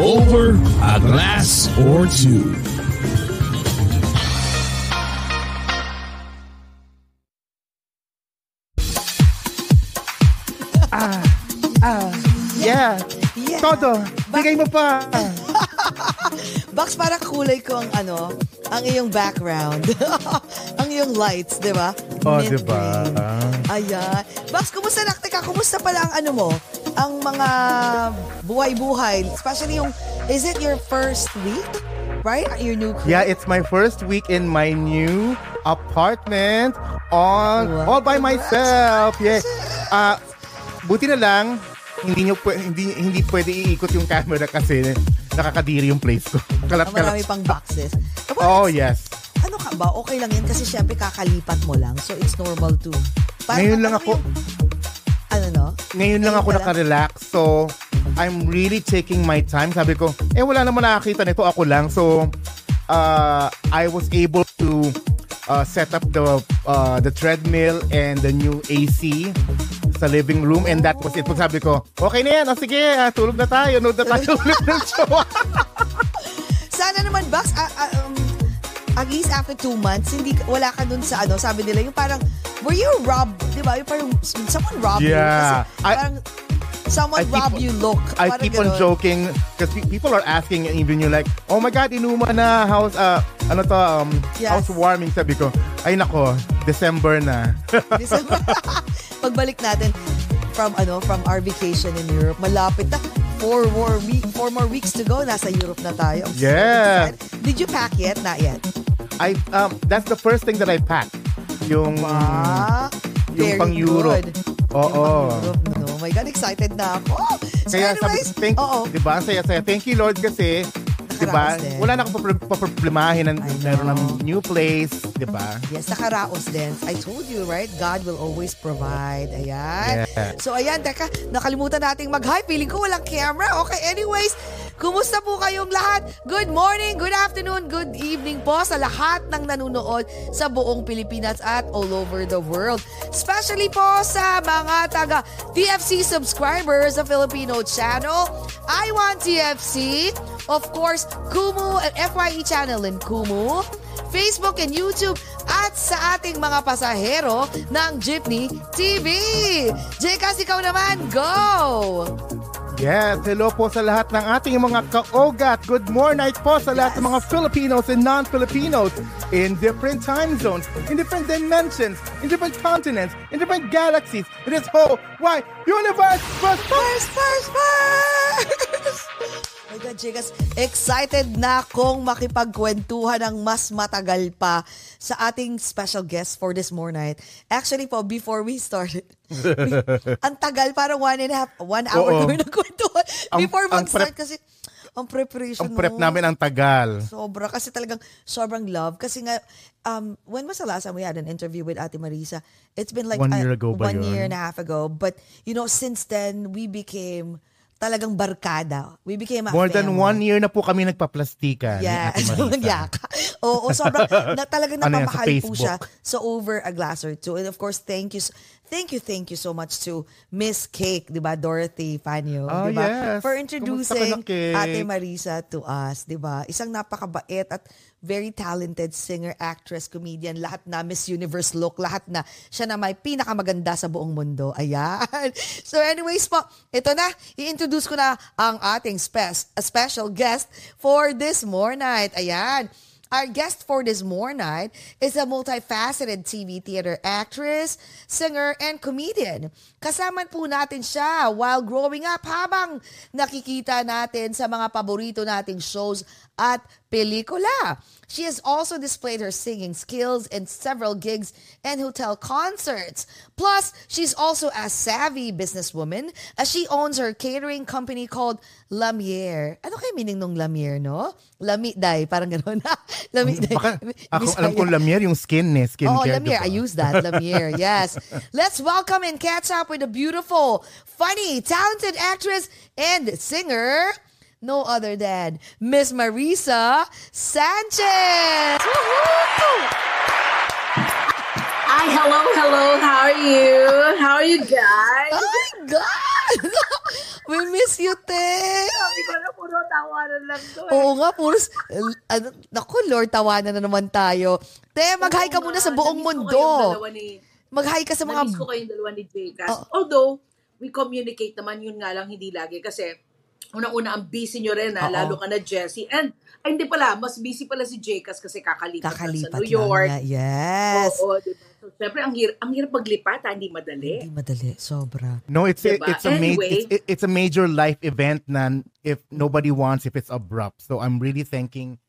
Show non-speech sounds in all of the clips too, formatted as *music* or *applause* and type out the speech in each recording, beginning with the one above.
Over a Glass or Two. Ah, Yeah. Yeah. Todo. Bigay mo pa. *laughs* Box, parang kulay ko ang ano, ang iyong background. *laughs* ang iyong lights, di ba? Oh, di ba? green. Ayan. Box, kumusta na? Teka, kumusta pala ang ano mo? Ang mga buhay-buhay. Especially yung, is it your first week? Right? Your new crib? Yeah, it's my first week in my new apartment on Wow. all by myself. Yeah. Ah, buti na lang hindi nyo hindi hindi pwede iikot yung camera kasi nakakadiri yung place ko. *laughs* Kalat-kalat. Marami pang boxes. Tapos, Oh, yes. Ano ka ba? Okay lang yan kasi syempre kakalipat mo lang. So, it's normal too. Ngayon lang ako- yung- ano no? Ngayon lang ako nakarelax. So, I'm really taking my time. Sabi ko, eh wala naman nakakita nito. Ako lang. So, uh, I was able to uh, set up the uh, the treadmill and the new AC sa living room. And that was it. Pag sabi ko, okay na yan. O sige, ah, tulog na tayo. Nood na tayo ulit ng show. *laughs* Sana naman, Bax, ah, ah, um, at least after two months, hindi wala ka dun sa ano, sabi nila, yung parang, were you robbed, di ba? Yung parang, someone robbed you. Yeah. Kasi I- parang, someone I keep- you look. I Parang keep on ganun. joking because people are asking even you like, oh my God, inuma na. How's, uh, ano to, um, Yes. housewarming. Sabi ko, ay nako, December na. *laughs* December. *laughs* Pagbalik natin from ano from our vacation in Europe, malapit na. Four more, week, four more weeks to go. Nasa Europe na tayo. I'm so Yeah. Did you pack yet? Not yet. I um that's the first thing that I packed. Yung Yung pang Europe. good. Oo. Europe. Oh my God, excited na ako. So Kaya sabi, anyways, thank, oo. 'di ba? Saya saya. Thank you Lord kasi 'di ba? Wala na akong papro- paproblemahin ng meron ng new place, 'di ba? Yes, nakaraos din. I told you, right? God will always provide. Ayan. Yeah. So, ayan, teka, nakalimutan nating mag-hi. Feeling ko walang camera. Okay, anyways, kumusta po kayong lahat? Good morning, good afternoon, good evening po sa lahat ng nanonood sa buong Pilipinas at all over the world. Especially po sa mga taga TFC subscribers sa Filipino channel. I want TFC. Of course, Kumu FYE channel in Kumu. Facebook and YouTube at sa ating mga pasahero ng Jeepney TV. Jekas, ikaw naman, go! Yes, hello po sa lahat ng ating mga kaogat. Good morning po sa lahat ng mga Filipinos and non-Filipinos in different time zones, in different dimensions, in different continents, in different galaxies, in this whole wide universe. First, First, first, first! *laughs* My God, Jekas, excited na akong makipagkwentuhan ng mas matagal pa sa ating special guest for this morning. Actually po, before we started, we- *laughs* ang tagal, parang one and a half, one hour Oo. kami nagkwentuhan. Before ang mag-start prep- kasi, ang preparation ang prep mo. namin ang tagal. Sobra. Kasi talagang sobrang love. Kasi nga, um, when was the last time we had an interview with Ate Marisa? It's been like One uh, year ago ba one yun? year and a half ago. But, you know, since then, we became talagang barkada. We became a More than family. one year na po kami nagpaplastikan. Yeah. Magyaka. *laughs* Oo, sobrang na, talagang *laughs* Ano napamahal po Facebook? siya sa over a glass or two. And of course, thank you. thank you, thank you so much to Miss Cake, di ba? Dorothy Fanyo, Oh, di ba? yes. For introducing? Ate Marisa to us, di ba? Isang napakabait at very talented singer, actress, comedian, lahat na Miss Universe look, lahat na siya na may pinakamaganda sa buong mundo. Ayan. *laughs* So anyways po, ito na, i-introduce ko na ang ating spe- special guest for this more night. Ayan. Our guest for this more night is a multifaceted TV theater actress, singer, and comedian. Kasama po natin siya while growing up habang nakikita natin sa mga paborito nating shows at pelikula. She has also displayed her singing skills in several gigs and hotel concerts. Plus, she's also a savvy businesswoman as she owns her catering company called Lamier. Ano kaya meaning nung Lamier, no? Lami, day, parang gano'n. *laughs* Lami, day. Baka, *laughs* ako alam ko Lamier yung skin eh. Skin Oh, care, Lamier. I use that. Lamier. *laughs* Yes. Let's welcome and catch up with a beautiful, funny, talented actress and singer. No other than Miss Marisa Sanchez. Woohoo! Hi, hello, hello. How are you? How are you guys? Oh my God! *laughs* We miss you, te! Sabi ko na puro tawanan lang to. eh. Oo nga, puro... Ano, naku, Lord, tawanan na naman tayo. Te, mag-hi ka muna sa buong mundo. Mag-hi ka sa mga... Namiss ko kayong dalawa ni Jcas. Oh. Although, we communicate naman, yun nga lang hindi lagi. Kasi, unang-una, ang busy nyo rin, ha? Oo. lalo ka na Jessie. And, ay, hindi pala, mas busy pala si Jcas kasi kakalipat, lang Kakalipat sa New lang York. na. Yes. Oo, diba? So, syempre, ang hirap, ang hirap paglipat, ha? hindi madali. Hindi madali. Sobra. No, it's a, Diba? it's a ma- Anyway. it's, it's a major life event na if nobody wants if it's abrupt. So I'm really thanking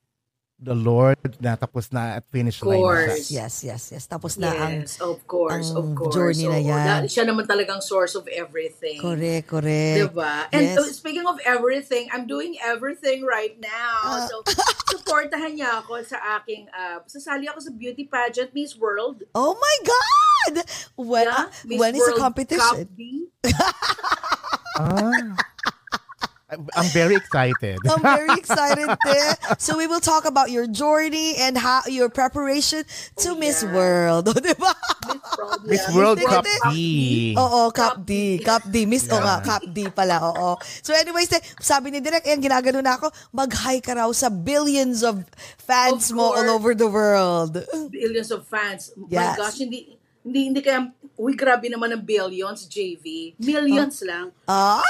the Lord na tapos na at finish line na Course. siya. Yes, yes, yes. Tapos na ang... Yes, of course, ang of course. journey na Oo, yan. da- siya naman talagang source of everything. Correct, correct. Diba? And Yes. uh, speaking of everything, I'm doing everything right now. Ah. so, supportahan niya ako sa aking, uh, sasali ako sa beauty pageant Miss World. Oh my God! When, Yeah, ah, Miss when is the competition? Ah. I'm- I'm very excited. I'm very excited, *laughs* te. So we will talk about your journey and how your preparation to Oh, Miss yeah. World. *laughs* O, diba? Miss World, Miss yeah. Cup. D. Oo, Cup D. Cup D. Miss, o nga, Yeah. Cup D pala, oo. So anyways, te, sabi ni Direk, ayan, ginagano na ako, mag-hi ka raw sa billions of fans Of mo all over the world. Billions of fans. Yes. My gosh, hindi, hindi, hindi kaya, uy, grabe naman ang billions, JV. Millions lang. Ah,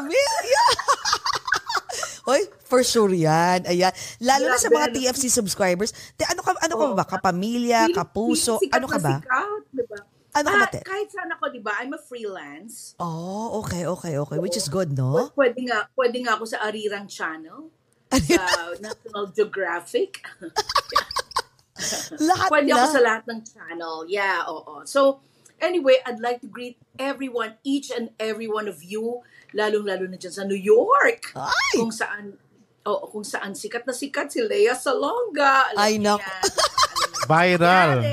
million! *laughs* Oy, for sure yan. Ayan. Lalo na sa mga Grabe, ano? TFC subscribers. Te, ano ka, ano ka ba? Kapamilya, kapuso, sikat ano ka ba? Sikat, diba? Ano ka ba, Ah, te? Kahit saan ako, di ba? I'm a freelance. Oh, okay, okay, okay. Which is good, no? Pwede nga, pwede nga ako sa Arirang Channel. sa National Geographic. *laughs* *laughs* Lahat Pwede na. ako sa lahat ng channel. Yeah, oo. So, anyway, I'd like to greet everyone, each and every one of you, lalong-lalo na dyan sa New York. Ay! Kung saan, oo, kung saan sikat na sikat si Lea Salonga. Alam Ay, niyo *laughs* Viral.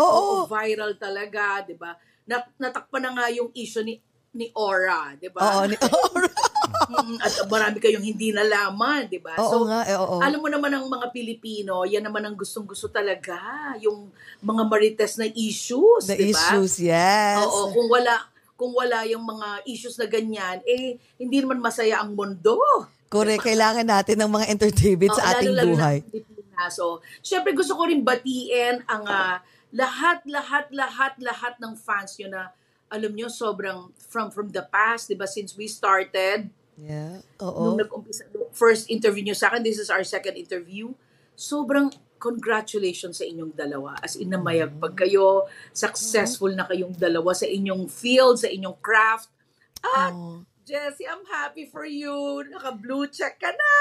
Oo. Oo, viral talaga, 'di ba? Nat- natakpan na nga yung issue ni ni Aura, 'di ba? Oo, ni, *laughs* Mm, At marami kayong hindi nalaman, 'di ba? oo nga, eh, oo. Alam mo naman ang mga Pilipino, yan naman ang gustong-gusto talaga, yung mga marites na issues, The 'di ba? issues, yes. Oo, kung wala kung wala yung mga issues na ganyan, eh hindi naman masaya ang mundo. Correct, kailangan natin ng mga entertainment sa ating lalo-lalo buhay. Pilipinas. So, syempre gusto ko rin batiin ang ah, lahat, lahat, lahat, lahat ng fans nyo na alam nyo, sobrang from from the past, di ba, since we started, Yeah, nung oo. nag-umpisa, first interview nyo sa akin, this is our second interview, sobrang congratulations sa inyong dalawa. As in, namayagpag kayo, successful na kayong dalawa sa inyong field, sa inyong craft. At, Oo. Jessie, I'm happy for you. Naka-blue check ka na.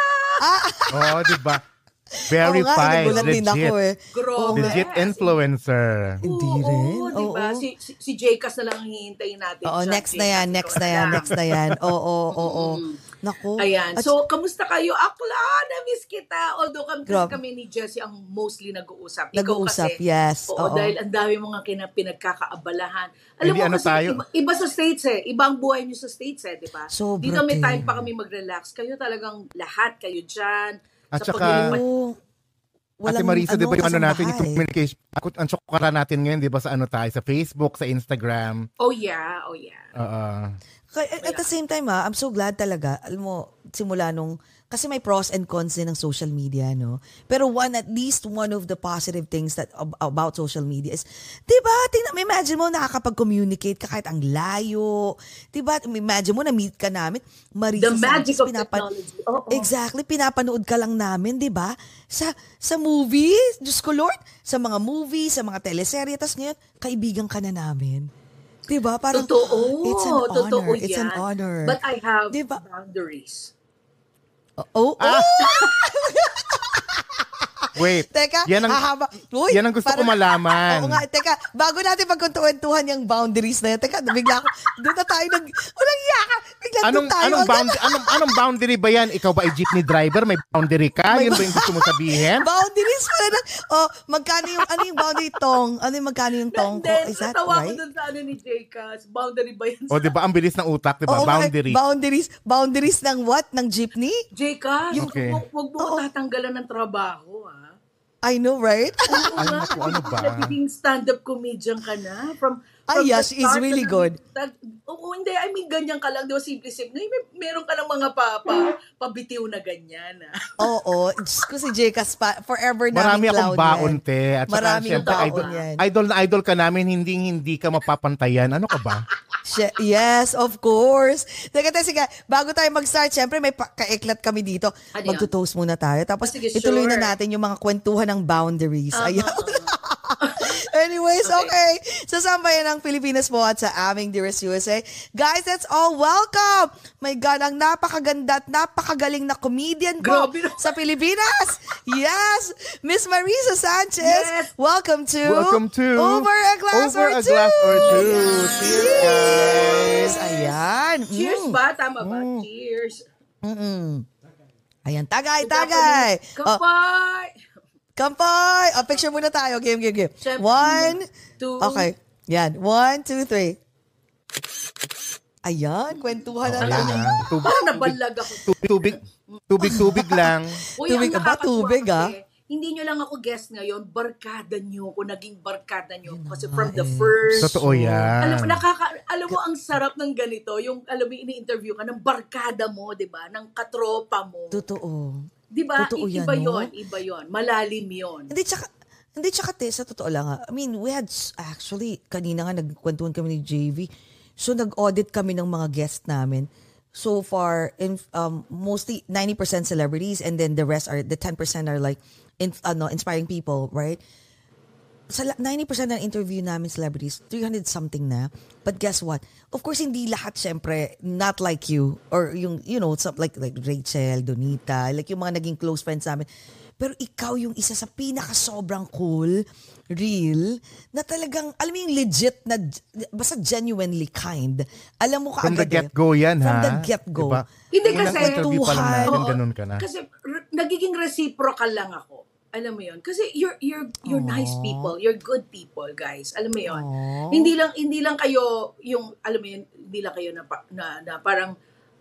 *laughs* Oh, di ba? Oo nga, Verified, nagulat din legit. ako eh. Grabe. Legit influencer. Hindi Oo, rin. Oo, di ba? Oo. Si, si, si Jcas na lang ang hihintayin natin. Oo, siya, next na yan, next na yan, next na yan. Oo, oo, oo. *laughs* Mm. Naku. Ayan. At- So, kamusta kayo? Akla, na-miss kita. Although kami, kasi Grabe. kami ni Jessie ang mostly nag-uusap. Ikaw Nag-uusap, kasi, yes. Oo, Oo. dahil ang dami mga kina, pinagkakaabalahan. Alam Hindi, mo ano kasi, tayo? Iba, iba sa States eh. Iba ang buhay niyo sa States eh, di ba? Sobra, Dito may time pa kami mag-relax. Kayo talagang lahat, kayo dyan. At sa saka- Ate Marisa, di ba yung ano natin, yung kasambahay. communication, ako, ang tsukara natin ngayon, di ba sa ano tayo, sa Facebook, sa Instagram. Oh yeah, oh yeah. Uh, Kaya, at the same time ha, I'm so glad talaga. Alam mo, simula nung, kasi may pros and cons din ng social media, no? Pero one, at least one of the positive things that ab- about social media is, di ba, tingnan, imagine mo, nakakapag-communicate ka kahit ang layo. Di ba, imagine mo, na-meet ka namin, Marisa The magic Sanchez, of pinapa- technology. Oo. Exactly, pinapanood ka lang namin, 'di ba? Sa sa movie, Diyos ko Lord, sa mga movie, sa mga teleserye, tas ngayon kaibigan ka na namin. 'Di ba? Parang Totoo. It's an Totoo honor. It's an honor. But I have Diba? boundaries. Oh, oh, Ah! *laughs* wait, Teka, yan ang, hahaba. Uy, yan ang gusto ko parang- malaman. *laughs* Oo nga, teka, bago natin pagkuntuhan yung boundaries na yan, teka, bigla ako, doon na tayo nag, walang yaka, bigla Anong, doon tayo. anong, bound, anong, anong boundary ba yan? Ikaw ba ay jeepney driver? May boundary ka? Yun ba yung gusto mo sabihin? *laughs* Boundaries pala na, oh, magkano yung, ano yung boundary tong? Ano yung magkano yung tong ko? Is that natawa ko right? dun sa ano ni Jcas. Boundary ba yan? O, di ba? Ang bilis ng utak, di ba? Nga, Boundary. Boundaries. Boundaries ng what? Ng jeepney? Jcas, Yung- Okay. wag, wag mo ko tatanggalan ng trabaho, ha? I know, right? *laughs* Oo Ay, nga, naku, ano ba? Nagiging stand-up comedian ka na. From, from yeah, the she is really na good. nag- Oo, hindi. I mean, ganyan ka lang. Di ba, simple-simple. May, meron ka ng mga pa, pa, pabitiw na ganyan. ah. Oo. Diyos ko si Jcas pa. Forever namin Marami akong baon, yan. te. At saka, Marami syempre, baon idol, yan. idol na idol ka namin, hindi hindi ka mapapantayan. Ano ka ba? She- yes, of course. Teka, teka, sige. Bago tayo mag-start, syempre may pa- kaiklat kami dito. Ano yun? Magtutoast muna tayo. Tapos Ah, sige, ituloy na sure. natin yung mga kwentuhan ng boundaries. Uh-huh. Ayan. *laughs* Anyways, okay. Sa sambayan ng Pilipinas po at sa aming Dearest USA. Guys, that's all welcome. My God, ang napakaganda at napakagaling na comedian po Grabe na. sa Pilipinas. Yes, Miss Marisa Sanchez. Yes. Welcome to Welcome to Over a Glass Over or a Two. Glass or Two. Cheers, guys. Ayan. Cheers Mm. ba? Tama ba? Cheers. Mm-mm. Ayan, tagay, tagay. Oh, Kapay! Kampay. Oh, picture muna tayo. Game, game, game. Siyempre. One. Two. Okay. Yan. One, two, three. Ayan, kwentuhan na lang. na. *laughs* Tubig, Parang nabalag ako. tubig, tubig, tubig, tubig *laughs* lang. Uy, Tubig ba? Tubig, ah? Hindi nyo lang ako guest ngayon, barkada nyo ko, naging barkada nyo ko. Kasi from the eh. first... Totoo yan. Alam mo, nakaka, alam mo ang sarap ng ganito, yung alam mo, ini-interview ka ng barkada mo, di ba? Ng katropa mo. Totoo. Di ba? Totoo yan, iba no? yon, iba yon, malalim yon. Hindi, tsaka, hindi, tsaka, te, sa totoo lang. I mean, we had, actually, kanina nga nagkwentuhan kami ni JV. So, nag-audit kami ng mga guest namin. So far, in, um, mostly 90% celebrities and then the rest are, the 10% are like, in, ano, inspiring people, right? Sa la- 90% ng interview namin celebrities, 300 something na. But guess what? Of course, hindi lahat syempre, not like you. Or yung, you know, some, like, like Rachel, Donita, like yung mga naging close friends namin. Pero ikaw yung isa sa pinaka sobrang cool, real, na talagang, alam mo yung legit na, basta genuinely kind. Alam mo From the kaagad eh. get-go yan, From ha? the get-go. Diba? Hindi Unang kasi- interview pa lang natin, ganun ka na. Kasi r- nagiging reciprocal lang ako. Alam mo yon Kasi you're you're you're nice people, you're good people, guys. Alam mo yon. Hindi lang hindi lang kayo yung alam mo yun, hindi lang kayo na, na, na parang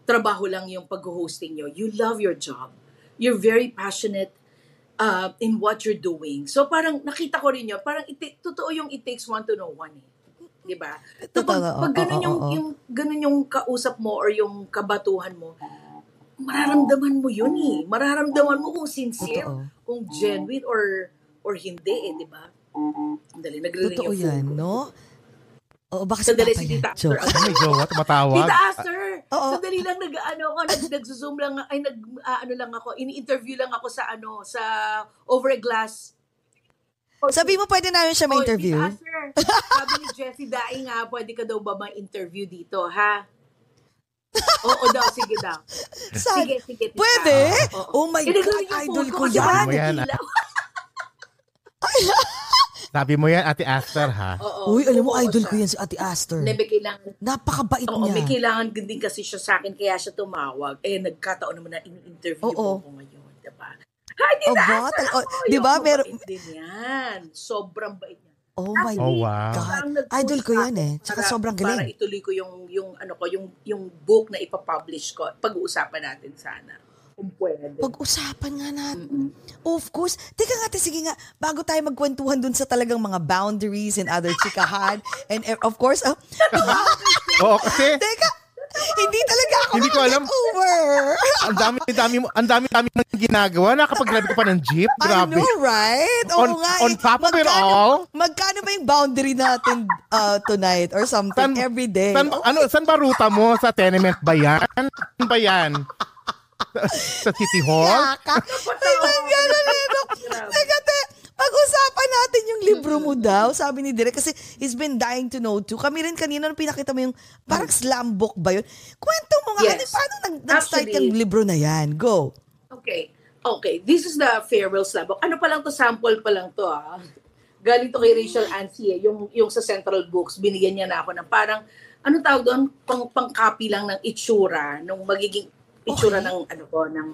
trabaho lang yung pag-hosting nyo. You love your job. You're very passionate uh, in what you're doing. So parang nakita ko rin yun, parang iti- totoo yung it takes one to know one eh. 'Di ba? So, pag, pag ganun yung, yung ganun yung kausap mo or yung kabatuhan mo, mararamdaman mo yun eh. Mararamdaman mo kung sincere, Totoo. kung genuine or or hindi eh, 'di ba? Dali, nagre-ring Totoo yung yan, phone no? Oo, baka si Sandali Papa si yan. Tita Joke. Aster. Ano may jowa? Tumatawag? Tita Aster! Oo. Sandali lang nag ano ako, nag, nagzo-zoom lang ay nag ah, ano lang ako, ini-interview lang ako sa ano, sa over a glass. Sabi mo, pwede namin siya Oh, ma-interview? Tita Aster, sabi ni Jessie Daing nga, pwede ka daw ba ma-interview dito, ha? Oo daw, sige daw. *laughs* Sige, sige. tita. Pwede? Oo. Oh my Eh, God, yung idol ko kasi yan. Mo yan. *laughs* Sabi mo yan, Ate Aster, ha? Oo, Uy, alam mo, oo, idol siya. ko yan si Ate Aster. Na may kailangan Napakabait Oo, niya. may kailangan din kasi siya sa akin, kaya siya tumawag. Eh, nagkataon naman na in-interview Oo. ko ngayon, diba? Hi, Oh, Tita ba? Aster! Tal- oh, di ba? yung Meron- mabait din yan. Sobrang bait niya. Oh my Oh, wow. God. Idol ko yan eh. Tsaka para- sobrang Para galing. ituloy ko yung, yung, ano ko, yung, yung book na ipapublish ko. Pag-uusapan natin sana. Kung pwede. Pag-usapan nga natin. Of course. Teka nga, te, sige nga, bago tayo magkwentuhan dun sa talagang mga boundaries and other chikahan. and eh, of course, ah, *laughs* *laughs* Oo, kasi teka, hindi talaga ako Hindi ko alam. over. *laughs* ang dami dami ang dami dami mong ginagawa. Nakapag-grab ka pa ng jeep. Grabe. I know, right? Oo On- nga. on eh. top of it all? Magkano ba yung boundary natin uh, tonight or something every day? San, ano, san ba ruta mo? Sa tenement ba yan? Saan ba yan? sa, sa City Hall? Yaka. Nito. Teka, te, pag-usapan natin yung libro mo daw, sabi ni Direk, kasi he's been dying to know too. Kami rin kanina nung pinakita mo yung, parang slam book ba yun? Kwento mo nga, Yes. ano, paano nag, nag-start yung libro na yan? Go. Okay. Okay. This is the farewell slab. Ano pa lang to? Sample pa lang to ah. Galing to kay Rachel Ansie eh. Yung, yung sa Central Books, binigyan niya na ako ng parang, anong tawag doon? Pang, pang-copy lang ng itsura, nung magiging itsura Okay. ng, ano ko, ng,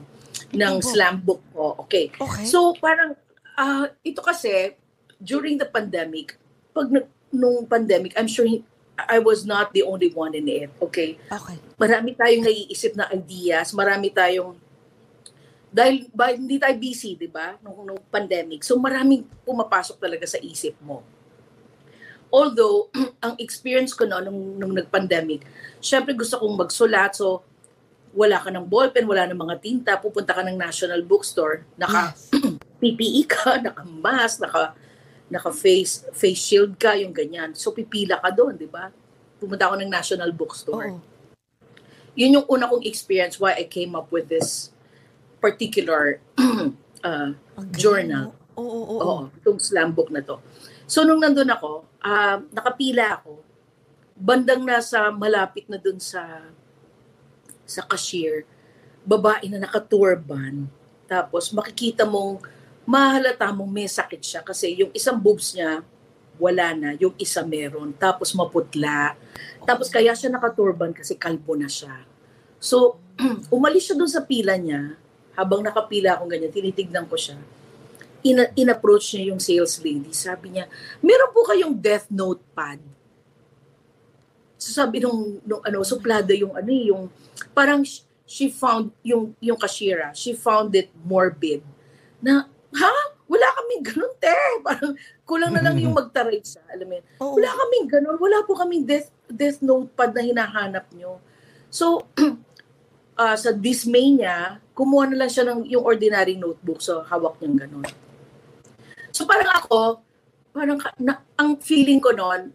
ng book. slam book ko. Okay. Okay. So, parang, ah, ito kasi, during the pandemic, pag nung pandemic, I'm sure I was not the only one in it. Okay Okay. marami tayong naiisip na ideas, marami tayong dahil ba, hindi tayo busy, di ba, nung, nung pandemic. So maraming pumapasok talaga sa isip mo. Although, *clears throat* ang experience ko no, nung, nung nag-pandemic, syempre gusto kong magsulat. So, wala ka ng ballpen, wala ng mga tinta, pupunta ka ng National Bookstore, naka Yes. *clears throat* PPE ka, *laughs* naka-mask, naka, naka-face face shield ka, yung ganyan. So, pipila ka doon, di ba? Pumunta ako ng National Bookstore Oo. yun yung una kong experience why I came up with this particular *clears throat* uh, galing journal. Oo, oo, oo. Oo, itong slam book na to. So, nung nandun ako, ah, nakapila ako, bandang nasa malapit na dun sa sa cashier, babae na naka-turban, tapos makikita mong, mahalata mong may sakit siya kasi yung isang boobs niya, wala na, yung isa meron, tapos maputla. Tapos kaya siya naka-turban kasi kalbo na siya. So, *clears throat* umalis siya dun sa pila niya, habang nakapila akong ganyan, tinitignan ko siya. In- in-approach niya yung sales lady. Sabi niya, meron po kayong death note pad. So sabi nung, nung ano, suplada yung ano eh, yung, parang sh- she found, yung, yung cashier, ah, she found it morbid. Na, ha? Wala kaming ganun, te. Parang kulang na lang yung *laughs* magtaray sa, alam mo yun. Oo. Wala kaming ganun. Wala po kaming death, death notepad na hinahanap nyo. So, *clears throat* ah, sa dismay niya, kumuha na lang siya ng yung ordinary notebook. So, hawak niyang ganun. So, parang ako, parang na, ang feeling ko noon,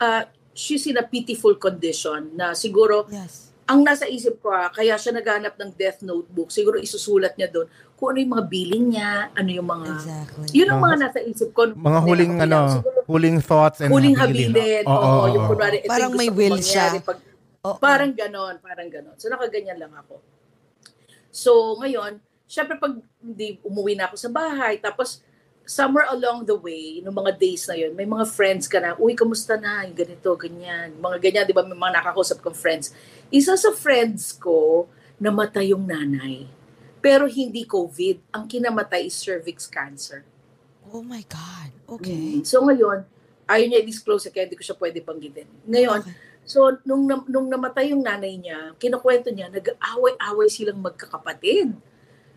ah, she's in a pitiful condition na siguro Yes. Ang nasa isip ko, ah, kaya siya naghanap ng death notebook, siguro isusulat niya doon kung ano yung mga billing niya, ano yung mga... Exactly. Yun ang mga nasa isip ko. Mga huling ano, siguro huling thoughts and huling habilin. habilin. Oo, Oo, oo, yung oo. kunwari, ito Parang yung may will siya. Pag, Oo. parang ganon, parang ganon. So, nakaganyan lang ako. So, ngayon, syempre pag hindi umuwi na ako sa bahay, tapos somewhere along the way, nung mga days na yun, may mga friends ka na, uy, kamusta na? Yung ganito, ganyan. Mga ganyan, di ba? May mga nakakausap kong friends. Isa sa friends ko, namatay yung nanay. Pero hindi COVID. Ang kinamatay is cervix cancer. Oh my God. Okay. Mm. So ngayon, ayaw niya i-disclose kaya hindi ko siya pwede banggitin. Ngayon, Okay. so nung, nung namatay yung nanay niya, kinukwento niya, nag-away-away silang magkakapatid.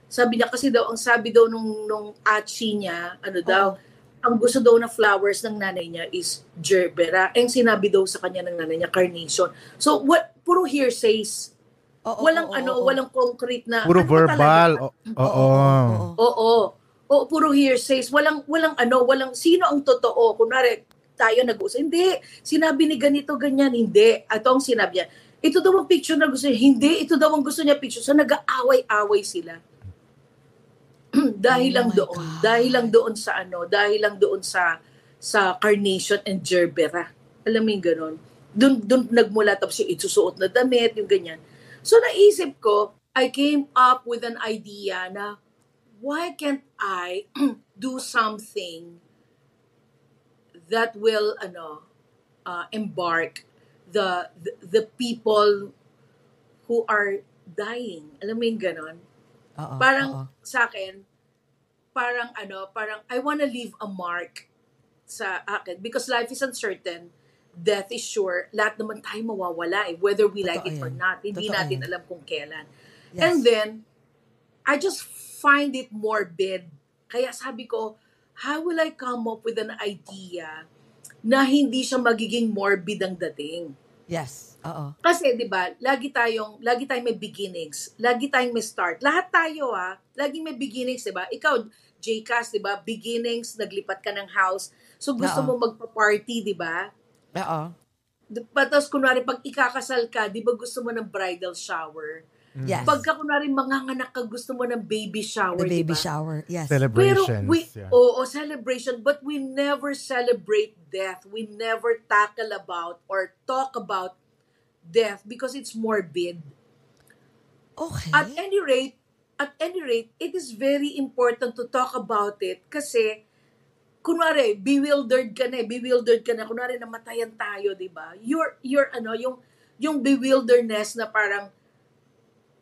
Sabi niya kasi daw, ang sabi daw nung, nung achi niya, ano daw, ang gusto daw na flowers ng nanay niya is gerbera. And sinabi daw sa kanya ng nanay niya, carnation. So, what, puro hearsays. Oo, walang oo, ano, oo. walang concrete na. Puro ano verbal. O- Oo. Oo. Oo. Oo, puro hearsays. Walang, walang ano, walang, sino ang totoo? Kunwari, tayo nag-uusap. Hindi. Sinabi ni ganito, ganyan. Hindi. Ito ang sinabi niya. Ito daw ang picture na gusto niya. Hindi. Ito daw ang gusto niya picture. So, nag-aaway-away sila. *clears throat* dahil Oh lang doon. God. Dahil lang doon sa ano. Dahil lang doon sa sa carnation and gerbera. Alam mo yung ganon. Doon, doon nagmula tapos yung isusuot na damit, yung ganyan. So naisip ko, I came up with an idea na why can't I *clears throat* do something that will ano uh, embark the, the the people who are dying. Alam mo yung ganon? Parang oo. sa akin, parang ano, parang I wanna leave a mark sa akin because life is uncertain. Death is sure. Lahat naman tayo mawawala eh, whether we like Totoo it or yan. not. Hindi Totoo natin yan. alam kung kailan. Yes. And then, I just find it morbid. Kaya sabi ko, how will I come up with an idea na hindi siya magiging morbid ang dating? Yes. Oo. Kasi 'di ba, lagi tayong lagi tayong may beginnings, lagi tayong may start. Lahat tayo ah, laging may beginnings, 'di ba? Ikaw, JCast, 'di ba? Beginnings, naglipat ka ng house. So gusto Oo. mo magpa-party, 'di ba? Oo. Tapos kunwari pag ikakasal ka, 'di ba gusto mo ng bridal shower? Yes. Pagka kunwari manganganak ka, gusto mo ng baby shower, the 'di baby ba? shower. Yes. Pero Celebrations. we, yeah. oo, celebration, but we never celebrate death. We never tackle about or talk about death because it's morbid. Okay. At any rate, at any rate, it is very important to talk about it kasi kunwari, bewildered ka na, eh, bewildered ka na, kunwari namatayan tayo, di ba? Your, your, ano, yung, yung bewilderness na parang,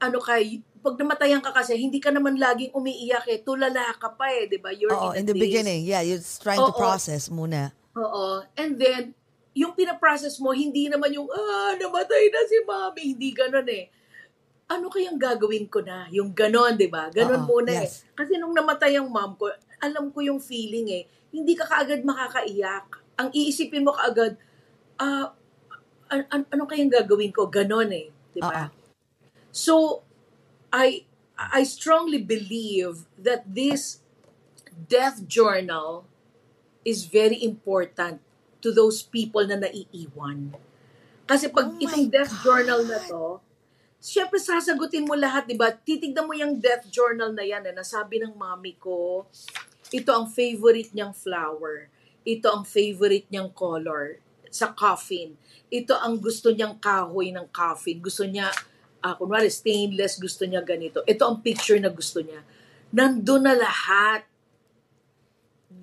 ano kay, pag namatayan ka kasi, hindi ka naman laging umiiyak eh, tulala ka pa eh, di ba? You're Oo, a in the daze. beginning. Yeah, you're trying to Oo. process muna. Oo. And then, yung pinaprocess mo, hindi naman yung, ah, namatay na si mami. Hindi ganon eh. Ano kayang gagawin ko na? Yung ganon, di ba? Ganon muna yes. eh. Kasi nung namatay ang mom ko, alam ko yung feeling eh. Hindi ka kaagad makakaiyak. Ang iisipin mo kaagad, ah, an- an- ano kayang gagawin ko? Ganon eh. Di ba? Oo. So, I I strongly believe that this death journal is very important to those people na naiiwan. Kasi pag Oh itong death journal na to, syempre sasagutin mo lahat, di ba? Titignan mo yung death journal na yan na nasabi ng mami ko, ito ang favorite niyang flower. Ito ang favorite niyang color sa coffin. Ito ang gusto niyang kahoy ng coffin. Gusto niya, ah, kunwari stainless, gusto niya ganito. Ito ang picture na gusto niya. Nandun na lahat.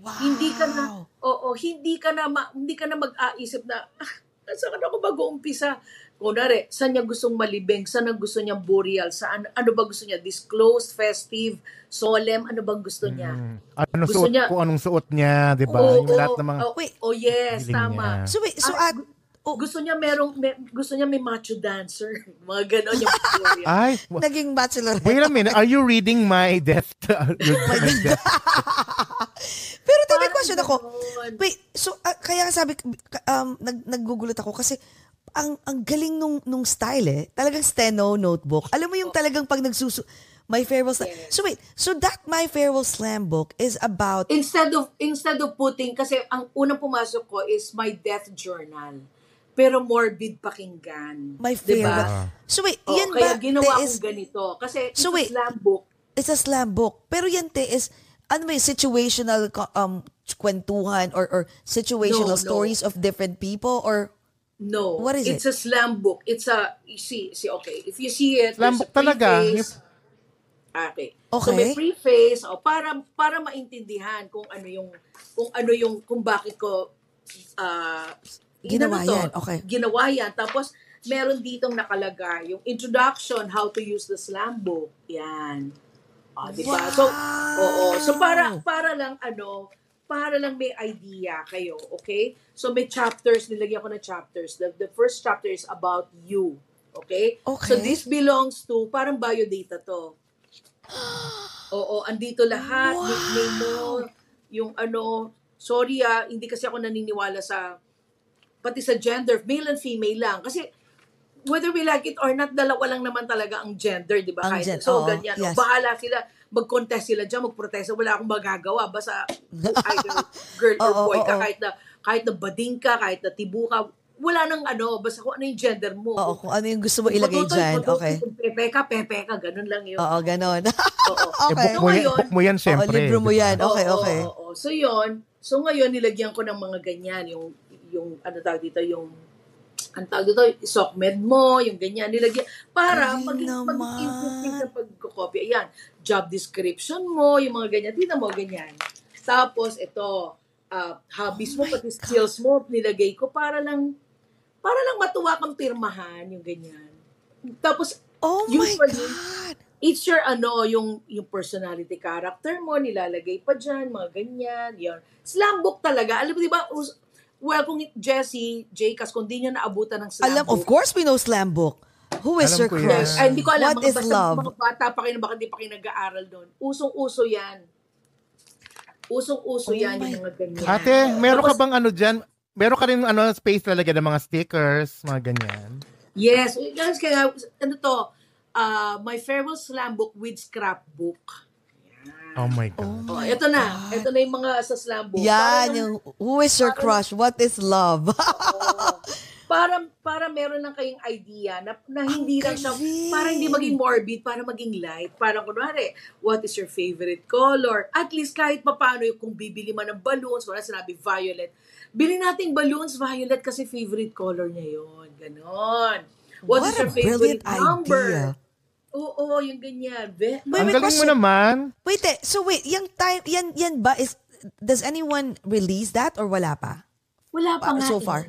Wow. Hindi ka na, oo, hindi ka na, ma- hindi ka na mag-aisip na, ah, saan ka ako mag-uumpisa? Kunwari, saan niya gustong malibing? Saan ang gusto niyang burial? Saan, ano ba gusto niya? Disclosed, festive, solemn? Ano bang gusto niya? Mm. Ano Gusto suot, niya- kung anong suot niya, di ba? Oo, yung lahat ng mga oh, Wait. oh yes, tama. niya. So wait, so Ah, at, oh, Gusto niya merong, may, gusto niya may macho dancer. *laughs* Mga ganon yung burial. Ay, *laughs* naging bachelor. wait a minute. Are you reading my death? your, *laughs* my death? Pero tabi question ako. Wait, so ah, kaya sabi um nag naggugulat ako kasi ang ang galing nung nung style eh. Talagang steno notebook. Alam mo yung talagang pag nagsusu My Farewell Slam. Yes. So wait, so that My Farewell Slam book is about Instead of instead of putting kasi ang unang pumasok ko is my death journal. Pero morbid pakinggan. My Diba? Farewell. So wait, Oh, yan kaya ba ginawa te, is, ganito. Kasi So it's wait. a slam book. it's a slam book. Pero yan te is ano ba yun, situational um kwentuhan or or situational No, no. stories of different people or No. What is it's a slam book. It's a, you see, see, okay. If you see it, Slam there's a book talaga. preface. Okay. So Okay. may preface o para para maintindihan kung ano yung kung ano yung kung bakit ko ah Ginawa to, yan, okay. Ginawa yan. Tapos meron ditong nakalagay yung introduction how to use the slam book. Yan. Ah, di ba? So oo. So para para lang ano para lang may idea kayo, okay? So may chapters, nilagyan ko ng chapters. The, the first chapter is about you, okay? Okay. So this belongs to, parang biodata to. *gasps* Oo, andito lahat, nickname mo, yung ano, sorry ah, hindi kasi ako naniniwala sa, pati sa gender, male and female lang. Kasi, whether we like it or not, dalawa lang naman talaga ang gender, di ba? Ang Kahit- gen- so, oo, ganyan. yes. Bahala sila, mag-contest sila dyan, mag-protest, wala akong magagawa. Basta, *laughs* either girl or Oo, boy ka, oo. kahit na, kahit na bading ka, kahit na tibu ka, wala nang ano, basta kung ano yung gender mo. Oo, kung ano yung gusto mo ilagay Patutoy, dyan. patutoy, Okay. Kung pepe ka, pepe ka, ganun lang yun. Oo, ganon. *laughs* Oo. Eh, okay. book mo, yan, ngayon- book mo yan, Oo, syempre. libro mo yan. Okay, Oo, okay. oo, oo. So yon so ngayon nilagyan ko ng mga ganyan, yung yung ano tawag dito, yung ang tawag dito, sockmed mo, yung ganyan, nilagyan, para maging, maging interesting sa pagkokopya. Ayan, job description mo, yung mga ganyan, tingnan mo, ganyan. Tapos, ito, ah, hobbies Oh mo, pati skills mo, nilagay ko para lang, para lang matuwa kang pirmahan, yung ganyan. Tapos, Oh my Usually, God! it's your ano, yung, yung personality character mo, nilalagay pa dyan, mga ganyan, yun. Slam book talaga. Alam mo, di ba, us- well, kung Jessie, Jcas, kung di nyo naabutan ng slam Alam, of book, course we know slam book. Who is Alam your crush? Ay, hindi ko alam. What mga, is basta love? Mga bata pa kayo, baka hindi pa kayo nag-aaral doon. Usong-uso yan. Usong-uso Oh yan, my yung mga ganyan. Ate, meron ka bang ano dyan? Meron ka rin ano, space lalagyan ng mga stickers, mga ganyan. Yes. Guys, kaya, ano to, uh, my farewell slam book with scrapbook. Oh my God. Oh Oh, my ito na. Ito na yung mga sa slam book. Yan, yung who is your crush? What is love? para *laughs* para meron lang kayong idea na, na hindi lang siya para hindi maging morbid, para maging light. Parang kunwari, what is your favorite color? At least kahit papaano yung kung bibili man ng balloons, wala sinabi violet, bili nating balloons violet kasi favorite color niya yon Ganon. What, What is a your favorite brilliant number? idea. Oo, yung ganyan. Be- Wait, Ang galing mo naman. Wait, eh, so wait, yung time, yan, yan ba is, does anyone release that or wala pa? Wala pa Pa- nga. so eh. far?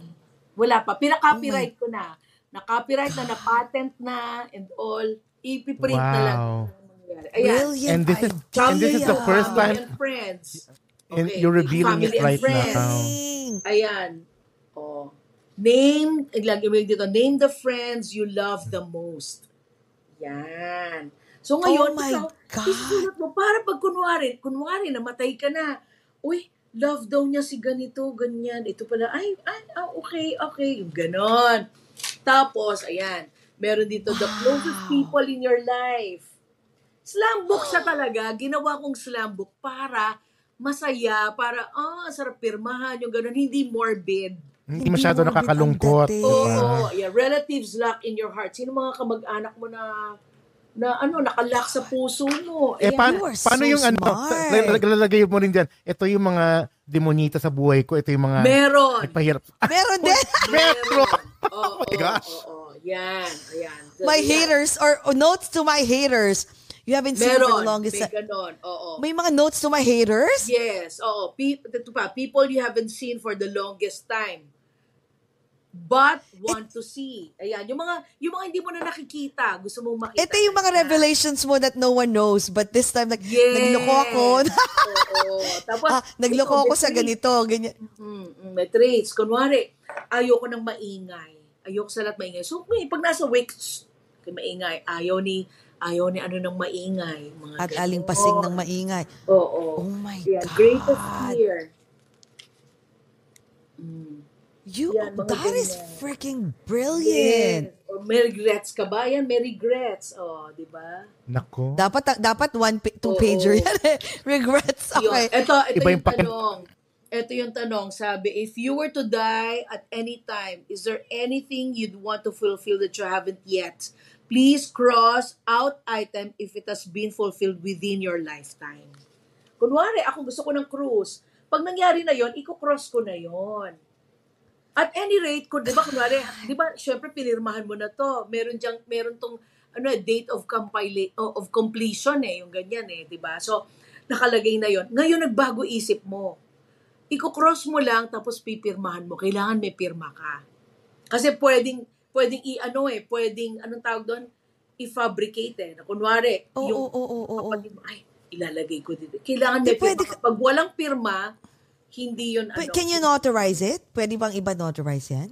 Wala pa. Pina-copyright ko na. Na-copyright na, na-patent na, and all. Ipiprint na lang. Wow. Ang mangyayari. Ayan. Brilliant And this is idea. and this is the first time and friends. and Okay, you're revealing family it and right friends. now. Ayan. Oh. Name, iglagay mo dito, name the friends you love the most. Yan. So ngayon, Oh my ikaw, God. mo, para pag kunwari, kunwari, namatay ka na, uy, love daw niya si ganito, ganyan. Ito pala, ay, ay, ah, okay, okay. Yung ganon. Tapos, ayan, meron dito, the closest people in your life. Slam book siya talaga. Ginawa kong slam book para masaya, para, ah, sarap pirmahan, yung ganon. Hindi morbid. Hindi masyado nakakalungkot. Oo, diba? oh, yeah. Relatives lock in your heart. Sino mga kamag-anak mo na na ano, nakalock sa puso mo? Eh, pa- You are paano so yung ano, smart. lag- lalagay mo rin dyan, ito yung mga demonita sa buhay ko, ito yung mga Meron. nagpahirap. *laughs* Meron din. *laughs* Meron. Oo, *laughs* Oh my gosh. Oo, oo. Yan. Ayan. my Yan. haters or, or notes to my haters. You haven't seen for Meron. the longest May time. ganon. Oo. May mga notes to my haters? Yes. Oo. Pe- ito pa. People you haven't seen for the longest time. But want to see. Ayan. Yung mga, yung mga hindi mo na nakikita. Gusto mong makita. Ito yung mga revelations mo that no one knows. But this time, like, Yes. nagloko ako. Oo. *laughs* Tapos, ah, nagloko ako sa ganito. Ganyan. Mm, mm, may traits. Kunwari, ayoko ng maingay. Ayoko sa lahat maingay. So, may, pag nasa wake, maingay, ayaw ni, ayaw ni ano ng maingay. Mga At ganon. aling pasing ng maingay. Oo. Oh my Yeah, God. greatest fear. Mm. You, Yan, that is ganyan. freaking brilliant. Yes. Or may regrets ka ba? Yan, may regrets. Oh, di ba? Nako. Dapat, dapat one, pa- two Oo. pager yan eh. *laughs* Regrets. Yun. Okay. Ito, ito Iba yung, yung pakin- tanong. Ito yung tanong. Sabi, if you were to die at any time, is there anything you'd want to fulfill that you haven't yet? Please cross out item if it has been fulfilled within your lifetime. Kunwari, ako gusto ko ng cruise. Pag nangyari na yon, iko-cross ko na yon. At any rate, kung, di ba, kunwari, di ba, syempre, pinirmahan mo na to. Meron diyang, meron tong, ano, eh, date of, compila- of completion eh, yung ganyan eh, di ba? So, nakalagay na yon. Ngayon, nagbago isip mo. Iko-cross mo lang, tapos pipirmahan mo. Kailangan may pirma ka. Kasi pwedeng, pwedeng i-ano eh, pwedeng, anong tawag doon? I-fabricate eh. Na kunwari, Oo, yung oo, oo, oo. kapatid mo, ay, ilalagay ko dito. Kailangan may pirma pwede Pag walang pirma, hindi yun ano. But can you notarize it? Pwede bang iba notarize yan?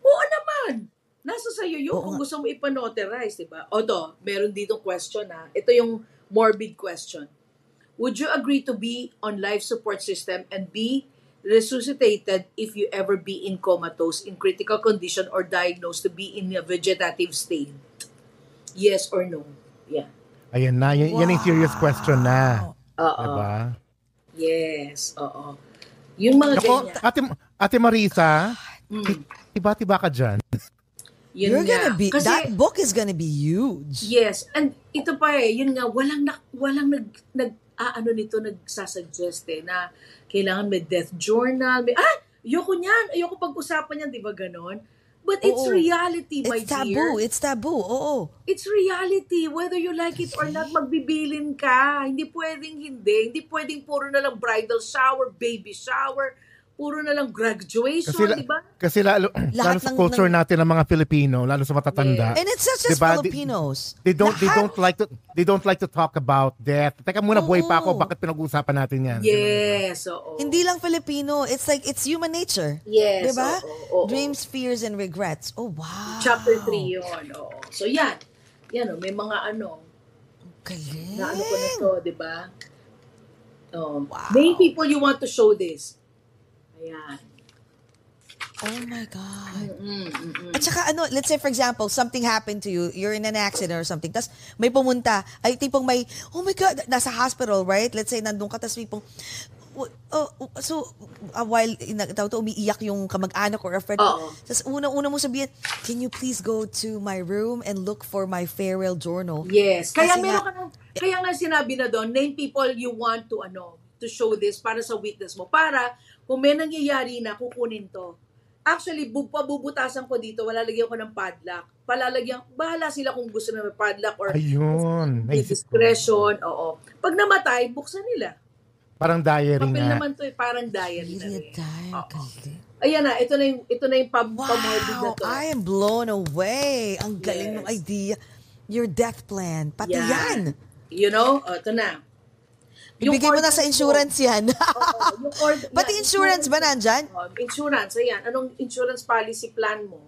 Oo naman. Nasa sa'yo yun Oo kung nga. gusto mo ipanotarize, di ba? O to, meron ditong question ha. Ito yung morbid question. Would you agree to be on life support system and be resuscitated if you ever be in comatose, in critical condition, or diagnosed to be in a vegetative state? Yes or no? Yeah. Ayan na, yan, yan yung serious question na. Oo. Diba? Yes. Oo. Yung mga Nako, ganyan. ate, ate Marisa, Mm. tiba-tiba ka dyan. Yun You're nga. gonna be, Kasi, that book is gonna be huge. Yes, and ito pa eh, yun nga, walang, na, walang nag, nag, ah, ano nito, nagsasuggest eh, na kailangan may death journal, may, ah, ayoko niyan, ayoko pag-usapan yan, di ba ganon? But it's Oo. reality, my It's taboo. dear. It's taboo. Oo. It's reality. Whether you like it or not, magbibilin ka. Hindi pwedeng hindi. Hindi pwedeng puro na lang bridal shower, baby shower, puro na lang graduation, Kasi, di ba? kasi lalo, *clears throat* lalo sa ng- culture ng- natin ng mga Filipino, lalo sa matatanda. And it's not just Diba? Di- Filipinos. They don't they Lahat. don't like to they don't like to talk about death. Teka muna, buhay pa ako, Oo. bakit pinag-uusapan natin 'yan? Yes, oo. Hindi lang Filipino. It's like, it's human nature. Yes, Diba? oo, oo. Dreams, fears, and regrets. Oh, wow. Chapter 3 yun. Oo. So yan. Yan o, may mga ano, Galing. na ano ko na to, di ba? Um, Wow. Many people you want to show this. Ayan. Oh my God. Mm, mm, mm. At saka ano, let's say for example, something happened to you, you're in an accident or something, tas may pumunta, ay tipong may, oh my God, nasa hospital, right? Let's say nandun ka, tas may pong, oh, so, a while, tawag to, umiiyak yung kamag-anak or a friend. Oo. Tapos unang-una mo sabihin, can you please go to my room and look for my farewell journal? Yes. Kaya Kasi meron nga- ka ng, kaya nga sinabi na doon, name people you want to ano, to show this para sa witness mo. Para kung may nangyayari na, kukunin to. Actually, bu- pabubutasan ko dito, walalagyan ko ng padlock. Palalagyan, bahala sila kung gusto na may padlock or Ayun. may Naisip ko. discretion. Oo. Pag namatay, buksan nila. Parang diary Papel nga. naman to eh, parang diary na Really rin. galing. Ayan na, ito na yung, ito na yung pam, pamorbid na Wow, to. I am blown away. Ang galing Yes. ng idea. Your death plan. Pati Yan. yan. You know, oh, ito na. Ibigay mo na sa insurance yan. Oo, yung ord- *laughs* Pati insurance ba nandyan? Oh, insurance, ayan. Anong insurance policy plan mo?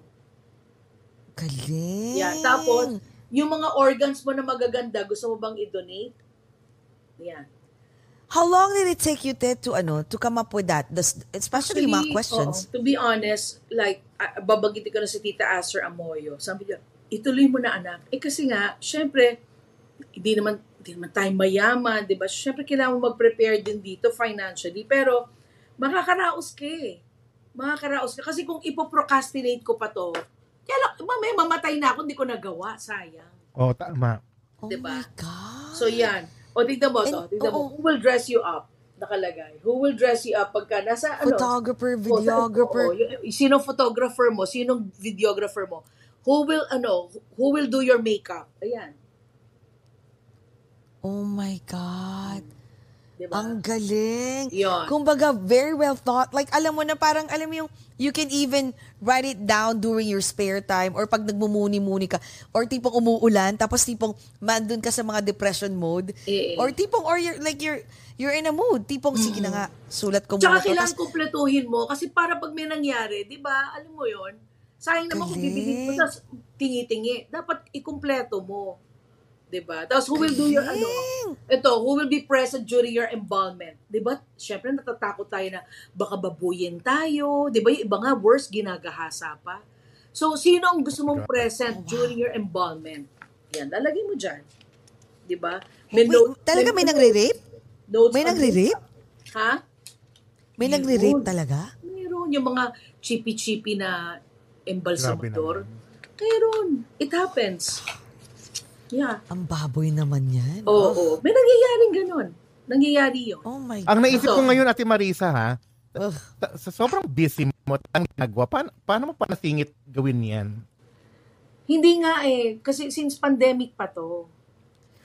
Galing. Yeah. Tapos, yung mga organs mo na magaganda, gusto mo bang i-donate? Yan. How long did it take you, Ted, to ano, to come up with that? The, especially yung mga questions. oo, to be honest, like, uh, babagitin ko na si Tita Aster Amoyo. Sabi niya, ituloy mo na anak. Eh kasi nga, syempre, hindi naman, hindi naman tayo mayaman, di ba? Syempre, kailangan mo mag-prepare din dito financially. Pero, makakaraos ka eh. Makakaraos ka. Kasi kung ipoprocrastinate ko pa to, kaya lang, mamaya mamatay na ako, hindi ko nagawa. Sayang. Oh, tama. Oh diba? my God. So yan. O tignan mo to. Tignan mo. oo. Who will dress you up? Nakalagay. Who will dress you up pagka nasa ano? Photographer, Oo, videographer. y- sinong photographer mo? Sinong videographer mo? Who will ano? Who will do your makeup? Ayan. Oh my God. Diba? Ang galing. Yun. Kumbaga, very well thought. Like, alam mo na parang, alam mo yung, you can even write it down during your spare time or pag nagmumuni-muni ka or tipong umuulan tapos tipong mandun ka sa mga depression mode Eh, eh. or tipong or you're like you're you're in a mood tipong sige na nga sulat ko Tsaka muna to. kailangan kumpletuhin mo kasi para pag may nangyari, di ba? Alam mo yon Sayang naman kung bibigyan mo tapos tingi-tingi. Dapat ikumpleto mo. Di ba? Tapos who will do your ano? Ito, who will be present during your embalmment? 'Di ba? Syempre natatakot tayo na baka babuyin tayo, 'di ba? Yung iba nga worse ginagahasa pa. So sino ang gusto mong present during your embalmment? Yan, lalagay mo diyan. 'Di ba? Wait, talaga may nagre-rape? notes May nagre-rape? Ha? May nagre-rape talaga? Meron yung mga chippy-chippy na embalsamador. Meron. It happens. Yeah. Ang baboy naman yan. Oo, oo. May nangyayaring ganun. Nangyayari yun. Oh my Ang naisip ko ngayon, Ate Marisa, ha? Ugh. Sa sobrang busy mo, ang ginagawa, paano, paano mo panasingit gawin yan? Hindi nga eh. Kasi since pandemic pa to.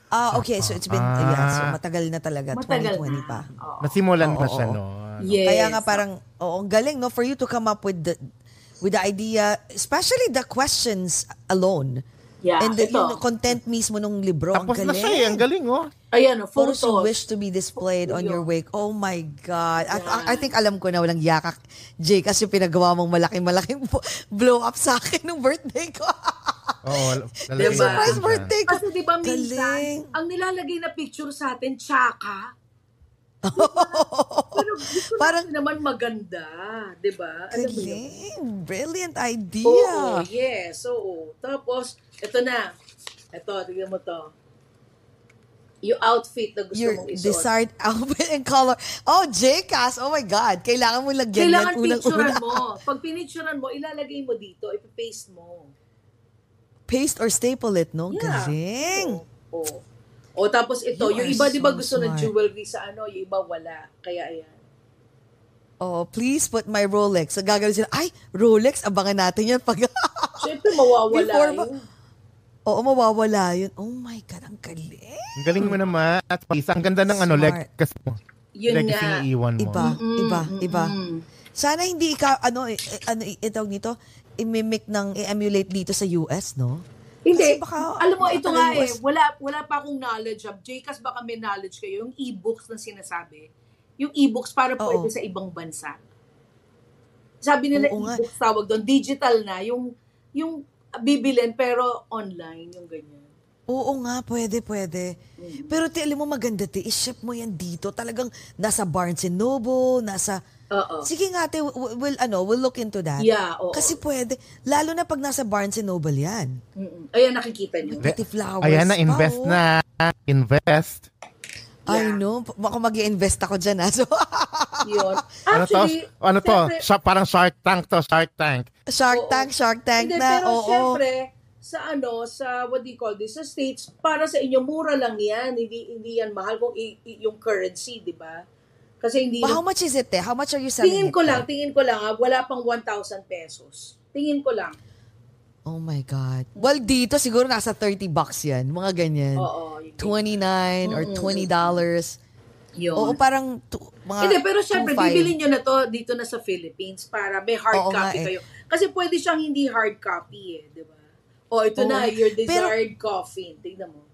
Ah, okay. So it's been, Ah. yeah, so matagal na talaga. Matagal 2020 na. pa. Oo. Nasimulan Oo, na siya, oo. no? Yes. Kaya nga parang, oo, ang galing, no? For you to come up with the, with the idea, especially the questions alone. Yeah, And the, ito. yung content mismo nung libro. Tapos ang na galing. siya eh, ang galing, oh. Ayan o, Photos photos. you wish to be displayed on your wake. Oh my God. I, Yeah. I think alam ko na walang yakak, Jay, kasi pinagawa mong malaking-malaking blow up sa akin nung birthday ko. *laughs* Oo, Diba? Surprise birthday ko. Kasi di ba minsan, Galing. ang nilalagay na picture sa atin, tsaka. *laughs* Pero gusto Parang- naman maganda. Di ba? Alam mo yun? Galing. Brilliant idea. Oo, yes. Oo. Tapos, ito na. Ito, tignan mo to. Yung outfit na gusto Your mong isuot. desired outfit and color. Oh, Jcas. Oh my God. Kailangan mo lagyan Kailangan yan picturean unang-una. mo. *laughs* Pag pinicturean mo, ilalagay mo dito, ipapaste mo. Paste or staple it, no? Yeah. Galing. Oo. Oo. O tapos ito, You yung iba di ba so gusto ng smart. jewelry sa ano, yung iba wala. Kaya ayan. Oh, please put my Rolex. So, gagawin sila, ay, Rolex, abangan natin yan pag... Siyempre, mawawala Before ba- yun. Oo, mawawala yun. Oh my God, ang galing. Ang galing mo naman. At Marisa, ang ganda ng ano, Smart. legacy mo. Yun legacy nga. na iwan mo. Iba, iba, iba. Mm. Sana hindi ka, ano, eh, eh, ano, eh, itawag nito, i-mimic ng, i-emulate dito sa US, no? Hindi. Kasi baka- alam mo, ito nga baka eh, wala, wala pa akong knowledge of. Jcas, baka may knowledge kayo. Yung e-books na sinasabi. Yung e-books para Oo. pwede sa ibang bansa. Sabi nila Oo nga. e-books tawag doon. Digital na. Yung, yung bibilin pero online. Yung ganyan. Oo nga, pwede, pwede. Mm. Pero ti, alam mo maganda, ti, i-ship mo yan dito. Talagang nasa Barnes and Noble, nasa... Oo. Sige nga, te, w- we'll, ano, we'll look into that. Yeah, oo. Kasi pwede. Lalo na pag nasa Barnes and Noble yan. Mm-mm. Ayan, nakikita nyo. Hindi. Pati flowers Ayan na, pa, invest oh. na. Invest. I Yeah. know. Ako mag invest ako dyan, ha? *laughs* So, Yun. Ano to? Actually, Ano to? syempre- Sha- parang Shark Tank to, Shark Tank. Shark Oo. Tank, Shark Tank Hindi, na. pero Oo. syempre, sa ano, sa what do you call this, sa States, para sa inyo, mura lang yan. Hindi, hindi yan mahal kung i- i- yung currency, di ba? Kasi hindi, But how much is it, te? How much are you selling tingin it ko for? lang, tingin ko lang, ha, wala pang 1,000 pesos. Tingin ko lang. Oh my God. Well, dito siguro nasa 30 bucks yan. Mga ganyan. Oo. yun. 29 or 20 dollars. Yun. Oo, parang tu- mga Hindi, pero syempre, 2.5. bibili nyo na to dito na sa Philippines para may hard Oo nga copy eh. kayo. Kasi pwede siyang hindi hard copy eh, di ba? O, ito Oo. na, your Pero- desired coffin. Tignan mo.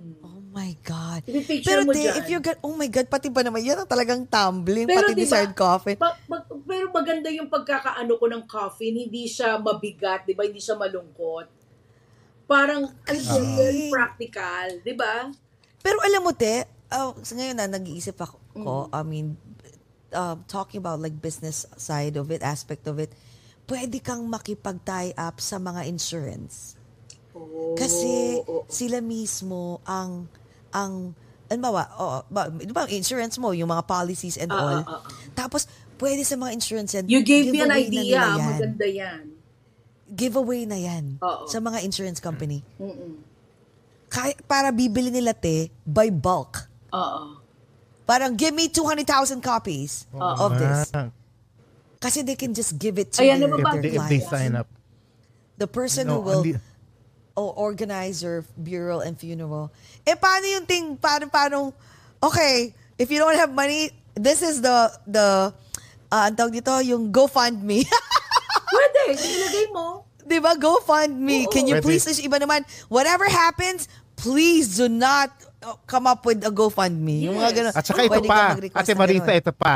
Oh my God. Pero mo dyan. if you're good, oh my God, pati ba naman, yan ang talagang tumbling, Pero pati diba, desired coffin. Pa- mag- pero maganda yung pagkakaano ko ng coffin, hindi siya mabigat, 'di ba? Hindi siya malungkot. Parang ano yun, very practical, 'di ba? Pero alam mo, te, oh, sa ngayon na, nag-iisip ako, Mm. ko, I mean, um, talking about like business side of it, aspect of it, pwede kang makipag-tie up sa mga insurance. Oh, Kasi oh, sila mismo ang ang ano ba, oh, ba, di ba, insurance mo, yung mga policies and Ah, all. ah, ah, ah. Tapos, pwede sa mga insurance yan. You gave me an na idea, nila yan. maganda 'yan. Giveaway na yan Oo. sa mga insurance company. Mm. Kaya, para bibili nila te by bulk. Oo. Parang, give me 200,000 copies of this. Kasi they can just give it to Ayan, their, if, if they sign up. The person No, who will hindi- o organize your burial and funeral. Eh, paano yung thing, paano, paano, okay, if you don't have money, this is the, the, uh, ang tawag dito, yung GoFundMe. *laughs* Pwede, ilagay mo. Di ba? GoFundMe. Oo. Can you Pwede. please, iba naman, whatever happens, please do not uh, come up with a GoFundMe. Yung mga ganun. At saka ito Pwede pa, mag-request Ate ng ganun. ito pa.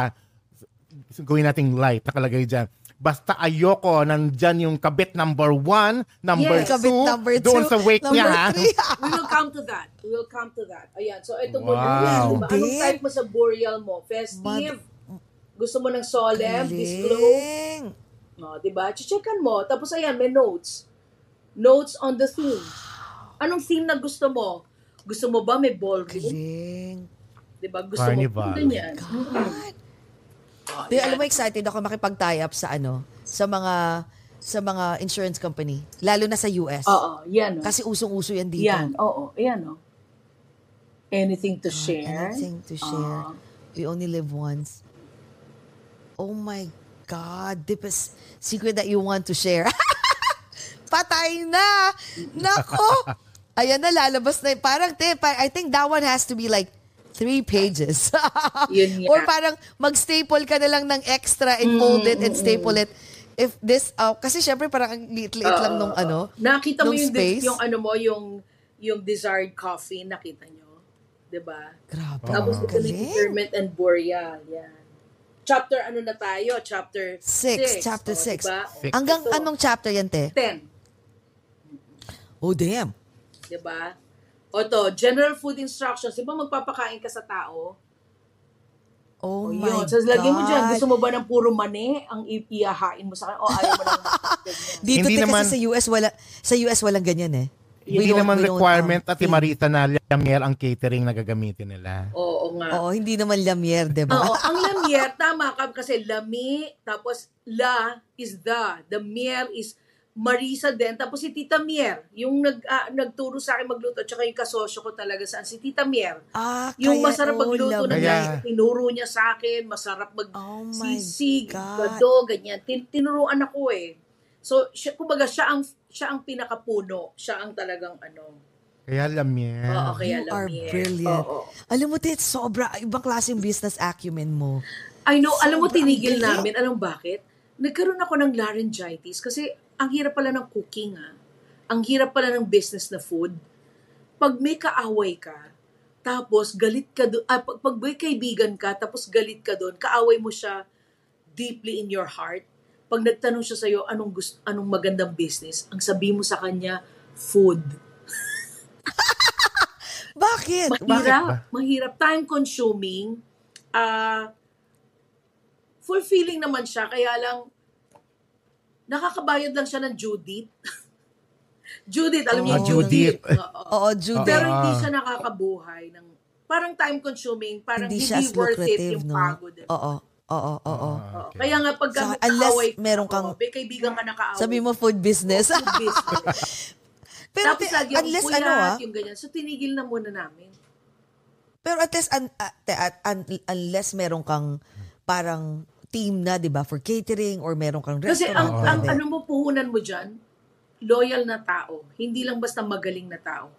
Gawin nating light, nakalagay dyan. Basta ayoko, nandyan yung kabit number one, number Yes. two, Kabit number two, doon sa wake number niya, ha? three. *laughs* We will come to that. We will come to that. Ayan. So, ito mo Wow. na. Diba? Anong type mo sa burial mo? Festive? Gusto mo ng solemn? Disclose? Galing. No, 'di ba? Checkan mo. Tapos ayan, may notes. Notes on the theme. Anong theme na gusto mo? Gusto mo ba may ballroom? Galing. 'Di ba? Gusto Carnival. mo ganyan. God. Oh, Di, yan. alam mo, excited ako makipag-tie up sa ano, sa mga sa mga insurance company, lalo na sa US. Oo, yan. Oh. Kasi usong-uso yan dito. yan. Oo, ayan oh. Anything to share? Anything to share. Oo. We only live once. Oh my God. The best secret that you want to share. *laughs* Patay na! Nako! *laughs* Ayan na, lalabas na. Parang, te, I think that one has to be like three pages. *laughs* Yun. Or parang mag-staple ka na lang ng extra and fold it and staple it. If this, uh, kasi syempre parang ang liit-liit lang nung ano, Nakita mo nung yung, space. yung ano mo, yung yung desired coffee, nakita nyo? 'Di ba? Grabe. Tapos Galing. interment and burial. Yan. Chapter ano na tayo? Chapter 6. Six, chapter six. Diba? Six. Hanggang Ito, anong chapter yan, te? 10. Oh, damn. 'di ba? O to, general food instructions. 'Di ba magpapakain ka sa tao? Oh, O my yun. So, lagay mo dyan, gusto mo ba ng puro mani ang i- iyahain mo sa kanya? O ayaw mo ng *laughs* ganyan? Dito Hindi te, naman- kasi sa US wala sa US walang ganyan eh. We Hindi naman requirement um, at Marita na lamier ang catering na gagamitin nila. Oo nga. Oo, hindi naman lamier, 'di ba? Oo, ang lamier, tama ka kasi lami, tapos la is the. The mier is Marisa din. Tapos si Tita Mier, yung nag, ah, nagturo sa akin magluto, tsaka yung kasosyo ko talaga saan, si Tita Mier. Ah, Yung kaya- masarap oh, magluto na lamier. Kaya- niya, tinuro niya sa akin, masarap mag Oh sisig, God. gado, ganyan. Tin, tinuruan ako eh. So, siya, kumbaga, siya ang, siya ang pinakapuno. Siya ang talagang ano. Kaya alam niya. Oo, kaya You alam are niya. brilliant. Oo. Alam mo, Tit, sobra, ibang klaseng business acumen mo. I know, alam mo, tinigil namin. Alam bakit? Nagkaroon ako ng laryngitis kasi ang hirap pala ng cooking, ah. Ang hirap pala ng business na food. Pag may kaaway ka, tapos galit ka doon, ah, pag, pag may kaibigan ka, tapos galit ka doon, kaaway mo siya deeply in your heart. Pag nagtanong siya sa'yo, anong, gusto, anong magandang business, ang sabi mo sa kanya, food. *laughs* Bakit? Mahirap. ba? Mahirap. Time consuming. Ah, fulfilling naman siya. Kaya lang, nakakabayad lang siya ng Judith. *laughs* Judith, alam niyo Oh, yung Judith. Judith. Oo. Oo, Judy. Pero Ah. hindi siya nakakabuhay ng parang time consuming, parang hindi hindi, worth it yung no? pagod. eh. Oo, oo, oo. Oo. Kaya nga pagka Saka, unless meron kang- oo, may kaibigan ka na kaaway. Sabi mo food business. food business. *laughs* Pero Tapos lagi yung unless puyat, ano ah, yung ganyan. So tinigil na muna namin. pero at least un- ah, te- at- un- unless meron kang parang team na, 'di ba, for catering or meron kang Kasi restaurant. ang, ang pwede. ano mo puhunan mo dyan, loyal na tao. Hindi lang basta magaling na tao.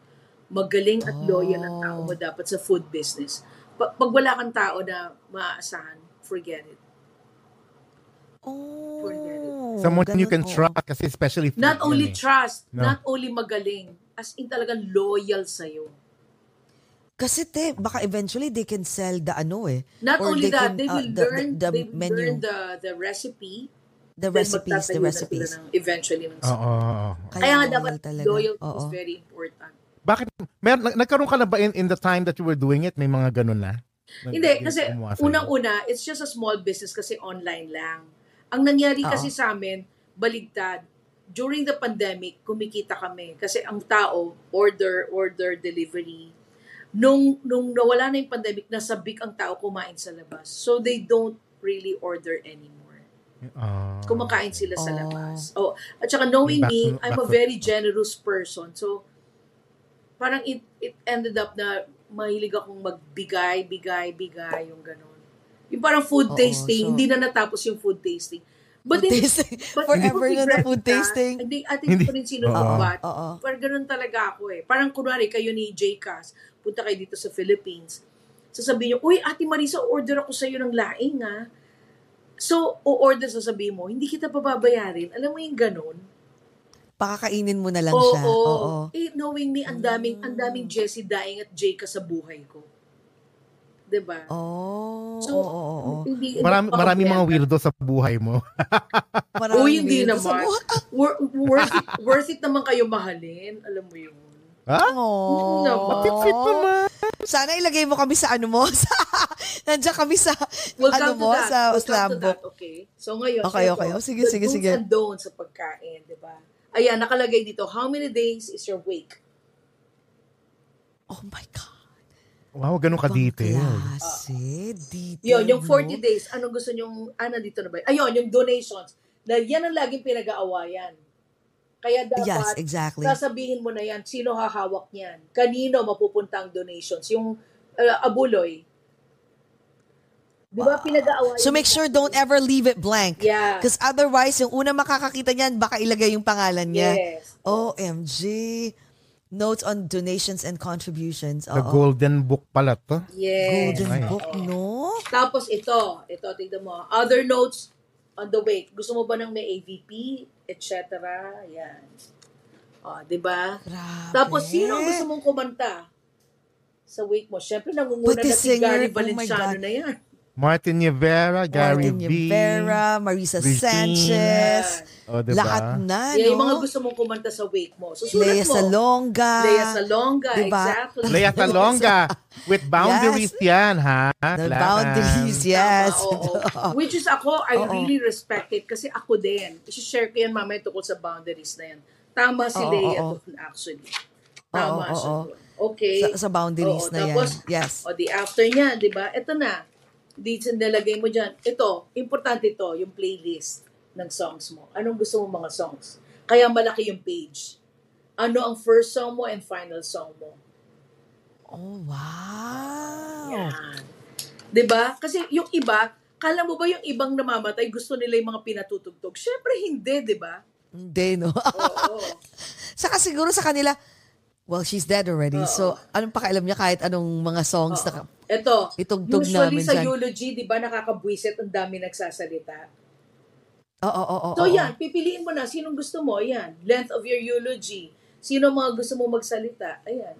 Magaling at loyal na tao mo dapat sa food business. Pa- pag wala kang tao na maaasahan, forget it. Oh, Forget it. Someone you ganun, can oo. trust kasi especially food Not only eh. trust, No. not only magaling, as in talagang loyal sa'yo. Kasi te, baka eventually they can sell the ano eh. Not or only that, can, they uh, will the, learn, the, the they will menu, learn the, the recipe, the recipes, the recipes. ng, eventually ng Oo. oo. Kaya nga loyal dapat talaga. loyalty Oo. is very important. Bakit? Mer nag- nagkaroon ka na ba in, in the time that you were doing it? May mga ganun na? Nag- Hindi, kasi unang-una, it's just a small business kasi online lang. Ang nangyari Oo. kasi sa amin, baligtad. During the pandemic, kumikita kami. Kasi ang tao, order, order, delivery. Nung, nung nawala na yung pandemic, nasabik ang tao kumain sa labas. So they don't really order anymore. Ah. Kumakain sila sa Oh. labas. Oh, at saka knowing Back me, I'm a back very generous person. So, parang it, it ended up na mahilig akong magbigay, bigay, bigay, yung ganun. Yung parang food Oo, tasting, so- hindi na natapos yung food tasting. But Food then, tasting. but Forever na na food ka. tasting. Hindi, ate, hindi ko rin sino but, Oo. parang ganun talaga ako eh. Parang kunwari, kayo ni JCAS, punta kayo dito sa Philippines, sasabihin nyo, uy, ate Marisa, order ako sa'yo ng laing ah. So, o-order sasabihin mo, hindi kita pababayarin. Alam mo yung ganun? Pakakainin mo na lang Oo. siya. Oo. Eh, knowing me, ang daming, ang daming Jessie dying at Jayka sa buhay ko. 'Di ba? Oh, So, oo, oo, oo. Hindi, Marami, hindi marami mga weirdo sa buhay mo. Maraming Uy, hindi naman. buhay. Wor- worth, it, worth it naman kayo mahalin. Alam mo yun. Ha? Oh. naman. Fit naman. Sana ilagay mo kami sa ano mo. *laughs* Sa, nandiyan kami sa We'll ano mo, that. sa We'll come to slam that, book. Okay? So ngayon, Okay, okay. Oh, sige, the sige, do's sige. and don'ts sa pagkain, di ba? Ayan, nakalagay dito, how many days is your wake? Oh my God. Wow, ganun ka detail. Klase, detail. Yun, yung no? 40 days, anong gusto nyong, ah, nandito na ba? Ayun, yung donations. Na yan ang laging pinag-aawayan. Kaya dapat, Yes, exactly. sasabihin mo na yan, sino hahawak niyan? Kanino mapupunta ang donations? Yung uh, abuloy. Di ba pinag-aawayan? So make sure don't ever leave it blank. Yeah. Because otherwise, yung una makakakita niyan, baka ilagay yung pangalan niya. Yes. OMG. Notes on donations and contributions. The Oo. golden book pala to. Yes. Golden Ay. book, no? Tapos ito, ito, tignan mo. Other notes on the wake. Gusto mo ba ng may AVP, etc. Yan. O, di ba? Tapos, sino gusto mong kumanta sa wake mo? Siyempre, nangunguna Pati na si singer, Gary oh Valenciano God. na yan. Martin Rivera, Gary Martin V. Rivera, Marisa Regine. Sanchez. O, diba? Lahat na, yung no? mga gusto mong kumanta sa wake mo. So, Lea mo. Salonga. Lea Salonga, Diba? exactly. Lea *laughs* Salonga. With boundaries yan, ha? The Kailangan. boundaries, yes. Tama, oo. *laughs* Which is ako, I Oo. really respect it kasi ako din. I-share ko yan mamaya tungkol sa boundaries na yan. Tama si Oo, Lea oo. doon actually. Tama Oo, siya oo. doon. Okay. Sa, sa boundaries Oo, na tapos, yan. Yes. O di after niya, di ba? Ito na. Di nilagay mo dyan. Ito, importante ito, yung playlist ng songs mo. Anong gusto mo mga songs? Kaya malaki yung page. Ano ang first song mo and final song mo? Oh, wow. Yan. 'Di ba? Kasi yung iba, kala mo ba yung ibang namamatay gusto nila yung mga pinatutugtog? Syempre hindi, 'di ba? Hindi, no? Oo. *laughs* Saka siguro sa kanila, Well, she's dead already. So, anong pakialam niya kahit anong mga songs na... Ito, Itugtog usually namin sa dyan. eulogy, di ba, nakakabwisit, ang dami nagsasalita. Oo, oo, oo. So oo. yan, pipiliin mo na, sinong gusto mo, yan. Length of your eulogy. Sino mga gusto mo magsalita? Ayan.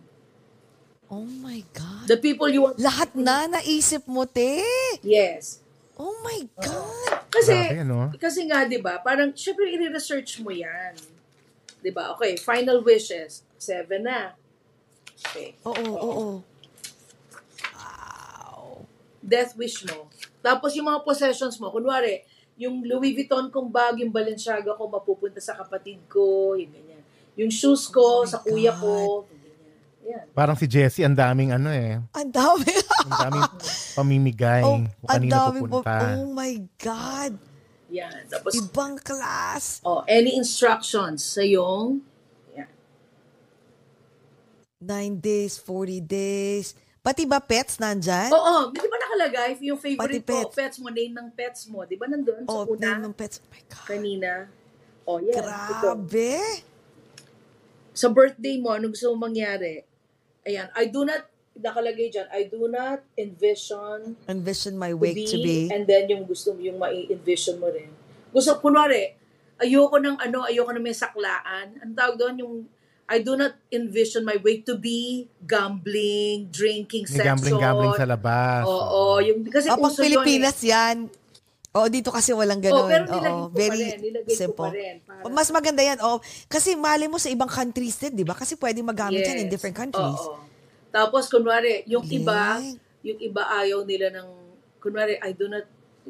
Oh my God. The people you want. Lahat na naisip mo, te. Yes. Oh my God. Kasi, Grabe, ano? kasi nga, di ba, parang, syempre, i-research mo yan. Di ba? Okay, final wishes. Seven na. Okay. Oo, oo. Death wish mo. Tapos yung mga possessions mo, kunwari, yung Louis Vuitton kong bag, yung Balenciaga ko, mapupunta sa kapatid ko, yung ganyan. Yung shoes ko, Oh sa kuya God. ko, yung ganyan. Yan. Parang si Jessie, ang daming ano eh. Ang dami. Ang daming pamimigay oh, kung ang kanino dami po. pupunta. Oh my God. Yan. Tapos, Ibang class. oh, any instructions sa yung, 9 days, 40 days. Pati ba pets nandyan? Oo, oh, oh. ba nakalagay yung favorite Pati pets. Mo, pets mo, name ng pets mo, di ba nandun sa oh, una? name ng pets. Oh my God. Kanina. Oh, yeah. Grabe! Ito. Sa birthday mo, ano gusto mo mangyari? Ayan, I do not, nakalagay dyan, I do not envision Envision my wake to be. To be. And then yung gusto mo, yung ma-envision mo rin. Gusto, kunwari, ayoko ng ano, ayoko ng may saklaan. Ang tawag doon, yung I do not envision my wake to be gambling, drinking, May sex. gambling-gambling sa labas. Oo, yung, kasi pag uso yun Pilipinas eh. yan. Oo, dito kasi walang Oh, ganun. pero Oo, nilagay ko very pa rin, nilagay ko simple. pa rin. Para, Mas maganda yan. Oh, kasi mali mo sa ibang countries din, di ba? Kasi pwede magamit yan in different countries. Oo. Tapos, kunwari, yung Galing. iba, yung iba ayaw nila ng, kunwari, I do not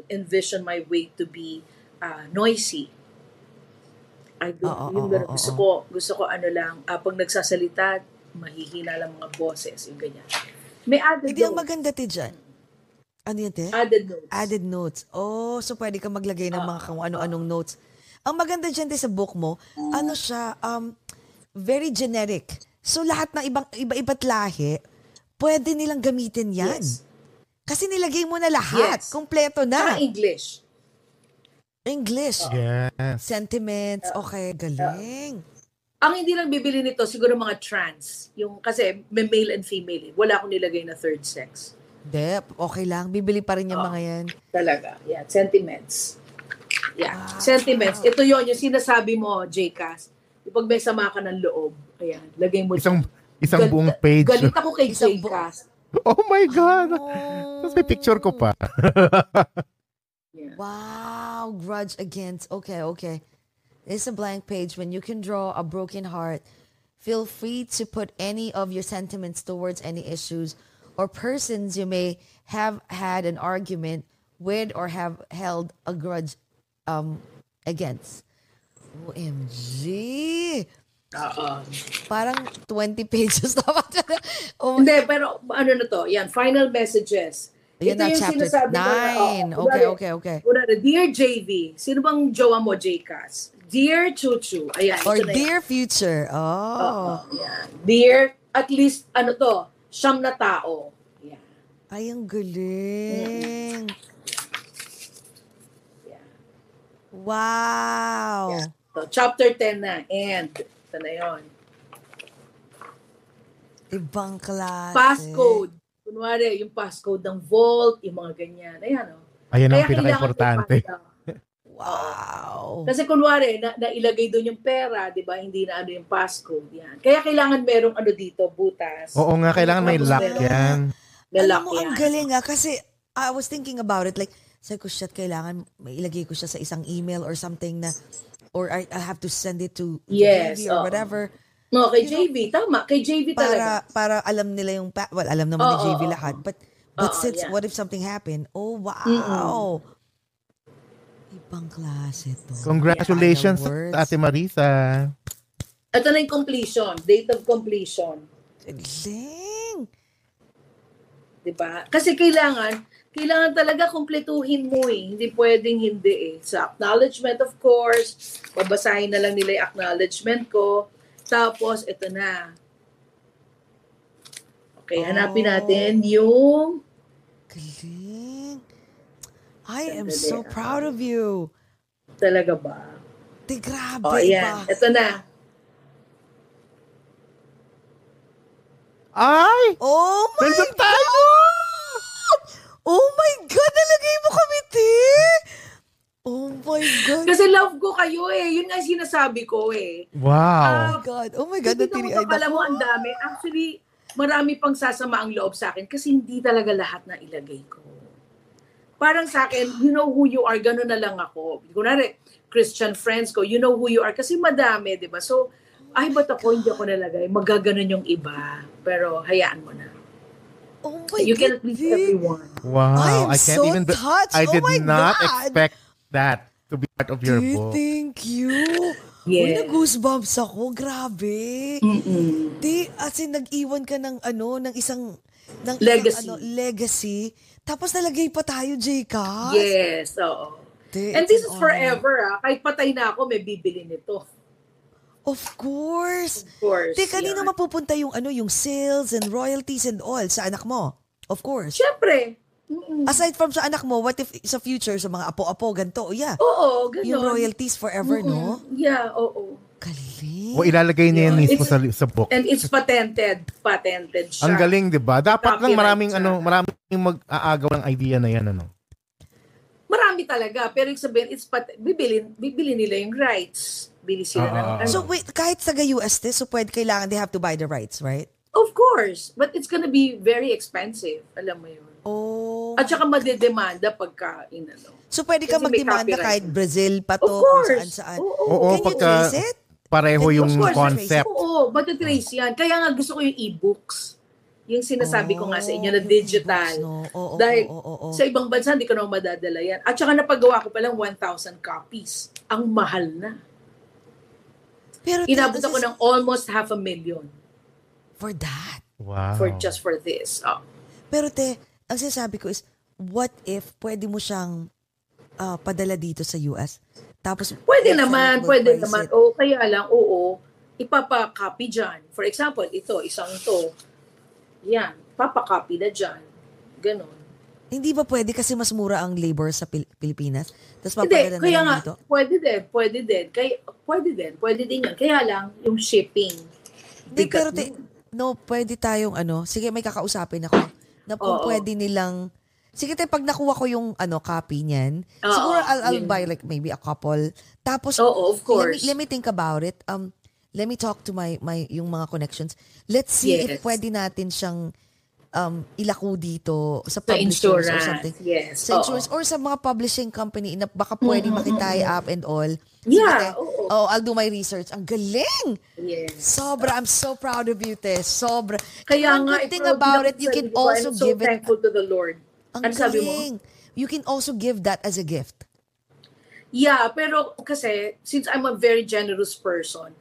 envision my way to be uh, noisy. I do, Oo, yung ganun. oo, gusto oo. ko, gusto ko ano lang, ah, pag nagsasalita, mahihina lang mga boses, yung ganyan. May added Hindi ang notes. maganda ti dyan. Ano yun, te? Added notes. Added notes. Oh, so pwede ka maglagay ng mga kung ano-anong notes. Ang maganda dyan te sa book mo, ano siya, um, very generic. So lahat ng ibang iba-iba't lahi, pwede nilang gamitin yan. Yes. Kasi nilagay mo na lahat. Yes. Kompleto na. Saka English. English. Yes. Sentiments. Okay, galing. Ang hindi lang bibili nito, siguro mga trans. Yung, kasi may male and female. eh. Wala akong nilagay na third sex. Hindi, okay lang. Bibili pa rin yung Oo. mga yan. Talaga. Yan. Sentiments. Yeah. Sentiments. Ito yon yung sinasabi mo, Jcas. Pag may sama ka ng loob, ayan, lagay mo. Isang isang Gal- buong page. Galit ako kay Isang bu- Jcas. Oh my God. Oh. Tapos may picture ko pa. *laughs* Yeah. Wow, grudge against. Okay, okay. It's a blank page. When you can draw a broken heart, feel free to put any of your sentiments towards any issues or persons you may have had an argument with or have held a grudge um, against. OMG! Oo. Parang 20 *laughs* pages dapat. oh, Hindi, pero ano na to? Yan, final messages. Yan na, chapter sinasabi mo na, nine. oo, Okay, okay, okay. kunwari, Dear JV, sino bang jowa mo, Jcas? Dear Chuchu. Ayan, Or ito na yan. dear future. Oh. Yan. Dear, at least, ano to, siyam na tao. Yan. Ay, ang galing. Yan. Wow. So, chapter 10 na. And, ito na yun. Ibang klase. Passcode. Kunwari, yung passcode ng vault, yung mga ganyan. Ayan, o. Ayan ang Kaya pinaka-importante. Wow. Kasi kunwari, na, nailagay doon yung pera, di ba? Hindi na ano yung passcode. Yan. Kaya kailangan merong ano dito, butas. Oo nga, kailangan may lock meron- yan. Alam lock mo, yan. ang galing ah. Kasi I was thinking about it. Like, sabi ko, shit, kailangan may ilagay ko siya sa isang email or something na or I, I have to send it to Yes, JV or oo. whatever No, kay You know, JV. Tama, kay JV talaga. para para alam nila yung pa- well alam naman ni Oo, JV oo, lahat but but Oo, since yeah. what if something happened oh wow ibang klase to Congratulations words. Ate Marisa. Ito na yung completion. Date of completion. galing Di ba? Kasi kailangan, kailangan talaga kumpletuhin mo eh. Hindi pwedeng hindi eh. Sa acknowledgement, of course, babasahin na lang nila yung acknowledgement ko. Tapos, ito na. Okay, hanapin Oh. natin yung galing I am Sandali, so ah. proud of you talaga ba? Di grabe oh, ayan. iba. Ito na. Ay! Oh my Nandun God! tayo! Oh my God! Nalagay mo kami, te! Oh my God! Kasi love ko kayo eh. Yun nga yung sinasabi ko eh. Oh Wow. my God! Oh my God! Hindi ko Natiri-eyed alam mo, ang dami. Actually, marami pang sasama ang loob sa akin kasi hindi talaga lahat na ilagay ko. Parang sa akin, you know who you are, gano'n na lang ako. Kunwari, Christian friends ko, you know who you are. Kasi madami, di ba? So, ay, ba't ako hindi ako nalagay? Magaganon yung iba. Pero, hayaan mo na. Oh my you God! cannot please te. everyone. Wow. I am I can't so even touched. I Oh did my not God. expect that to be part of your Te, book. thank you. Uy, Yes. nag-goosebumps ako. Grabe. Mm-mm. Di, as in, nag-iwan ka ng ano, ng isang, ng Legacy. Isang, ano, legacy. Tapos nalagay pa tayo, J-Ka. Yes, oo. Te, And this is forever ah. Kahit patay na ako, may bibili nito. Of course. Of course. Te, kanino yeah. mapupunta yung ano, yung sales and royalties and all sa anak mo? Of course. Siyempre. Mm-mm. Aside from sa anak mo, what if sa future, sa mga apo-apo, ganito, yeah. Oo, ganun. Yung royalties forever, no? Mm-mm. Yeah, oo. Galing. O ilalagay niya yan Yeah. mismo sa, sa book. And it's patented. Patented siya. Ang galing, 'di ba? Dapat lang Copyright maraming siya. ano, maraming mag-aagaw ng idea na 'yan ano. Marami talaga. Pero yung sabihin, it's pat bibili, bibili nila yung rights. Bili sila ng ah, ah. ano. So wait, kahit sa US te, so pwede kailangan they have to buy the rights, right? Of course. But it's gonna be very expensive. Alam mo yun. Oh. At saka madedemanda pagka, in ano. So pwede ka magdemanda kahit Brazil pa to, kung course. saan saan. Oo, Oo, Can you pagka trace it? pareho Then, yung Of course, concept. Oo, matatrace yan. Kaya nga gusto ko yung e-books. Yung sinasabi ko nga sa inyo na Oh, digital. no? Oo, Dahil oo, oo, oo. sa ibang bansa, hindi ko naman madadala yan. At saka napagawa ko pa lang 1,000 copies. Ang mahal na. Pero Inabot ako is ng almost half a million for that. Wow. for just for this. Oh. Pero te, ang sinasabi ko is, what if pwede mo siyang ah, padala dito sa US? Tapos, Pwede naman, pwede naman. it. O kaya lang, oo, ipapakopy dyan. For example, ito, isang to. Yan, papakopy na dyan. Ganon. Hindi ba pwede kasi mas mura ang labor sa Pil- Pilipinas? Tapos Hindi, papadala na kaya lang nga, dito? pwede din, pwede din. Kaya, pwede din, pwede din yan. Kaya lang, yung shipping. Hindi, pero te, no, pwede tayong ano, sige may kakausapin ako na kung Oo. pwede nilang, sige te, pag nakuha ko yung ano, copy niyan, Oo, siguro I'll, I'll yun. buy like maybe a couple. Tapos, Oo, of course. Let me, let me think about it. Um, let me talk to my, my yung mga connections. Let's see if Yes. pwede natin siyang um, ilako dito sa publishers or something. Yes. Sa oo. insurance or sa mga publishing company na baka pwede makitie up and all. Yeah, oo. Oh, I'll do my research. Ang galing! Yes. Sobra. I'm so proud of you, te. Sobra. Kaya And nga, good thing i-proud about it, you can also I'm so give it. thankful to the Lord. Ang ano sabi mo? galing. You can also give that as a gift. Yeah, pero kasi, since I'm a very generous person,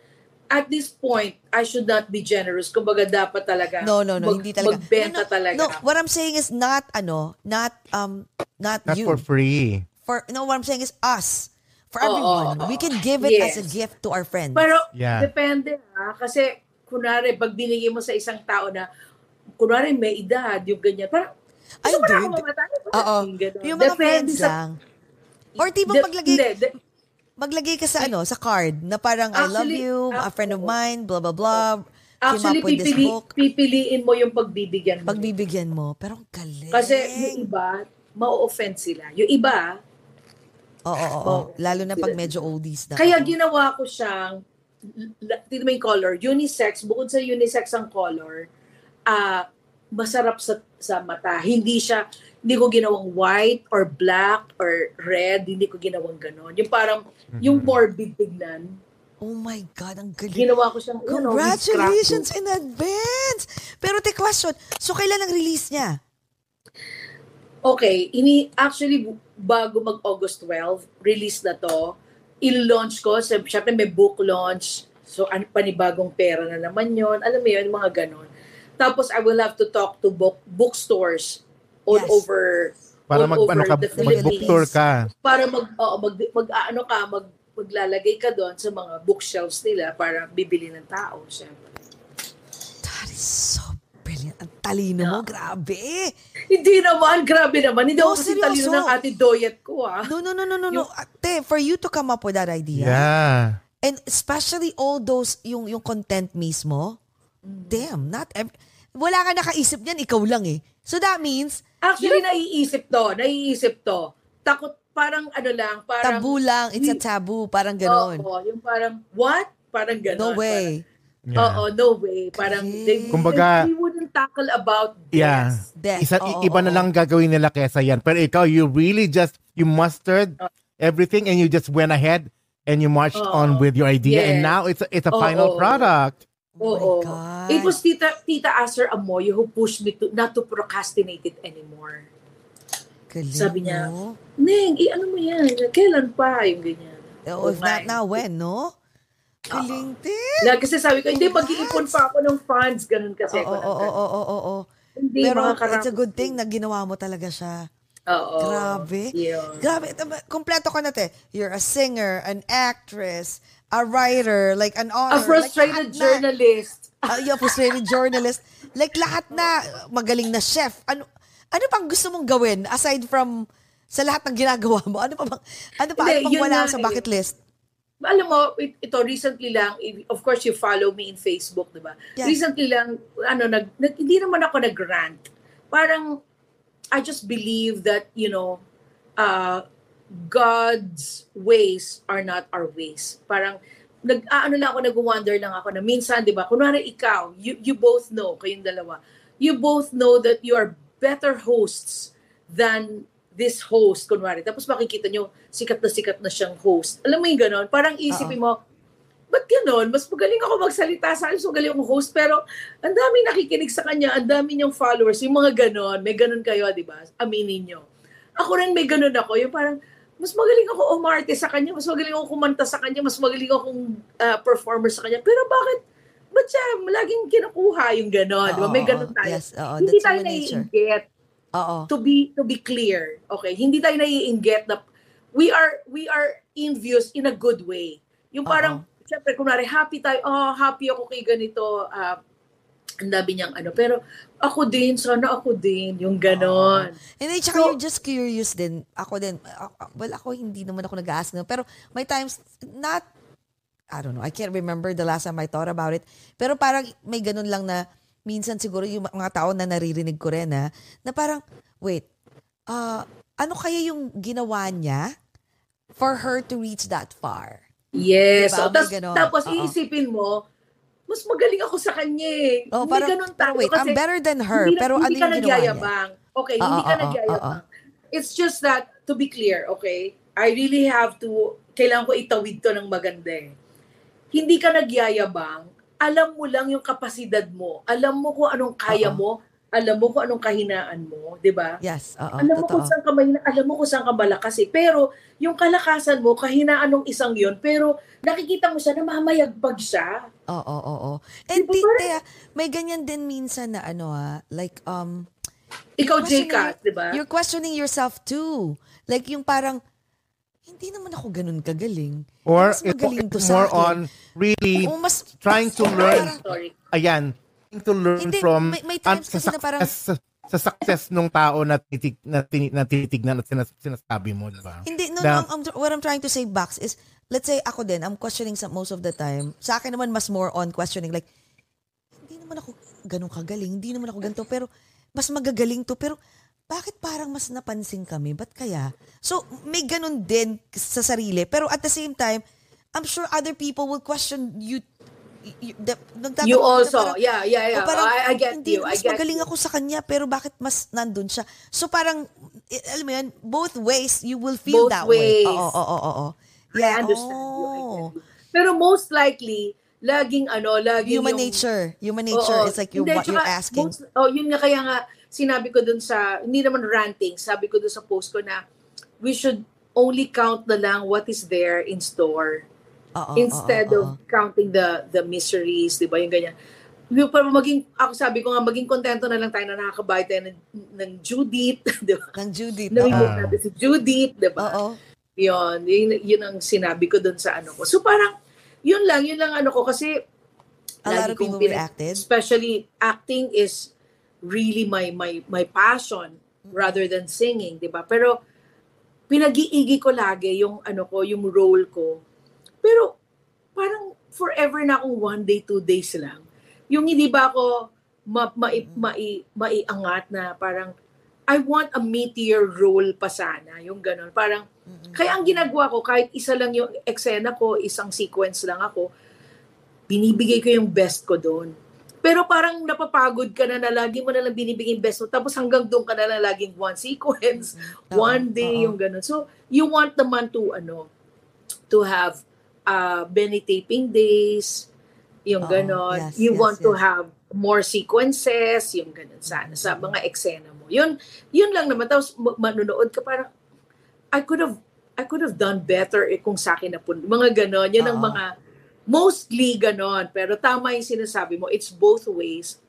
at this point, I should not be generous. Kumbaga, dapat talaga. No, no, no, mag- hindi talaga. Magbenta no, no, talaga. No, what I'm saying is not ano, not um not, Not you. for free. For no, what I'm saying is us. For Oo, everyone. oo, we can give it as Yes. a gift to our friends. Pero, Yeah. depende ha. Kasi, kunwari, pag binigay mo sa isang tao na, kunwari, may edad, yung ganyan. Parang, Ay, gusto mo na ako mamatay? Oo. Yung mga Depende friends sa- lang. Or tibang de- maglagay, hindi, de- maglagay ka sa ano, sa card na parang I love Actually, you, a friend of mine, blah blah blah. Came Actually, up with this pipili, book. pipiliin mo yung pagbibigyan mo. Pagbibigyan mo. Pero ang galing. Kasi yung iba, ma-offend sila. Yung iba, Oo, oo, oo. Lalo na pag medyo oldies na. Kaya ginawa ko siyang, tignan mo yung color, unisex, bukod sa unisex ang color, ah masarap sa, sa mata. Hindi siya, hindi ko ginawang white or black or red, hindi ko ginawang ganon. Yung parang, yung morbid tignan, Oh my God, ang galing. ginawa ko siyang, you know, Congratulations in advance! Pero te question, so kailan ang release niya? Okay, ini actually bago mag August 12, release na to. I-launch ko, syempre may book launch. So ano panibagong pera na naman 'yon. Alam mo 'yon, mga ganon. Tapos I will have to talk to book bookstores all Yes. over Para all mag, ano over ka, the mag-book tour ka. Para mag oo, mag, mag ano ka, mag maglalagay ka doon sa mga bookshelves nila para bibili ng tao, syempre. That is so brilliant. Ang talino mo, grabe. Hindi naman, grabe naman. Hindi Oh, ako kasi seryoso? talino ng ate Doyet ko, ah. No, no, no, no, no, no. Ate, for you to come up with that idea, Yeah. and especially all those, yung, yung content mismo, damn, not every, wala ka nakaisip niyan, ikaw lang eh. So that means, Actually, naiisip to. Naiisip to. Takot, parang ano lang, parang... tabu lang, it's a taboo, parang ganon. Oo, yung parang, what? Parang No ganon. way. Parang, Oo, no way. Parang, they, Kumbaga- they wouldn't tackle about Yeah. death. Isa, Oo, iba na oo. lang gagawin nila kesa yan. Pero ikaw, you really just, you mustered everything and you just went ahead and you marched Oo. on with your idea. And Yes. now it's a, it's a Oo. final product. Oh my Oo. God. It was Tita Tita Aster Amoyo who pushed me to not to procrastinate it anymore. Galing, Sabi niya, no? Neng, eh, ano mo yan? Kailan pa? Yung ganyan. Oh, if not my. now, when, no? Galing din. Lagi kasi sabi ko, hindi, mag-iipon pa ako ng funds. Ganun kasi. Oo, oo, oo, oo, oo, oo. Hindi, Pero it's a good thing na ginawa mo talaga siya. Oo. Grabe. Yun. Grabe. Kompleto ka na, te. You're a singer, an actress, a writer, like an A author. frustrated like, lahat na. journalist. Uh, *laughs* yeah, frustrated journalist. Like lahat na magaling na chef. Ano ano pang gusto mong gawin aside from sa lahat ng ginagawa mo? Ano pa bang ano pa Hindi, ano pang wala nga sa eh. bucket list? Alam mo, it- ito, recently lang, of course, you follow me in Facebook, di ba? Yes. Recently lang, ano, nag, nag, hindi naman ako nag-rant. Parang, I just believe that, you know, uh, God's ways are not our ways. Parang, nag, ah, ano lang ako, nag-wonder lang ako na minsan, di ba, kunwari ikaw, you, you both know, kayong dalawa, you both know that you are better hosts than this host, kunwari. Tapos makikita nyo, sikat na sikat na siyang host. Alam mo yung ganon? Parang isipin mo, ba't ganon? Mas magaling ako magsalita sa akin, mas magaling akong host, pero ang dami nakikinig sa kanya, ang dami niyong followers, yung mga ganon, may ganon kayo, di ba? Aminin nyo. Ako rin may ganon ako, yung parang, mas magaling ako umarte sa kanya, mas magaling ako kumanta sa kanya, mas magaling akong uh, performer sa kanya. Pero bakit, ba't siya laging kinukuha yung ganon? di ba? May ganon tayo. yes, oo, Hindi tayo naiinggit Oo. to be to be clear okay hindi tayo naiinggit na we are we are envious in a good way yung parang syempre kunwari happy tayo oh happy ako kay ganito ah ang dami niyang ano pero ako din sana ako din yung ganon Hindi, tsaka So- you're just curious din. Ako din. Ako- Well, ako hindi naman ako nag-ask na. Pero may times, not, I don't know, I can't remember the last time I thought about it. Pero parang may ganun lang na, minsan siguro yung mga tao na naririnig ko rin ha, na parang, wait, ah, ano kaya yung ginawa niya for her to reach that far? yes Diba? so, tas, ganon. tapos Oo. iisipin mo mas magaling ako sa kanya eh. Oh, Hindi parang, ganun pero tayo wait, kasi I'm better than her, hindi, pero ano hindi yung ka nagyayabang. Okay, hindi ka oo, nagyayabang. oo. It's just that, to be clear, okay, I really have to, kailangan ko itawid to ng maganda eh. Hindi ka nagyayabang, alam mo lang yung kapasidad mo. Alam mo kung anong kaya Oo. mo, alam mo kung anong kahinaan mo, di ba? Yes, oo, alam mo kung totoo. saan ka mahina, alam mo kung saan ka malakas eh. Pero yung kalakasan mo, kahinaan ng isang yon pero nakikita mo siya na mamayagpag siya. Oo, oo, oo. And Di ba di, parang- Tea, may ganyan din minsan na ano ah, like, um, Ikaw, your- di ba? You're questioning yourself too. Like yung parang, hindi naman ako ganun kagaling. Or mas magaling to it's sa more akin. on really Oo, mas, trying to learn. Sorry. Ayan, to learn Hindi, from may- may um, times sa kasi na parang- success, sa success nung tao na, titig, na tinitignan at sinas, sinasabi mo, di ba? Hindi, no, Na- no, I'm, what I'm trying to say, Bax, is, let's say ako din, I'm questioning some, most of the time. Sa akin naman, mas more on questioning, like, hindi naman ako ganun kagaling, hindi naman ako ganito, pero mas magagaling to, pero bakit parang mas napansin kami? Ba't kaya? So, may ganun din sa sarili, pero at the same time, I'm sure other people will question you, you, the, You na also, parang, yeah, yeah, yeah. parang, I, I get hindi, you. I mas get magaling you. ako sa kanya, pero bakit mas nandun siya? So parang, alam mo yan, both ways, you will feel Both that way. ways. Oo, oo, oo, oo. I understand you. I oh. get you. Pero most likely, laging ano, laging Human yung, nature. Human nature Oo. is like Hindi, what you're asking. most- oh, yun nga kaya nga sinabi ko dun sa hindi naman ranting, sabi ko dun sa post ko na we should only count na lang what is there in store Oo, instead oo, of counting the the miseries, 'di ba? Yung ganyan. Yung para maging ako sabi ko nga maging kontento na lang tayo na nakakabayad tayo ng, ng Judith, *laughs* 'di ba? Ng Judith. Namimit Oo. natin si Judith, 'di ba? Oo. Yun, yun, yun ang sinabi ko dun sa ano ko. So parang, yun lang, yun lang ano ko kasi A lot of people pinag- reacted. Especially, acting is really my my my passion rather than singing, di ba? Pero, pinag-iigi ko lagi yung ano ko, yung role ko. Pero, parang forever na akong one day, two days lang. Yung hindi ba ako ma, mai, mai, maiangat na parang I want a meteor role pa sana, yung ganun. Parang, kaya ang ginagawa ko, kahit isa lang yung eksena ko, isang sequence lang ako, binibigay ko yung best ko doon. Pero parang napapagod ka na na lagi mo na lang binibigay yung best mo. Tapos hanggang doon ka na lang laging one sequence, one day, oo. yung ganun. So, you want naman to, ano, to have uh, many taping days, yung ganon. yes, you yes, want to yes. have more sequences, yung ganon sana, sa mga eksena mo. Yun, yun lang naman. Tapos ma- manunood ka parang, I could have, I could have done better eh, kung sa akin na po. Mga ganon. Yan ang mga, mostly ganon. Pero tama yung sinasabi mo, it's both ways.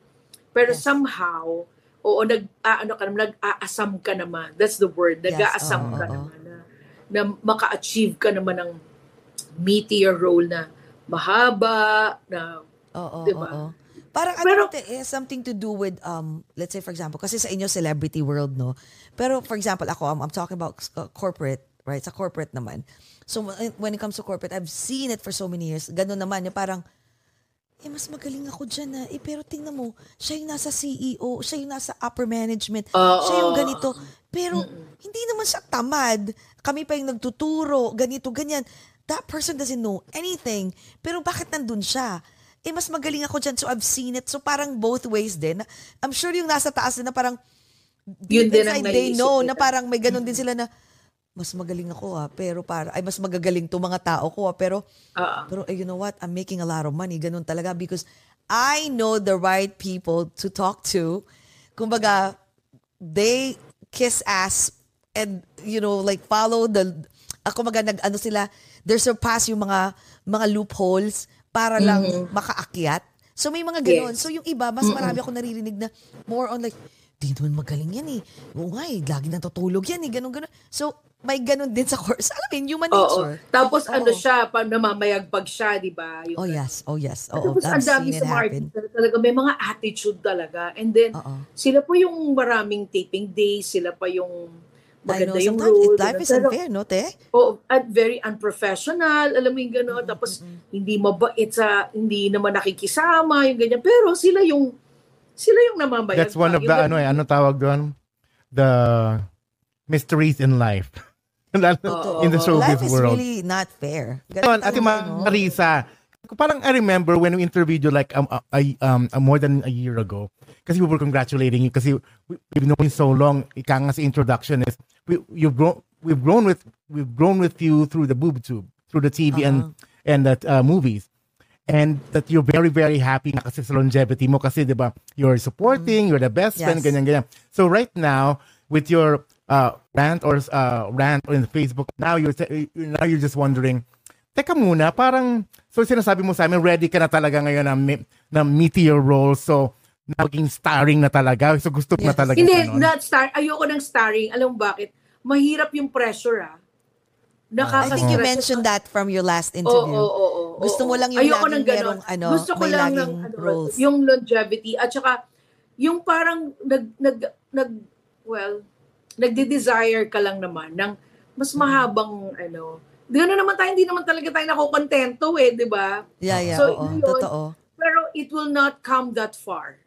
Pero Yes. somehow, oo, nag, ah, ano ka naman, nag-aasam ka naman. That's the word. Yes, Nag-aasam oo, ka oo. naman na, na maka-achieve ka naman ng meteor role na mahaba, na Oo, Diba? oo. Parang Pero- ano, it has something to do with, um, let's say for example, kasi sa inyo celebrity world, no? Pero for example, ako, I'm, I'm talking about uh, corporate, right? Sa corporate naman. So when- when it comes to corporate, I've seen it for so many years. Ganun naman, yung parang, eh, mas magaling ako dyan na. Eh, pero tingnan mo, siya yung nasa CEO, siya yung nasa upper management, Oo. siya yung ganito. Pero, hindi naman siya tamad. Kami pa yung nagtuturo, ganito, ganyan. That person doesn't know anything. Pero bakit nandun siya? Eh, mas magaling ako dyan, so I've seen it. So parang both ways din. I'm sure yung nasa taas din na parang, Yun din ang they know na parang may ganun din sila na, mas magaling ako ah, pero para, ay mas magagaling to mga tao ko ah, pero Oo. pero eh, you know what? I'm making a lot of money. Ganun talaga because I know the right people to talk to. Kumbaga, they kiss ass and you know like follow the ako kumbaga nag ano sila they surpass yung mga mga loopholes para lang makaakyat. So may mga ganun. Yes. So yung iba, mas marami ako naririnig na more on like, di naman magaling yan eh. Oo nga eh, lagi natutulog yan eh, ganun ganun. So may ganun din sa *laughs* course. Alam mo human Oo. nature. Tapos ano Oo. siya, pa namamayagpag siya, di ba? Yung Oh yes, oh yes. Oo, Tapos ang dami sa artista talaga, may mga attitude talaga. And then, Oo. sila po yung maraming taping days, sila pa yung I know, maganda yung sometimes role. it, life is Pero, unfair, no, te? oh, at very unprofessional, alam mo yung gano'n. Tapos, hindi mabait sa, hindi naman nakikisama, yung ganyan. Pero sila yung, sila yung namamayag. That's one of the, ano eh, ano tawag doon? The mysteries in life. *laughs* In the showbiz Life is world. really not fair. Yun, Ate? Marisa, parang I remember when we interviewed you like um, uh, a- um, uh, more than a year ago, kasi we were congratulating you kasi we, we've known you so long. Ika nga sa introduction is we, you've grown, we've grown with we've grown with you through the boob tube, through the TV and and that uh, movies. And that you're very, very happy na kasi sa longevity mo kasi, di ba, you're supporting, you're the best friend, Yes. ganyan, ganyan. So right now, with your uh, rant or uh, rant on Facebook, now you're, now you're just wondering, teka muna, parang, so sinasabi mo sa amin, ready ka na talaga ngayon na, me- na meteor role, so naging starring na talaga. So gusto mo na Yes. talaga. Hindi, ganon. not star. Ayoko ng starring. Alam mo bakit? Mahirap yung pressure, ah. I Nakaka-stress. think you mentioned that from your last Oo, interview. oo, oo, oo, Gusto mo lang yung Ayoko laging ng merong, ano, Gusto ko lang ng ano, roles. yung longevity at saka yung parang nag nag nag well, nagde-desire ka lang naman ng mas Mm. mahabang ano. Gano'n naman tayo, hindi naman talaga tayo nakokontento eh, di ba? Yeah, yeah, So, oo. yun, Totoo. Pero it will not come that far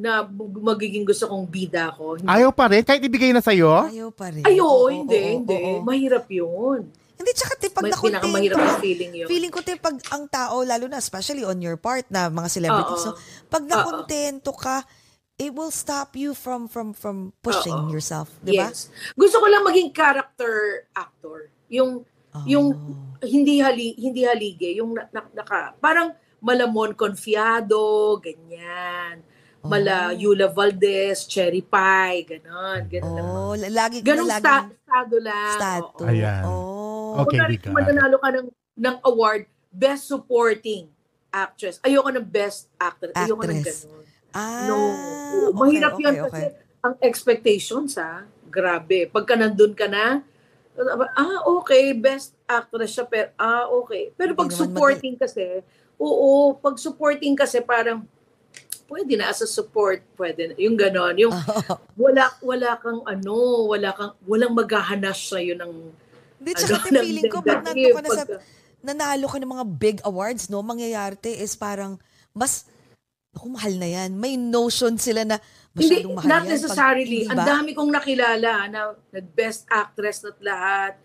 na mag- magiging gusto kong bida ko. Hindi. Ayaw pa rin, kahit ibigay na sa'yo. Ayaw pa rin. Ayo, Oo, hindi, oo, hindi. oo. Mahirap yun. Hindi, tsaka te, pag May nakontento pinakamahirap ka, na feeling yun. feeling ko te, pag ang tao, lalo na, especially on your part na mga celebrities, Oo. no, pag nakontento ka, it will stop you from from from pushing Oo. yourself, di ba? Yes. Gusto ko lang maging character actor. Yung Oh. yung hindi hali hindi halige, yung na, na- naka parang malamon confiado, ganyan. Mala Yula Valdez, Cherry Pie, ganon, ganon. Oh, la- lagi Ganong lagi sta- estado lang. stato. oo. Ayan. Oh. Okay, Kunwari, got mananalo ka ng, ng award, Best Supporting Actress. Ayoko ng Best Actress. Ayoko ng Actress. ganon. Ah, No. okay, Mahirap okay, yan okay. kasi ang expectations ha, grabe. Pagka nandun ka na, ah, okay, best actress siya, pero, ah, okay. Pero pag supporting kasi, oo, pag supporting kasi parang, pwede na as a support, pwede na. Yung ganon, yung *laughs* wala, wala kang ano, wala kang, walang maghahanas sa'yo ng, Hindi, tsaka ano, ng feeling ko, pag nandun ka na sa, nanalo ka ng mga big awards, no, mangyayari te is parang, mas, Ako, mahal na yan. May notion sila na Hindi, masyadong mahal not yan. necessarily. Pag, Ang dami kong nakilala na nag-best actress at lahat.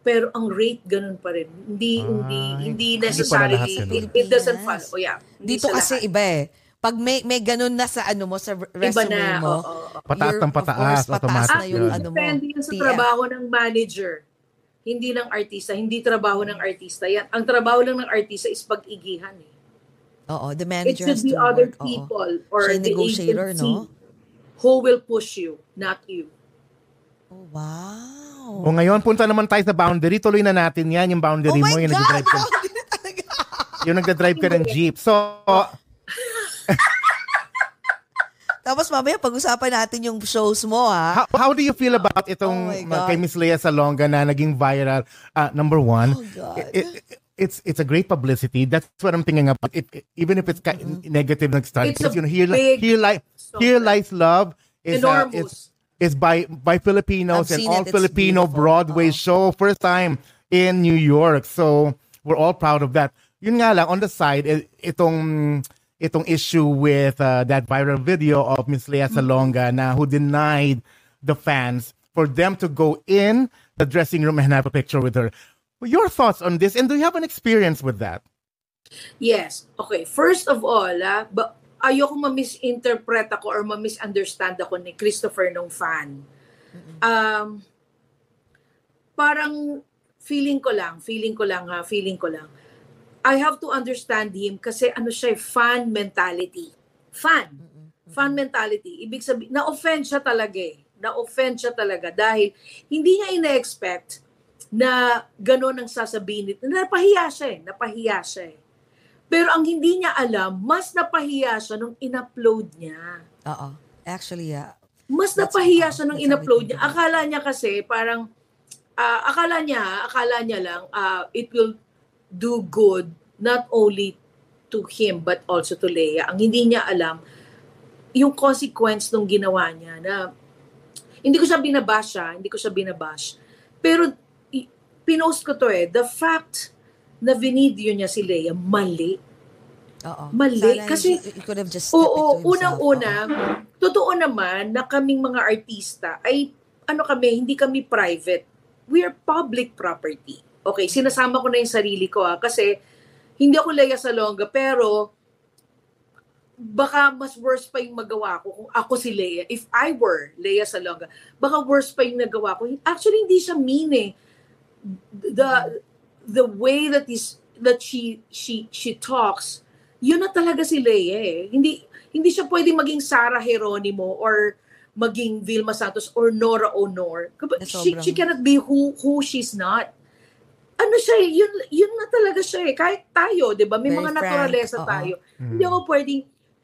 Pero ang rate ganun pa rin. Hindi, Ah, hindi, hindi hindi necessarily. lahat ganun. It, it doesn't Pilipinas. follow. Oh, yeah. Hindi Dito kasi lahat. iba eh. Pag may may ganun na sa ano mo sa resume Iba na. mo, oo, oo. Pataas ng pataas, course, pataas automatic na yung yun. ano mo. Depende yun sa trabaho ng manager. Hindi ng artista. Hindi trabaho ng artista. Yan. Ang trabaho lang ng artista is pag-igihan eh. Oo, the It manager should has be other work. Oo. people or Siya the negotiator, agency no? who will push you, not you. Oh, wow. O ngayon, punta naman tayo sa boundary. Tuloy na natin yan, yung boundary oh mo. Yung God! nagdadrive ka, yung nagdadrive ka ng jeep. So, Tapos mamaya pag-usapan natin yung shows mo, ha? how, how do you feel about Oh itong my uh, kay Miss Lea Salonga na naging viral? Uh, number one, Oh, God. it- it- it's it's a great publicity. That's what I'm thinking about. It, it- even if it's ki- negative nag-start. It's a Because, you know, here, big here, Li- here Lies Love is, uh, is, is by, by Filipinos and all it. It's Filipino beautiful. Broadway Oo. show. First time in New York. So, we're all proud of that. Yun nga lang, on the side, eh, itong itong issue with uh, that viral video of Miss Lea Salonga na who denied the fans for them to go in the dressing room and have a picture with her. Your thoughts on this, and do you have an experience with that? Yes. Okay. First of all, ah, ba- ayoko ma-misinterpret ako or ma-misunderstand ako ni Christopher nung fan. Um, parang feeling ko lang, feeling ko lang ha, feeling ko lang. I have to understand him kasi ano siya, eh, fan mentality. Fan. Fan mentality. Ibig sabihin, na-offend siya talaga eh. Na-offend siya talaga dahil hindi niya ina-expect na gano'n ang sasabihin nito. Napahiya siya eh. Napahiya siya eh. Pero ang hindi niya alam, mas napahiya siya nung in-upload niya. Oo. Actually, yeah. Mas That's- napahiya uh, siya nung in-upload niya. Akala niya kasi parang, ah, akala niya, akala niya lang, ah, it will do good not only to him but also to Leia. Ang hindi niya alam, yung consequence nung ginawa niya na hindi ko siya binabash ha, hindi ko siya binabash. Pero pinost ko to eh, the fact na vinidyo niya si Leia, mali. Oo. Mali, Sana kasi- he, could have just Oo, unang-una, Oo. totoo naman na kaming mga artista ay ano kami, hindi kami private. We are public property. Okay, sinasama ko na yung sarili ko ha, kasi hindi ako Lea Salonga, pero baka mas worse pa yung magawa ko kung ako si Lea. If I were Lea Salonga, baka worse pa yung nagawa ko. Actually, hindi siya mean eh. The, the way that is that she she she talks, yun na talaga si Lea eh. Hindi hindi siya pwedeng maging Sarah Geronimo or maging Vilma Santos or Nora Honor. She, she cannot be who who she's not. Ano siya eh, yun, yun na talaga siya eh. Kahit tayo, di ba? May Very mga frank, naturalesa oo. tayo. Hmm. Hindi ako pwedeng,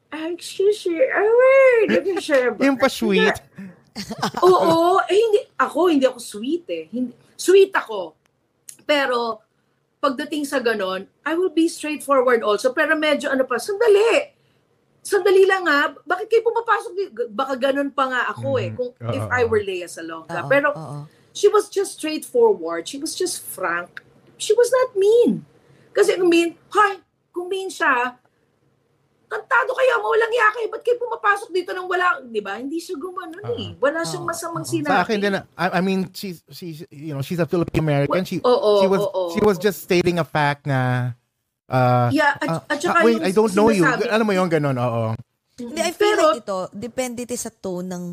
ah, excuse me, ah, wait, hindi siya. *laughs* Yung pa sweet. Oo, eh hindi, ako, hindi ako sweet eh. Hindi, sweet ako. Pero, pagdating sa ganon, I will be straightforward also. Pero medyo ano pa, sandali. Sandali lang ha. Bakit kayo pumapasok? di- Baka ganon pa nga ako eh. Mhm. Kung, if Oo. I were Lea Salonga. Oo, Pero, oo. She was just straightforward. She was just frank. She was not mean. Kasi kung mean, hi, kung mean siya, kantado kayo, mawalang iya kayo, ba't kayo pumapasok dito nang wala, di ba? Hindi siya gumanon eh. Wala siyang Oo, masamang oo. sinabi. Sa akin din, I, I mean, she's, she's, you know, she's a Filipino American. She, Oo, she was, oo, she was just stating a fact na, uh, Yeah, at, uh, at saka ah, wait, I don't know you. Alam mo yung ganon, oo. Hindi, I feel Pero, like ito, depende ito sa tone ng...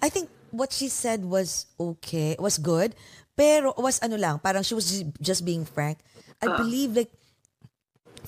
I think what she said was okay, was good, pero was ano lang, parang she was ju- just being frank. I Ah. believe like,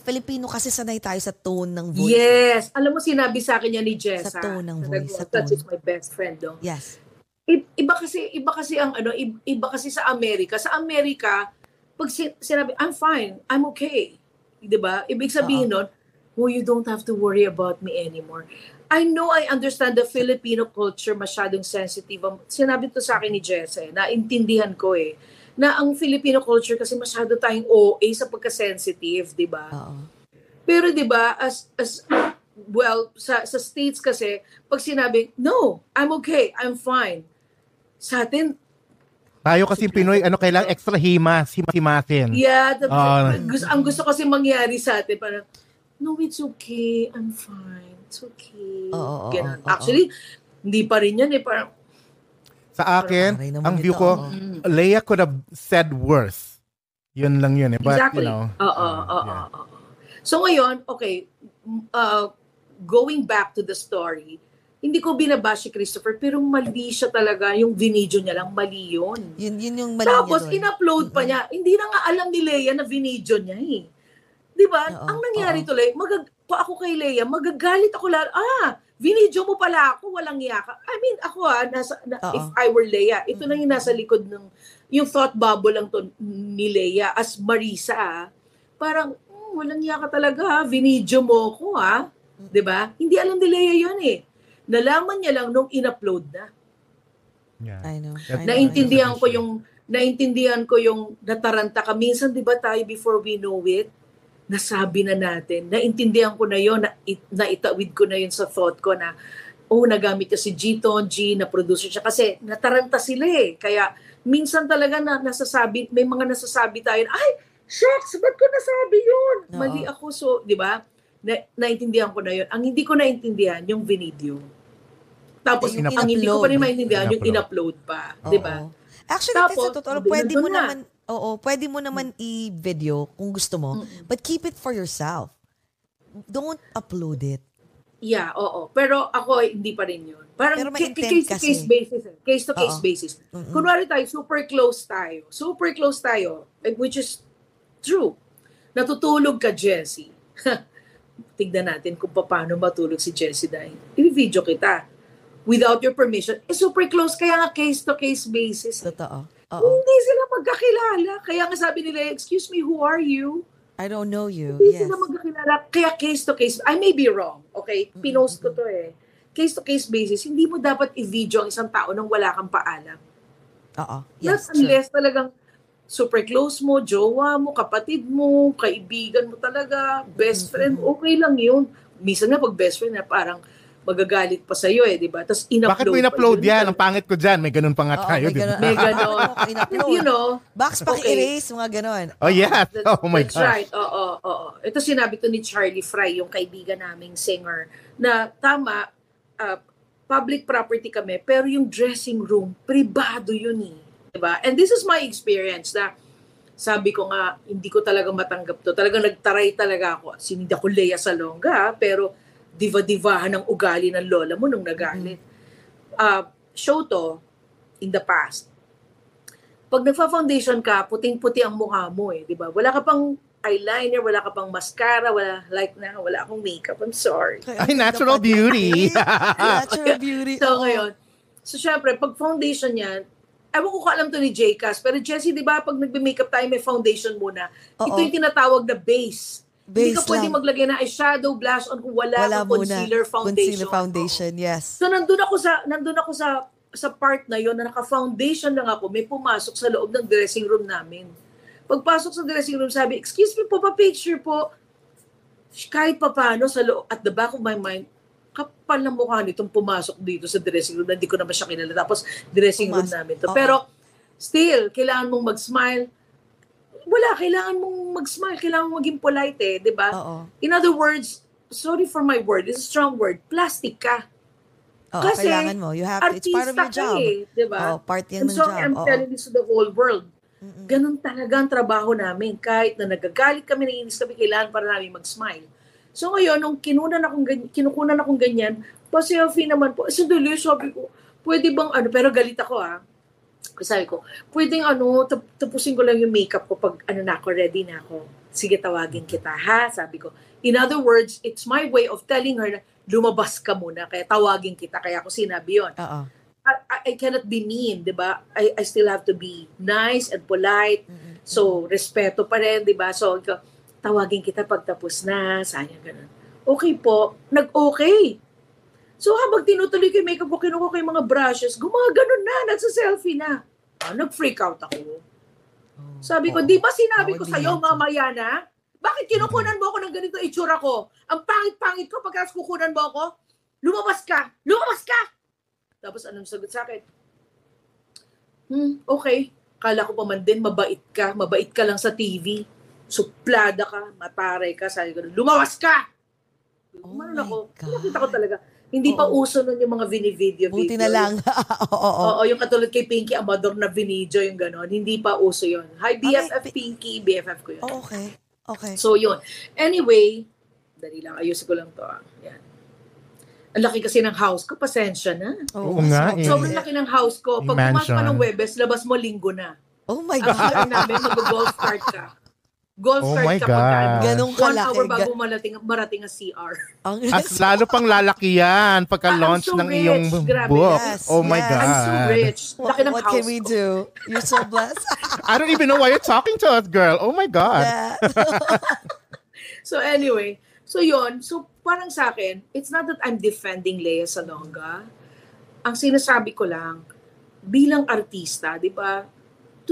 Filipino kasi sanay tayo sa tone ng voice. yes. Alam mo, sinabi sa akin yan ni Jessa. Sa tone ng voice, sa tone. is my best friend, no? Yes. I- Iba kasi, iba kasi ang ano, iba kasi sa Amerika. Sa Amerika, pag si- sinabi, I'm fine, I'm okay. 'Di ba? Ibig sabihin nun, oh, you don't have to worry about me anymore. I know I understand the Filipino culture masyadong sensitive. Ang- Sinabi to sa akin ni Jessa, eh, naintindihan ko eh, na ang Filipino culture kasi masyado tayong OA sa pagka-sensitive, di ba? Oo. Pero 'di ba as as well sa sa states kasi pag sinabi, "No, I'm okay. I'm fine." Sa atin, Tayo kasi Pinoy, ano, kailangan extra himas, himas-himasin. yeah, the, Ah. gusto, ang gusto kasi mangyari sa atin parang, "No, it's okay. I'm fine." It's okay. Oo, oo, Ganun. oo, Actually, hindi pa rin yan eh. Parang, Sa akin, Aray naman ang view ito, ko, oo. mm, Leia could have said worse. Yun lang yun eh. But, exactly. you know. Oo, uh, oo, yeah. oo. So ngayon, okay, uh, going back to the story, hindi ko binabash si Christopher, pero mali siya talaga. Yung vinidyo niya lang, mali yun. Yun, yun yung mali Tapos, niya doon. in-upload pa niya. Hindi na nga alam ni Leia na vinidyo niya eh. Di ba? Oo, Ang nangyari oo. tuloy, magag pa ako kay Leia, magagalit ako lalo. Ah, vinidyo mo pala ako, walang yaka. I mean, ako ah, nasa, na, if I were Leia, ito na yung nasa likod ng, yung thought bubble lang to ni Leia as Marisa ah. Parang, hmm, walang yaka talaga ha, vinidyo mo ko ha. Di ba? Hindi alam ni Leia yun eh. Nalaman niya lang nung in-upload na. Yeah. I know. I know, Naintindihan I know. ko yung naintindihan ko yung nataranta ka. Minsan 'di ba tayo before we know it, nasabi na natin. Naintindihan ko na yon na, it- naitawid ko na yun sa thought ko na oh, nagamit niya si Giton, G, na producer siya. Kasi nataranta sila eh. Kaya minsan talaga na nasasabi, may mga nasasabi tayo, ay, shucks, ba't ko nasabi yun? Oo. Mali ako. So, di ba? Na, naintindihan ko na yun. Ang hindi ko naintindihan, yung video. Tapos, Yung ang hindi ko pa rin in-upload. maintindihan, yung In-upload. pa. Di ba? Actually, Tapos, sa totoo, pwede mo na. naman, oo, pwede mo naman i-video kung gusto mo, but keep it for yourself. Don't upload it. Yeah, oo. Pero ako, hindi pa rin yun. Parang Pero may ca- intent case to case basis. eh. Case to case basis. Mm-mm. Kunwari tayo, super close tayo. Super close tayo. eh, Which is true. Natutulog ka, Jessie. *laughs* Tignan natin kung paano matulog si Jessie dahil i-video kita. Without your permission. Eh, super close. Kaya nga case to case basis. eh. Oo. Hindi sila magkakilala. Kaya nga sabi nila, excuse me, who are you? I don't know you. Hindi Yes. sila magkakilala. Kaya case to case, I may be wrong, okay? Pinost ko to eh. Case to case basis, hindi mo dapat i-video ang isang tao nang wala kang paalam. Oo. Yes, true. unless talagang super close mo, jowa mo, kapatid mo, kaibigan mo talaga, best friend, okay lang yun. Minsan nga pag best friend na parang magagalit pa sa'yo eh, di ba? Tapos in-upload Bakit mo in-upload pa yan? Ang pangit ko dyan. May ganun pa nga Oo, tayo, di ba? ganun. May ganon. Ko *laughs* in-upload? You know, Box Okay. paki-erase, mga ganon. Oh, yes. That- Oh my That's gosh. right. Oo, oo. Ito sinabi to ni Charlie Fry, yung kaibigan naming singer, na tama, uh, public property kami, pero yung dressing room, pribado yun eh. Diba? And this is my experience na sabi ko nga, hindi ko talaga matanggap to. Talagang nagtaray talaga ako. Sinindi ako Lea Salonga, pero diva-divahan ng ugali ng lola mo nung nagalit. Uh, show to, in the past, pag nagfa-foundation ka, puting-puti ang mukha mo eh, di ba? Wala ka pang eyeliner, wala ka pang mascara, wala like na, wala akong makeup. I'm sorry. Ay, natural beauty. *laughs* natural *laughs* beauty. So ngayon, so syempre, pag foundation yan, ewan ko alam to ni Jcas, pero Jessie, di ba, pag nagbe-makeup tayo, may foundation muna. Ito yung tinatawag na base. Hindi ka Base pwede lang. maglagay ng eyeshadow, blush on kung wala, Wala muna. concealer foundation. Concealer foundation, yes. So nandun ako sa nandun ako sa sa part na yon na naka-foundation lang ako, may pumasok sa loob ng dressing room namin. Pagpasok sa dressing room, sabi, excuse me po, pa-picture po. Kahit pa paano, sa loob, at the back of my mind, kapal na mukha nitong pumasok dito sa dressing room na hindi ko naman siya kilala. Tapos, dressing room Pumasok. namin to. Oo. Pero, still, kailangan mong mag-smile. Wala, kailangan mong mag-smile. Kailangan mong maging polite eh, di ba? In other words, sorry for my word, it's a strong word, plastic ka. Oo, Kasi, kailangan mo. You have to. It's part of your job. eh, di ba? Oo, part yan ng so, job. I'm Oo. telling this to the whole world. Mm-mm. Ganun talaga ang trabaho namin. Kahit na nagagalit kami, naiinis kami, kailangan para namin mag-smile. So ngayon, nung kinunan akong ganyan, kinukunan akong ganyan, pa-selfie naman po. Eh, Sandali, sabi ko, pwede bang ano, pero galit ako ah. Sabi ko, pwedeng ano, tap- tapusin ko lang yung makeup ko pag ano na ako, ready na ako. Sige, tawagin kita ha, sabi ko. In other words, it's my way of telling her na lumabas ka muna, kaya tawagin kita. Kaya ako sinabi yon. Oo. I, I- cannot be mean, 'di ba? I, I still have to be nice and polite. Mm-mm. So, respeto pa rin, 'di ba? So, tawagin kita pag tapos na, sayang ganun. Okay po, nag-okay. So, habang tinutuloy ko yung makeup ko, kinuha ko yung mga brushes, gumaganon na, nagsa-selfie na. Ah, nag-freak out ako. Sabi ko, Oo. di ba sinabi ko Bawal sa'yo mamaya na? Bakit kinukunan mo ako ng ganito itsura ko? Ang pangit-pangit ko pagkatapos kukunan mo ako? Lumabas ka! Lumabas ka! Tapos anong sagot sa akin? Hmm, okay. Kala ko pa man din, mabait ka. Mabait ka lang sa TV. Suplada ka, mataray ka. Sabi ko, lumawas ka! Oh Gumanon my ako. Nakita ko talaga. Hindi pa Oo. uso nun yung mga vini-video. Buti video. na lang. *laughs* Oo, oo. Oo, yung katulad kay Pinky Amador na vinidyo, yung gano'n. Hindi pa uso yun. Hi, BFF Okay, Pinky. BFF ko yun. Oh, okay. Okay. So, yun. Anyway, dali lang. Ayusin ko lang to. Ah. Yan. Ang laki kasi ng house ko. Pasensya na. Oo nga, eh. Sobrang laki ng house ko. Pag pumasok ka ng Webes, labas mo linggo na. Oh my Ang God. sabi namin, mag-golf cart ka. *laughs* Golf Oh cart my ka God. Ganong One kalaki. hour bago Ga- marating, ang CR. Ang At lalo pang lalaki yan pagka-launch I'm so ng rich. iyong Grabe. book. Yes, oh my yes. God. I'm so rich. What, Laki ng what house can we ko. do? You're so blessed. *laughs* I don't even know why you're talking to us, girl. Oh my God. yeah. *laughs* *laughs* So anyway, so yon So parang sa akin, it's not that I'm defending Lea Salonga. Ang sinasabi ko lang, bilang artista, di ba,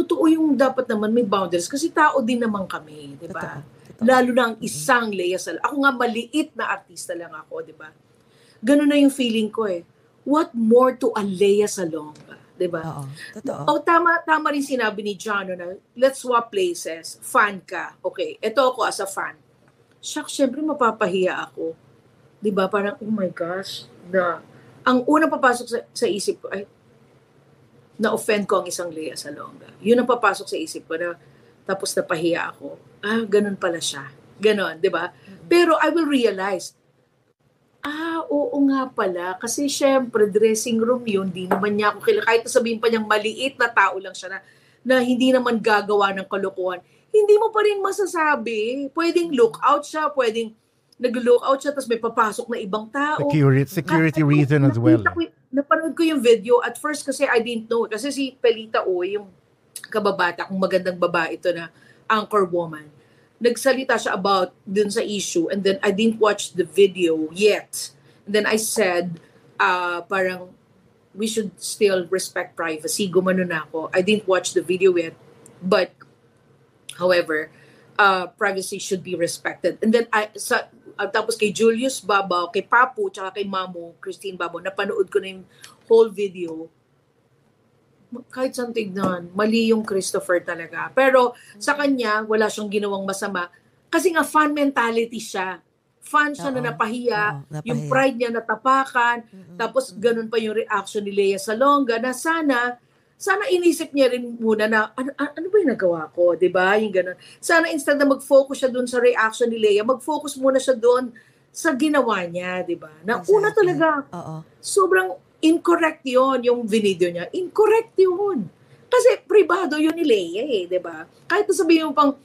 totoo yung dapat naman may boundaries kasi tao din naman kami, di ba? Lalo na ang isang Lea Salonga. Ako nga maliit na artista lang ako, di ba? Ganun na yung feeling ko eh. What more to a Lea Salonga, di ba? Oo. Totoo. Oh, tama, tama rin sinabi ni John na let's swap places. Fan ka. Okay, ito ako as a fan. Shucks, syempre mapapahiya ako. 'Di ba Parang, oh my gosh, na, ang unang papasok sa, sa isip ko, ay, na-offend ko ang isang Lea Salonga. Yun ang papasok sa isip ko na, tapos napahiya ako. Ah, ganun pala siya. Ganon, di ba? Pero I will realize, ah, oo nga pala. Kasi syempre, dressing room yun, di naman niya ako kilala. Kahit sabihin pa niyang maliit na tao lang siya na, na hindi naman gagawa ng kalokohan, hindi mo pa rin masasabi. Pwedeng look out siya, pwedeng nag-look out siya, tapos may papasok na ibang tao. Security, security reason as well. Ko, napanood ko yung video. At first kasi I didn't know. Kasi si Pelita O, yung kababata, kung magandang babae ito na anchor woman, nagsalita siya about dun sa issue and then I didn't watch the video yet. And then I said, uh, parang we should still respect privacy. Gumano na ako. I didn't watch the video yet. But, however, uh, privacy should be respected. And then, I, sa, uh, tapos kay Julius Babaw, kay Papu, tsaka kay Mamu, Christine Babaw, napanood ko na yung whole video. Kahit saan tignan, mali yung Christopher talaga. Pero sa kanya, wala siyang ginawang masama. Kasi nga fan mentality siya. Fan siya na Oo. napahiya, Oo, napahiya. yung pride niya natapakan, tapos ganun pa yung reaction ni Lea Salonga na sana sana inisip niya rin muna na ano, ano ba yung nagawa ko, 'di ba? Yung ganun. Sana instead na mag-focus siya doon sa reaction ni Lea, mag-focus muna siya doon sa ginawa niya, 'di ba? Na una Exactly. talaga Oo. sobrang incorrect 'yon yung video niya. Incorrect 'yun. Kasi privado 'yun ni Lea eh, 'di ba? Kahit na sabihin mo pang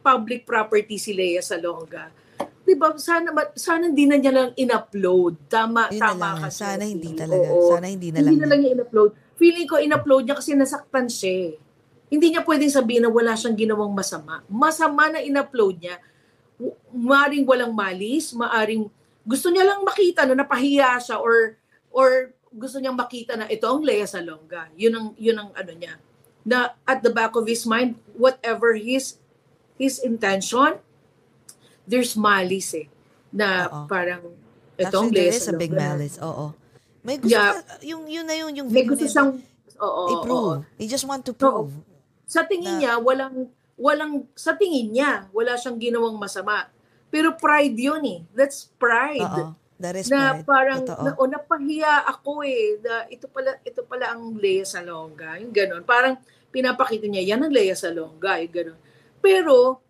public property si Lea Salonga. 'Di ba? Sana ma- sana hindi na niya lang in-upload. Tama Yun na tama lang. ka. Sana hindi talaga. Oo. Sana hindi na Hindi lang. na lang niya in-upload. Feeling ko in-upload niya kasi nasaktan siya. eh. Hindi niya pwedeng sabihin na wala siyang ginawang masama. Masama na in-upload niya. Maaring walang malis, maaring gusto niya lang makita na napahiya siya or or gusto niyang makita na ito ang Lea Salonga. Yun ang yun ang ano niya. Na at the back of his mind, whatever his his intention, there's malice eh. Na Oo. parang ito ang Actually, Lea there is a big Salonga. malice. Oo. May gusto Yeah. na- yung yun na yun yung May gusto siyang oo, oo, i-prove. oo. They just want to prove. sa tingin na- niya walang walang sa tingin niya wala siyang ginawang masama. Pero pride 'yun eh. That's pride. Oo. That is na pride. parang Totoo. na, o napahiya ako eh. Na, ito pala ito pala ang Lea Salonga. Yung ganun. Parang pinapakita niya yan ang Lea Salonga, yung ganun. Pero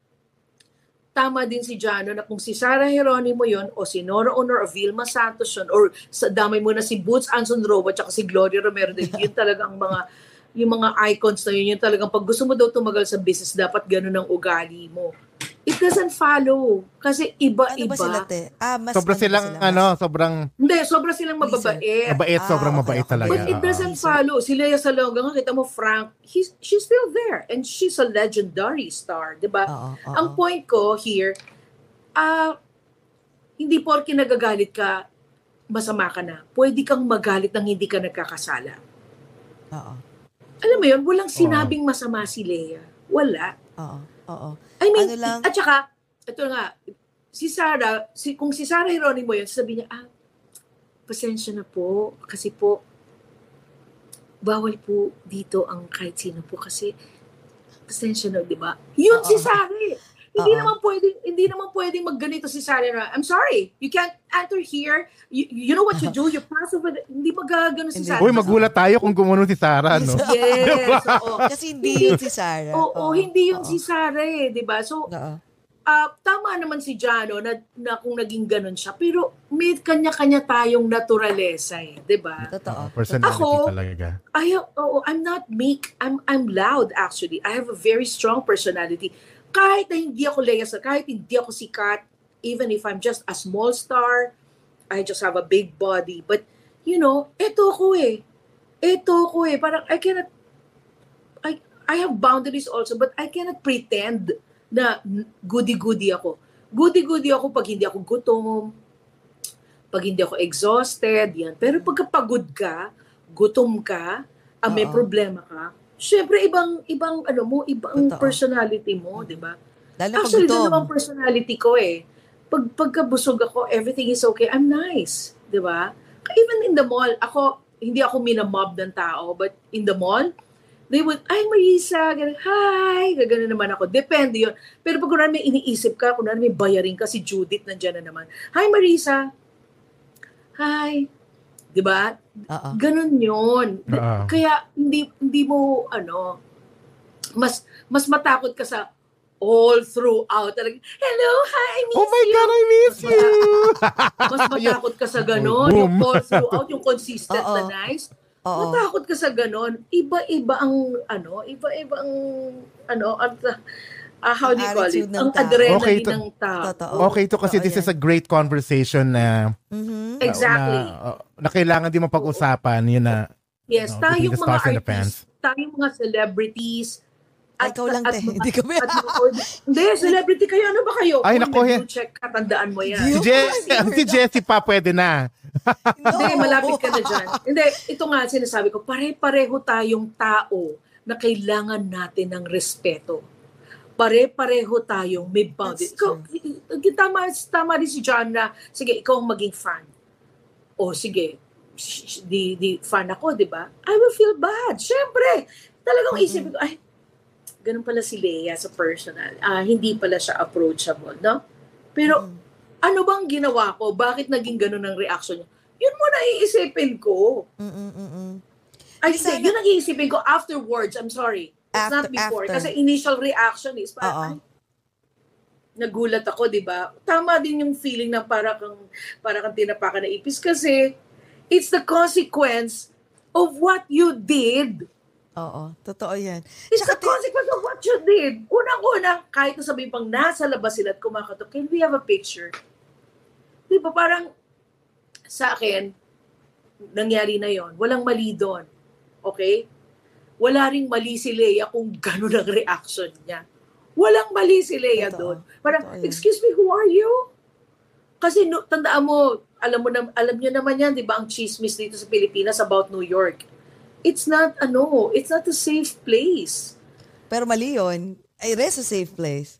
tama din si Jano na kung si Sarah Geronimo yon o si Nora Honor o Vilma Santos yun or sa damay mo na si Boots Anson Robo at si Gloria Romero din yun talaga ang mga yung mga icons na yun, yun talagang pag gusto mo daw tumagal sa business, dapat ganun ang ugali mo. It doesn't follow. Kasi ano iba-iba. ba sila, te? Ah, mas Sobrang ano silang, sila? Mas- ano, sobrang Hindi, sobra silang mababait. mabait, Ah, sobrang okay, mabait okay. talaga. But it Oo. doesn't follow. Si Lea Salonga nga, kita mo, Frank, he's, she's still there. And she's a legendary star, di ba? Ang point ko here, ah, hindi porke nagagalit ka, masama ka na. Pwede kang magalit nang hindi ka nagkakasala. Oo. Alam mo yun, walang sinabing masama si Lea. Wala. Oo. Oo. I mean, Ano lang? at saka, ito nga, si Sarah, si, kung si Sarah Geronimo yun, sabi niya, ah, pasensya na po, kasi po, bawal po dito ang kahit sino po kasi, pasensya na, di ba? Yun Oo. si Sarah eh. Hindi Oo. naman pwedeng hindi naman pwedeng magganito si Sarah I'm sorry, you can't enter here. You, you know what you do? You pass over the, hindi magagano si. Sarah. Uy, magulat tayo kung gumanon si Sarah, no? Yes, *laughs* oo. Kasi hindi yun si Sarah. Oo, hindi yun Oo. si Sarah eh, 'di ba? So, ah, tama naman si Jano na, na kung naging ganun siya, pero may kanya-kanya tayong naturalesa eh, 'di ba? Totoo. Personality Ako- talaga. I oh, I'm not meek. I'm I'm loud actually. I have a very strong personality. Kahit na hindi ako Lea, Sa- kahit hindi ako sikat, even if I'm just a small star, I just have a big body. But you know, eto ko eh. Eto ko eh. Parang I cannot I I have boundaries also, but I cannot pretend na goody-goody ako. Goody-goody ako pag hindi ako gutom, pag hindi ako exhausted, yan. Pero pagka pagod ka, gutom ka, ah, may problema ka, syempre ibang ibang ano mo, ibang Totoo. personality mo, 'di ba? Actually, doon naman personality ko eh. Pag pagkabusog ako, everything is okay. I'm nice, 'di ba? Even in the mall, ako hindi ako minamob ng tao, but in the mall, they would, ay Marisa, ganun, hi, gano'n naman ako. Depende yun. Pero pag kunwari may iniisip ka, kunwari may bayaring ka, si Judith nandyan na naman. Hi Marisa, hi, di ba? Oo. Ganun yun. Oo. Kaya hindi hindi mo ano mas mas matakot ka sa all throughout. Talagang, Hello, hi, I miss Oh my you. God, I miss you! Mas *laughs* matakot ka sa ganon. Boom. Yung all throughout, yung consistent Oo. na nice. Oo. Matakot ka sa ganon. Iba-iba ang, ano, iba-iba ang, ano, ang, ah, how do you call it? Ang adrenaline Okay, to- ng tao. Totoo. Okay to kasi Totoo this is yan. a great conversation na Mhm. Exactly. na, uh, na kailangan din mapag-usapan yun na Yes, No, tayong between the mga artists, tayong mga celebrities, Ay, ikaw lang, te. mga- Hindi kami. at Hindi, celebrity kayo. Ano ba kayo? Ay, Kung nako, may he- blue check ka, tandaan mo yan. si, Je- *laughs* si Jessie pa pwede na. *laughs* Hindi, No. malapit ka na dyan. Hindi, ito nga sinasabi ko, pare-pareho tayong tao na kailangan natin ng respeto. Pare-pareho tayong may boundary. That's Ikaw, i- tama, tama rin si John na, sige, ikaw ang maging fan. O sige, di, di fan ako, di ba? I will feel bad. Siyempre, talagang Mm-mm. isipin ko, ay, ganun pala si Leia sa personal. Ah, hindi pala siya approachable, no? Pero, Mm. ano bang ginawa ko? Bakit naging ganun ang reaction niya? Yun mo na iisipin ko. Mm-mm-mm. Ay, Isa hindi, yun ang iisipin ko afterwards. I'm sorry. It's not before. after. Kasi initial reaction is parang, ay, nagulat ako, di ba? Tama din yung feeling na para kang, para kang tinapakan na ipis kasi it's the consequence of what you did. Oo. Totoo yan. It's Tsaka the consequence of what you did. Unang-una, kahit na sabihin pang nasa labas sila at kumakatok, can we have a picture? Di ba parang sa akin, nangyari na yon Walang mali doon. Okay? Wala ring mali si Leia kung gano'n ang reaction niya. Walang mali si Leia Totoo. doon. Parang, yan. excuse me, who are you? Kasi no, tandaan mo, alam mo na, alam niyo naman yan, 'di ba, ang chismis dito sa Pilipinas about New York. It's not ano, it's not a safe place. Pero mali yun. It is a safe place.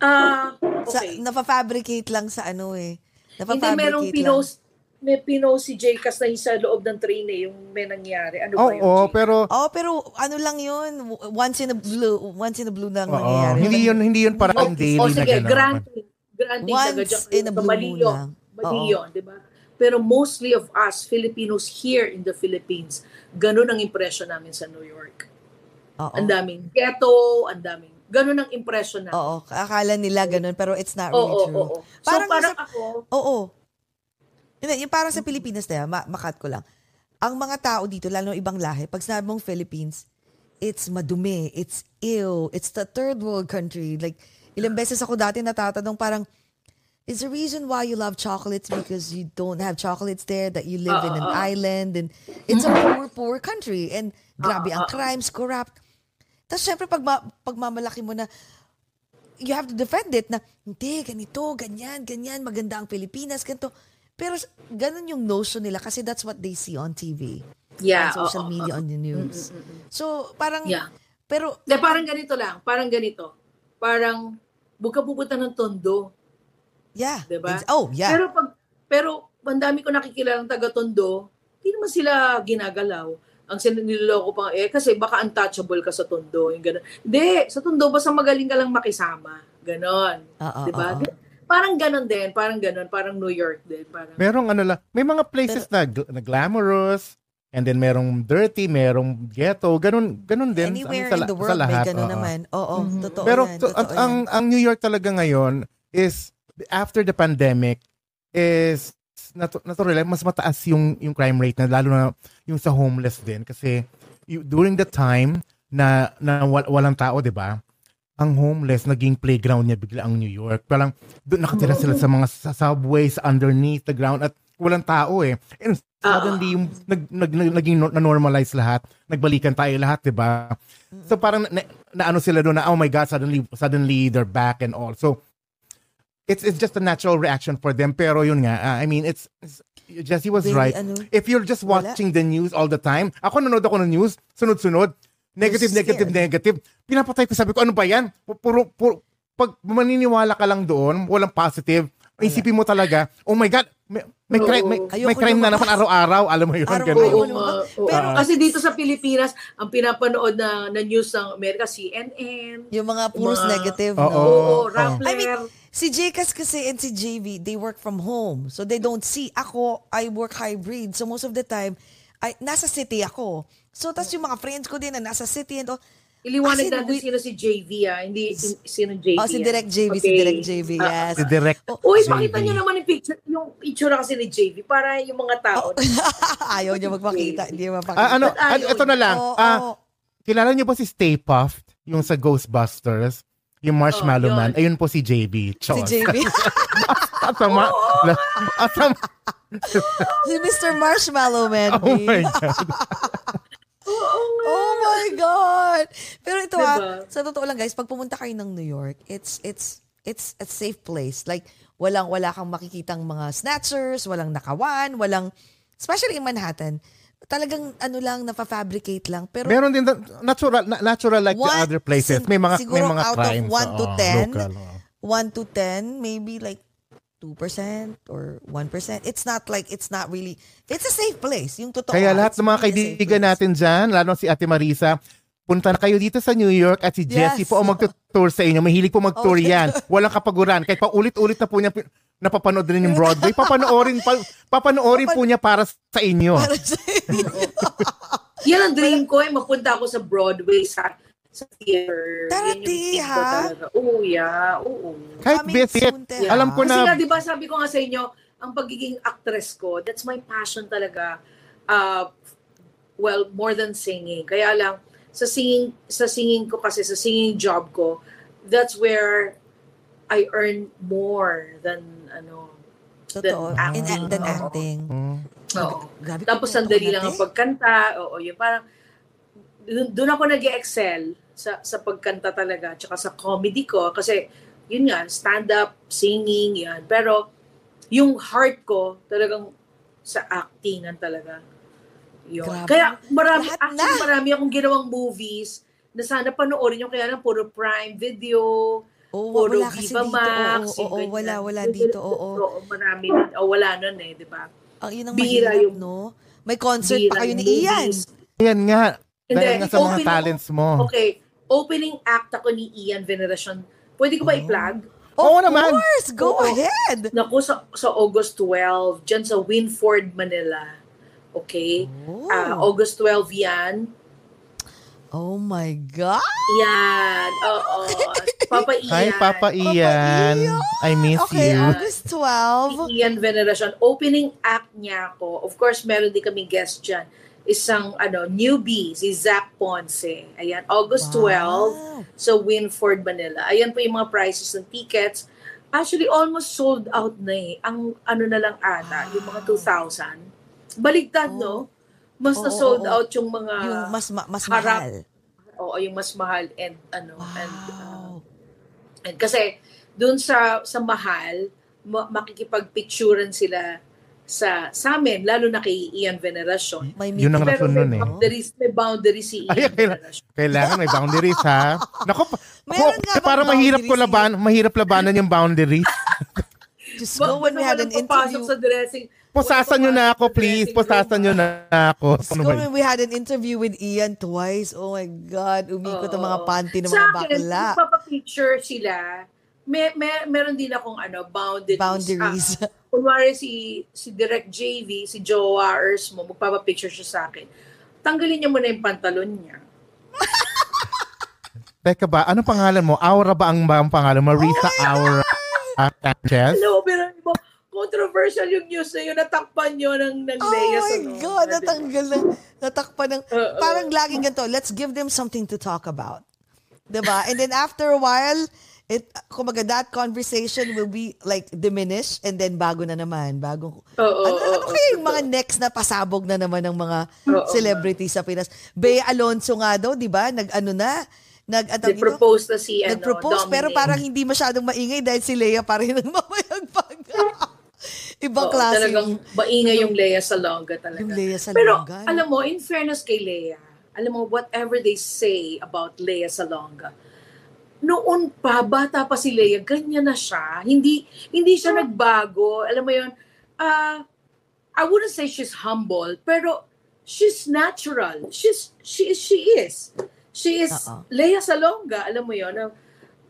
Ah, Sa, okay. napafabricate lang sa ano eh. Hindi Napafabricate merong lang. pinost may pinost si Jcas na sa loob ng train eh, yung may nangyari. Ano ba yun? Jay? pero Oh, pero ano lang yun, once in a blue, once in a blue lang oo, nangyayari. hindi yun hindi yun parang Oh, daily oh, na sige, gano'n. granting. Granting Once taga dyan. in a blue mali yun. lang. Mali yun, di ba? Pero mostly of us, Filipinos here in the Philippines, ganun ang impression namin sa New York. Oo. Ang daming ghetto, ang daming, ganun ang impression namin. Oo, akala nila ganun, pero it's not really oo, true. oo. So Parang parang, isa- ako, Oo. Hindi, yung parang sa Pilipinas na yan, ma- makat ko lang. Ang mga tao dito, lalo ng ibang lahi, pag sinabi mong Philippines, it's madumi, it's ill, it's the third world country. Like, ilang beses ako dati natatanong parang, is the reason why you love chocolates because you don't have chocolates there, that you live in an oo. island, and it's a poor, poor country, and grabe ang Oo, oo. crimes, corrupt. Tapos syempre, pag, ma- pagmamalaki mo na, you have to defend it na, hindi, ganito, ganyan, ganyan, maganda ang Pilipinas, ganito. Pero ganun yung notion nila kasi that's what they see on TV. yeah, on social oo, media, oo. on the news. So, parang, Yeah. pero, De, parang ganito lang, parang ganito. Parang, buka pupunta ng tondo. yeah. Diba? Ex- Oh, yeah. Pero pag pero ang dami ko nakikilalang taga Tondo, hindi naman sila ginagalaw. Ang siniloloko pa eh kasi baka untouchable ka sa Tondo, yung ganun. Hindi, sa Tondo basta magaling ka lang makisama. Ganon. Di ba? Parang ganon din, parang ganon, parang New York din. Parang, Merong ano lang, may mga places na, gl- na glamorous, and then merong dirty, merong ghetto, ganun, ganun din. Anywhere sa, in the sa world, may lahat, ganun oo. naman. Oo, Mhm. totoo Pero yan. to- totoo ang, ang, yan. ang New York talaga ngayon is, after the pandemic, is natu- natural, mas mataas yung, yung crime rate na lalo na yung sa homeless din. Kasi you, during the time na, na wal- walang tao, di ba? Ang homeless, naging playground niya bigla ang New York. Parang doon nakatira sila sa mga sa subways underneath the ground at walang tao eh. And suddenly, yung nag, nag, nag, naging no- na-normalize lahat. Nagbalikan tayo lahat, di ba? So parang na, na, ano sila doon na, oh my God, suddenly, suddenly they're back and all. So, it's it's just a natural reaction for them. Pero yun nga, uh, I mean, it's, it's Jesse was Very, right. ano, If you're just wala. watching the news all the time, ako nanonood ako ng news, sunod-sunod, negative, negative, negative. Pinapatay ko, sabi ko, ano ba yan? Pu- Puro, puro, pag maniniwala ka lang doon, walang positive, isipin mo talaga, oh my God, may, may, crime, may, may crime na naman araw-araw, alam mo yun, Araw-araw. ganun. Oo oo. Pero kasi dito sa Pilipinas, ang pinapanood na, na news ng Amerika, CNN, Yung mga puros mga- negative, Oo. no? oo, oo. Rappler. I mean, si Jcas kasi and si JV, they work from home. So they don't see. Ako, I work hybrid. So most of the time, I, nasa city ako. So tas yung mga friends ko din na nasa city and all. iliwanag in, natin we- sino si JV ah, hindi sin- sino JV. Oh, si ah. Direct JV, si Okay. Direct JV, Ah, yes. Si Direct Uy, JV. pakita nyo naman yung picture, yung itsura kasi ni JV para yung mga tao. *laughs* Ayaw niya magpakita. Hindi niya mapakita. Ah, ano, ah, ito na lang. Ah, oo. kilala niyo ba si Stay Puft, yung sa Ghostbusters? Yung Marshmallow Oh, yun. Man. Ayun po si JB. si Chos. JV. Asama. Asama. si Mr. Marshmallow Man. Oh my God. *laughs* Oh my God! Pero ito Diba? ah, sa totoo lang guys, pag pumunta kayo ng New York, it's it's it's a safe place. Like, walang wala kang makikitang mga snatchers, walang nakawan, walang, especially in Manhattan, talagang ano lang, nafa-fabricate lang. Pero Meron din na- natural na- natural like the One- other places. May mga may siguro mga out of crimes. one to oo, 10, local, oo. 1 to 10, maybe like 2% or 1%. It's not like, it's not really, it's a safe place. Yung totoo. Kaya ah, lahat ng mga kaibigan natin dyan, lalo si Ate Marisa, punta na kayo dito sa New York at si Jessie Yes. po ang magtutour sa inyo. Mahilig po mag-tour Okay. yan. Walang kapaguran. Kahit pa ulit-ulit na po niya napapanood din yung Broadway, papanoorin, pa, papanoorin po niya para sa inyo. Para sa *laughs* *laughs* Yan ang dream ko eh, mapunta ako sa Broadway sa sa theater. Tara, Yan yung dream ko ha? talaga. Oo, yeah. Oo. Kahit Coming soon, te, alam ko Kasi nga, na, di ba, sabi ko nga sa inyo, ang pagiging actress ko, that's my passion talaga. Uh, well, more than singing. Kaya lang, sa singing, sa singing ko kasi, sa singing job ko, that's where I earn more than, ano, Totoo. Than In, acting. than acting. Mm. oo. Grabe, Tapos sandali lang ang pagkanta. Oo, yun. Parang, dun, dun ako nag excel sa, sa pagkanta talaga. Tsaka sa comedy ko. Kasi, yun nga, stand-up, singing, yan. Pero, yung heart ko, talagang sa actingan talaga. Yun. Grabe. Kaya, marami, Lahat actually, na. marami akong ginawang movies na sana panoorin yung kaya lang puro Prime Video, Oo, puro wala kasi Viva dito. Max. Oo, oo, wala, wala dito. Oo. Oo, marami. O, wala nun eh, di ba? Ang yun ang mahirap, yung- no? May concert pa kayo ni Ian. Ayan nga. Dahil nga sa mga talents mo. Okay, opening act ako ni Ian Veneracion. Pwede ko ba i-plug? Oo naman. Of course, go Oo. ahead. Naku, sa, sa August 12, dyan sa Winford, Manila. Okay? Oh. Ah, August 12 yan. Oh my God! Yan. Oo. Papa Ian. Hi, Papa Ian. I miss Okay, you. August 12. Si Ian Veneracion. Opening act niya ako. Of course, meron din kami guest dyan. Isang ano, newbie, si Zach Ponce. Ayan, August 12 Wow. sa Winford, Manila. Ayan po yung mga prices ng tickets. Actually, almost sold out na eh. Ang ano na lang ata, yung mga 2,000. Baligtad, no? Mas Oo, na sold oo. out yung mga... Yung mas ma- mas harap. mahal. Oo, yung mas mahal and ano. And, uh, Wow. and kasi, dun sa sa mahal, ma- makikipagpicturean sila sa sa amin, lalo na kay Ian Veneracion. May Yun ang rason may nun eh. boundaries, may boundaries si Ian Ay, kailan- Veneracion. Kailangan may boundaries ha. Naku, Meron ako, nga eh, para mahirap ko laban, mahirap labanan yung boundaries. *laughs* Just go when we had an interview. sa dressing. Pusasan nyo na ako, please. Pusasan nyo na ako. Just Ano go ba yun? when we had an interview with Ian twice. Oh my God, umikot ang mga panty ng Sa mga akin, bakla. papapicture sila may, may, meron din akong ano, boundaries. Boundaries. Ah, kunwari si, si Direct JV, si Joa Ers mo, magpapapicture siya sa akin. Tanggalin niya muna yung pantalon niya. Teka ba, ano pangalan mo? Aura ba ang, ba ang pangalan? Marisa Aura Sanchez? Hello, pero iba, controversial yung news na yun. Natakpan yun ng, ng Oh Lea my Salonga, God, ba? natanggal ng, natakpan ng, Oo. parang laging ganito, let's give them something to talk about. 'Di ba? And then after a while, it, kumaga that conversation will be like diminished and then bago na naman, bago. Oo, ano, oo, ano kaya yung mga next na pasabog na naman ng mga Oo, celebrities sa Pinas? Bea Alonso nga daw, 'di ba? Nag-ano na, nag at tawag dito? Nag-propose na si ano, Nag-propose pero parang hindi masyadong maingay dahil si Leia pa rin ang mamayagpag. *laughs* Ibang Oo, klase. Talagang maingay yung Lea Salonga talaga. Yung Lea Salonga, Pero alam mo, in fairness kay Lea, alam mo, whatever they say about Lea Salonga, noon pa, bata pa si Lea, ganyan na siya. Hindi hindi siya nagbago. Alam mo yun, ah, I wouldn't say she's humble, pero she's natural. She's, she, she is. She is Oo. Lea Salonga, alam mo yun, na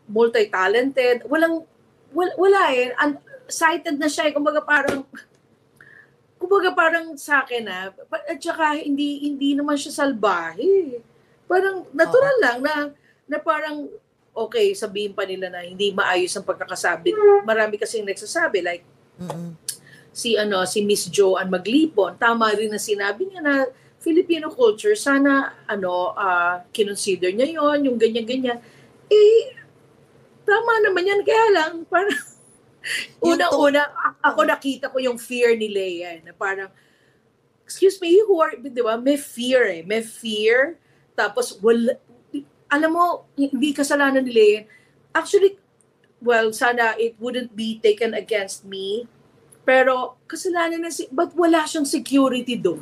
multi-talented. Walang, wala, wala eh. Un- cited na siya eh. Kumbaga parang, kumbaga parang sa akin ah, pa- at saka hindi, hindi naman siya salbahe. Parang natural lang na, na parang, okay, sabihin pa nila na hindi maayos ang pagkakasabi. Marami kasing nagsasabi, like, Mm-mm. si ano si Miss Joanne Maglipon tama rin na sinabi niya na Filipino culture sana ano ah kinonsider niya yon yung ganyan ganyan eh tama naman yan kaya lang *laughs* parang unang-una ako nakita ko yung fear ni Leia eh, na parang excuse me who are di ba may fear eh may fear tapos wala alam mo hindi kasalanan ni Leia actually well sana it wouldn't be taken against me pero kasalanan na si but wala siyang security doon.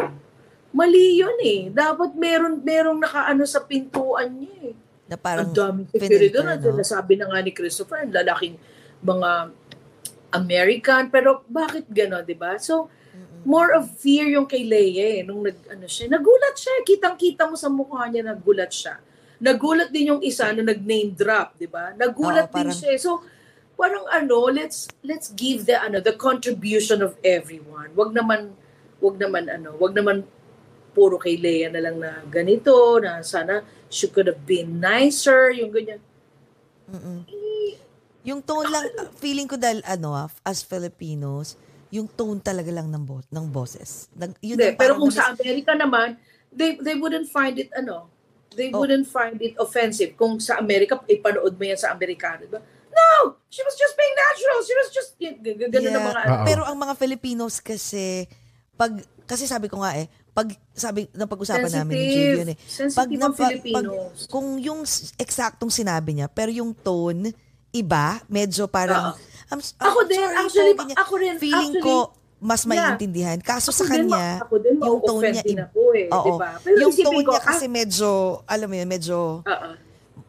Mali 'yun eh. Dapat meron merong nakaano sa pintuan niya eh. Na parang ang daming security doon. no? Nasabi na nga ni Christopher, ang lalaking mga American. Pero bakit gano'n, di ba? So, more of fear yung kay Leia eh. Nung nag, ano siya, nagulat siya. Kitang-kita mo sa mukha niya, nagulat siya. Nagulat din yung isa na nag-name drop, di ba? Nagulat Oo, din parang- siya. eh. So, parang ano, let's let's give the ano the contribution of everyone. Wag naman wag naman ano, wag naman puro kay Leia na lang na ganito, na sana she could have been nicer, yung ganyan. Yung tone lang, feeling ko dahil ano ah, as Filipinos, yung tone talaga lang ng, bo- ng boses. Nag, yun ang pero kung namis- sa Amerika naman, they they wouldn't find it ano, they Oh. wouldn't find it offensive kung sa Amerika ipanood mo yan sa Amerikano, diba? No, she was just being natural. She was just y- g- g- ganun Yeah. mga Oo. Pero ang mga Filipinos kasi, pag, kasi sabi ko nga eh, pag sabi ng pag-usapan namin ni yun eh. Sensitive ang Filipinos. kung yung s- eksaktong sinabi niya, pero yung tone, iba, medyo parang, Oo. I'm, s- Ako I'm din, sorry, actually, ako rin, Feeling actually, ko, mas maiintindihan. Kaso sa Ako din, kanya, ma- ako din, yung tone niya, din ako eh, oo. diba? Pero yung tone ko, niya kasi ah- medyo, alam mo yun, medyo, Oo.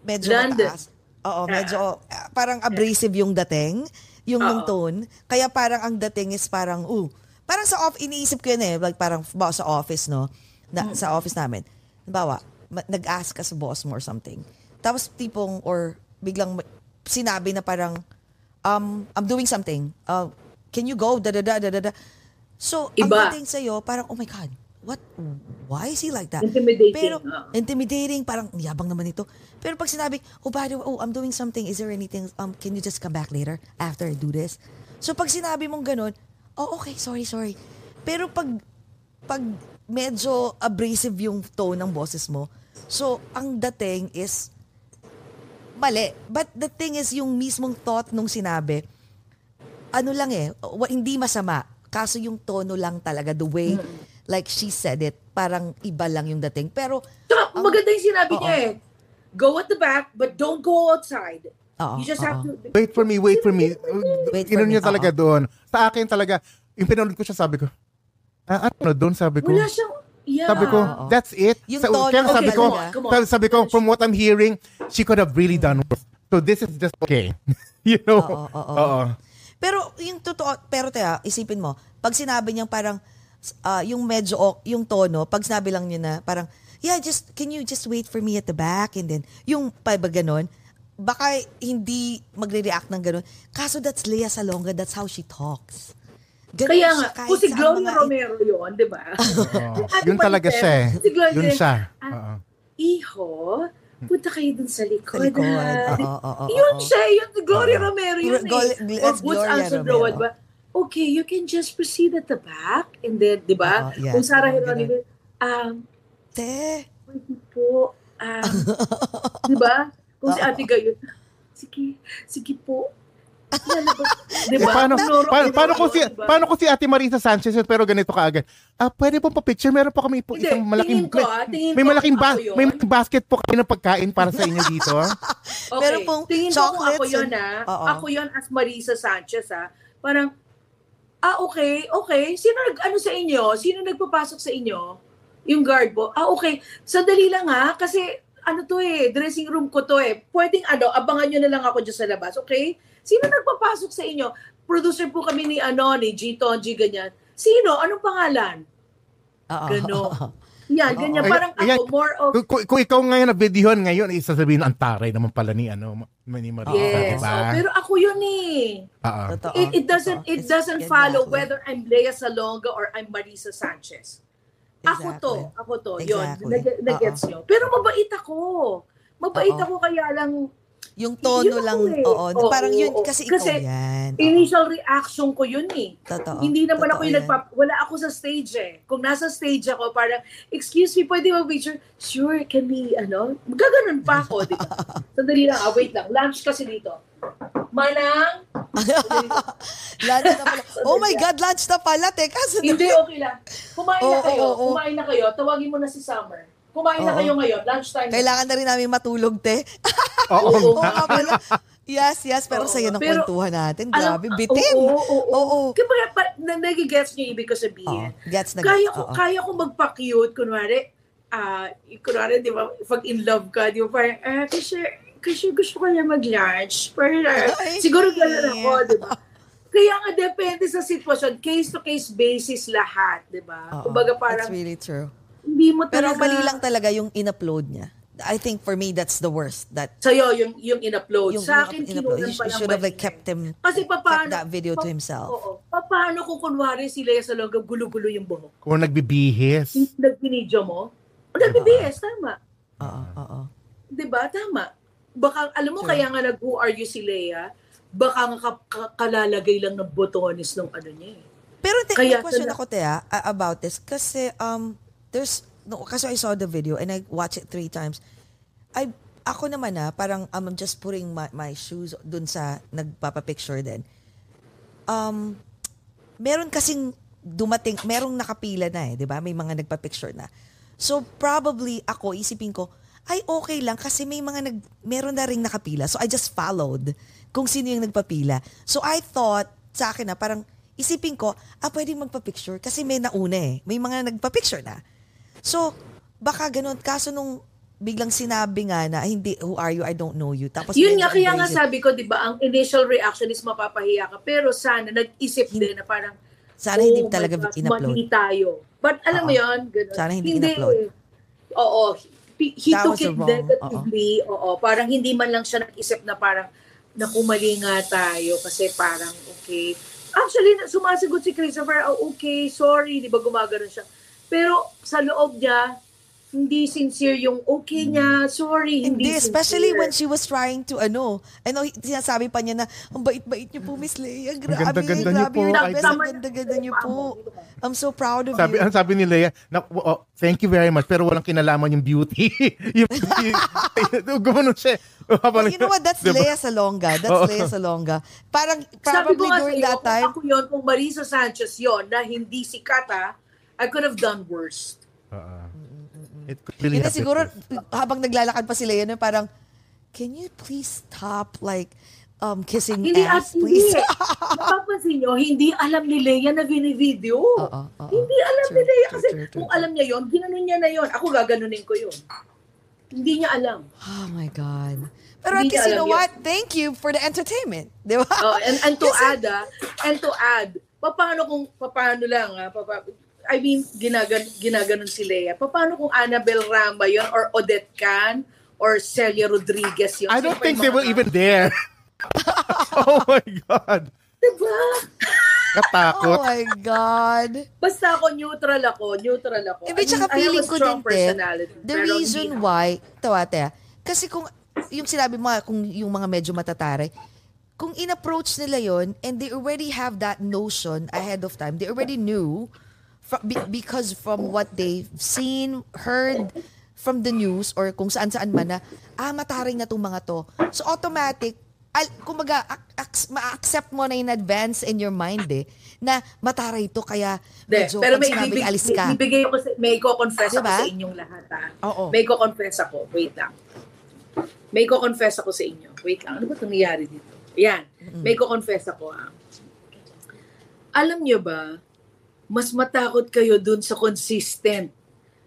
medyo London. mataas. Oo, medyo, ah, parang abrasive yung dating, yung Oo. tone. Kaya parang ang dating is parang, uh, parang sa off, iniisip ko yun eh, like parang ba, sa office, no? Na, Hmm. Sa office namin. Ma- nag-ask ka sa boss mo or something. Tapos tipong, or biglang sinabi na parang, um, I'm doing something. Uh, can you go? Da, da, da, da, da, da. So, Iba. ang dating sa'yo, parang, oh my God, what? Why is he like that? Intimidating, Pero, oo. intimidating, parang yabang naman ito. Pero pag sinabi, oh by the way, oh I'm doing something, is there anything, um, can you just come back later after I do this? So pag sinabi mong ganun, oh okay, sorry, sorry. Pero pag, pag medyo abrasive yung tone ng boses mo, so ang dating is mali. But the thing is, yung mismong thought nung sinabi, ano lang eh, hindi masama. Kaso yung tono lang talaga, the way, like she said it, parang iba lang yung dating. Pero, Tsaka, maganda yung sinabi Oo. niya eh. Go at the back, but don't go outside. Oo, you just oo. have to... Wait for me, wait for me. Wait for Inon niya talaga oo. doon. Sa akin talaga, yung pinanood ko siya, sabi ko, ah, ano doon, sabi ko. Wala siyang... Yeah. Sabi ko, Oo. that's it. Yung Sa- tono kaya sabi Okay, ko, come on, come on. sabi- ko, from what I'm hearing, she could have really done worse. So this is just okay. *laughs* you know? Oo, oo, Oo. Pero yung totoo, pero tayo, isipin mo, pag sinabi niyang parang, ah, yung medyo, yung tono, pag sinabi lang niya na parang, yeah, just, can you just wait for me at the back? And then, yung pa ba ganon, baka hindi magre-react ng ganun. Kaso that's Lea Salonga, that's how she talks. Ganun Kaya nga, kung si Gloria mga- Romero yun, di ba? Ate *laughs* Yun talaga siya eh. Si Gloria, Yun siya. Ah, Oo. Iho, punta kayo dun sa likod. Sa likod. ha? Oo, oo, oo, *laughs* yun oo. siya, yun si Gloria Romero yun Glo- eh. Gl- Or Boots Gloria Anson. Road ba? Okay, you can just proceed at the back. And then, di ba? Oo, yes, Kung Sarah Geronimo, um, Te, pwede po, um, di ba? *laughs* Kung si Ate Gayot, sige, sige po. Lalabas. Di Eh, paano, Noro- paano, paano, kung si, Diba? paano kung si Ate Marisa Sanchez yun, pero ganito kaagad? Ah, pwede po pa-picture? Meron po kami po Hindi, isang malaking... tingin ko, ah, tingin may ko, malaking ba, may basket po kami ng pagkain para sa inyo dito. *laughs* ah. Okay. Meron pong Tingin ko kung ako yun, ah. Oo. Ako yun as Marisa Sanchez, ah. Parang, ah, okay, okay. Sino nag, ano sa inyo? Sino nagpapasok sa inyo? Yung guard po. Ah, okay. Sandali lang, ha? Kasi, ano to eh, dressing room ko to eh. Pwedeng, ano, abangan nyo na lang ako dyan sa labas, okay? Sino nagpapasok sa inyo? Producer po kami ni, ano, ni G. Tonji, ganyan. Sino? Anong pangalan? Oo. Ganon. *laughs* Yan, ganyan. Ay, Parang ayan. ako, more of, Kung, kung, kung ikaw ngayon na videohan ngayon, isasabihin ang taray naman pala ni, ano, ni Marisa, yes. diba? Oh, pero ako yun eh. Oo. Totoo. It, it doesn't it doesn't follow whether I'm Lea Salonga or I'm Marisa Sanchez. Ako to, Exactly. ako to. Yun, Exactly. nag- nag-gets nyo. Pero mabait ako. Mabait Oo. ako kaya lang Yung tono Yun ako lang, eh. oo. Oo, parang yun, oo. kasi ikaw Kasi yan. Oo. initial reaction ko yun eh. Totoo. Hindi naman ako Totoo yung yan. nagpap... Wala ako sa stage eh. Kung nasa stage ako, parang, excuse me, pwede mag-picture? Sure, can we, ano? Gaganon pa ako, di ba? *laughs* Sandali lang, ah, wait lang. Lunch kasi dito. Manang, *laughs* lunch na pala. *laughs* Oh my God, lunch na pala. Teka, sandali. Hindi, okay lang. Kumain na Oo, kayo. oo, oo. Kumain na kayo. Tawagin mo na si Summer. Kumain na Oo. kayo ngayon. Lunchtime. na. Kailangan na rin namin matulog, te. Oo. *laughs* Oo nga pala. Yes, yes. Pero Oo, saya ng pero- kwentuhan natin. Alam- Grabe, bitin. Oo, oo, oo. Oo. Kaya pa, na, nagigets niyo yung ibig ko sabihin. Oo, gets na kaya gets. ko, Oo. kaya ko magpa-cute. Kunwari, ah, kunwari, di ba, pag in love ka, di ba, parang, ah, kasi, kasi gusto ko niya mag-lunch. Parang, ah, Ay, siguro gano'n ako, di ba? Kaya nga, depende sa sitwasyon. Case-to-case basis lahat, di ba? Oo, Kumbaga parang, That's really true. hindi mo Pero talaga... mali lang talaga yung in-upload niya. I think for me, that's the worst. That Sa'yo, yung, yung in-upload. yung, sa akin, in-upload. pa lang should have like kept him, Kasi kept paano, that video to pa- himself. Oo. Pa- Paano kung kunwari si Lea Salonga gulo-gulo yung buhok? Kung nagbibihis. Nagbinidyo mo? Nagbibihis, tama. Oo, oo. 'Di ba? Tama. Baka, alam mo, Sure. kaya nga nag-who are you si Lea, baka nga ka- ka- kalalagay lang ng botones ng ano niya eh. Pero te, Kaya may question tala- ako, Tea, about this. Kasi, um, there's, no, kasi I saw the video and I watched it three times. I, ako naman na, parang um, I'm just putting my, my shoes dun sa nagpapapicture din. Um, meron kasing dumating, merong nakapila na eh, di ba? May mga nagpa-picture na. So, probably ako, isipin ko, ay okay lang kasi may mga nag, meron na ring nakapila. So, I just followed kung sino yung nagpapila. So, I thought, sa akin na, parang isipin ko, ah, pwedeng magpa-picture kasi may nauna eh. May mga nagpa-picture na. So, baka ganun. Kaso nung biglang sinabi nga na, hindi, who are you? I don't know you. Tapos Yun nga, kaya nga sabi ko, di ba, ang initial reaction is mapapahiya ka. Pero sana, nag-isip din na parang, Sana hindi "Oh my talaga gosh, in-upload. tayo. But alam mo Oo. yun, ganun. Sana hindi in-upload. eh. Oo. He, That took it wrong. negatively. Oo. Parang hindi man lang siya nag-isip na parang, nakumali nga tayo kasi parang, okay. Actually, sumasagot si Christopher, oh, okay, sorry, di ba gumagano siya. Pero sa loob niya, hindi sincere yung okay niya, sorry, hindi, Hindi, especially sincere. when she was trying to, ano, ano, sinasabi pa niya na, ang bait-bait niyo po, Miss Leia. Grabe, ganda-ganda niyo grabe po, yung best. Ang ganda-ganda niyo po. I'm so proud of Sabi, you. ang sabi ni Leia, na, oh, thank you very much, pero walang kinalaman yung beauty. *laughs* yung beauty. *laughs* Gumanon siya. Well, you know what? That's *laughs* Diba? Leia Salonga. That's Oo. Leia Salonga. Parang, Sabi ko probably nga during sa'yo, that kung time, ako yun, kung Marisa Sanchez yon na hindi si Kata, I could have done worse. Oo. It could really Hindi have siguro, habang naglalakad pa si Leia, na parang, can you please stop, like, um, kissing Hindi ass, at hindi. please? *laughs* Mapapansin nyo, hindi alam ni Leia na binivideo. Oo, oo. Hindi alam True, ni Leia true, kasi true, true, kung true. alam niya yon, ginanon niya na yon. Ako gaganunin ko yon. Hindi niya alam. Oh my God. Pero at Hindi least, you know alam what? Thank you for the entertainment. Di ba? Oh, and, and to *laughs* Kasi- add, ah, and to add, paano kung, paano lang, ah, papa, I mean, ginagan, ginaganon si Leia. Paano kung Annabel Rama yon or Odette Can or Celia Rodriguez yun. I don't Siyempre, think they were even there. *laughs* oh my God. Diba? Katakot. Oh my God. Basta ako, neutral ako. Neutral ako. Hindi, I mean, tsaka I have feeling a ko strong din, personality, the reason why, tawa, te, ah, kasi kung, yung sinabi mo, nga, kung yung mga medyo matataray, kung in-approach nila yon and they already have that notion ahead of time, they already knew, because from what they've seen, heard, from the news, or kung saan-saan man na, ah, mataray na tong mga to. So, automatic, al, kumbaga, ac- ac- ma-accept mo na in advance in your mind eh, na mataray to, kaya medyo pero pag may sinabing ibig, alis ka. may, ibigay ko, may ko-confess Diba? ako sa inyong lahat. Ha? Oo. May ko-confess ako. Wait lang. May ko-confess ako sa inyo. Wait lang. Ano ba itong nangyari dito? Ayan. May ko-confess ako. Ha? Alam nyo ba, mas matakot kayo dun sa consistent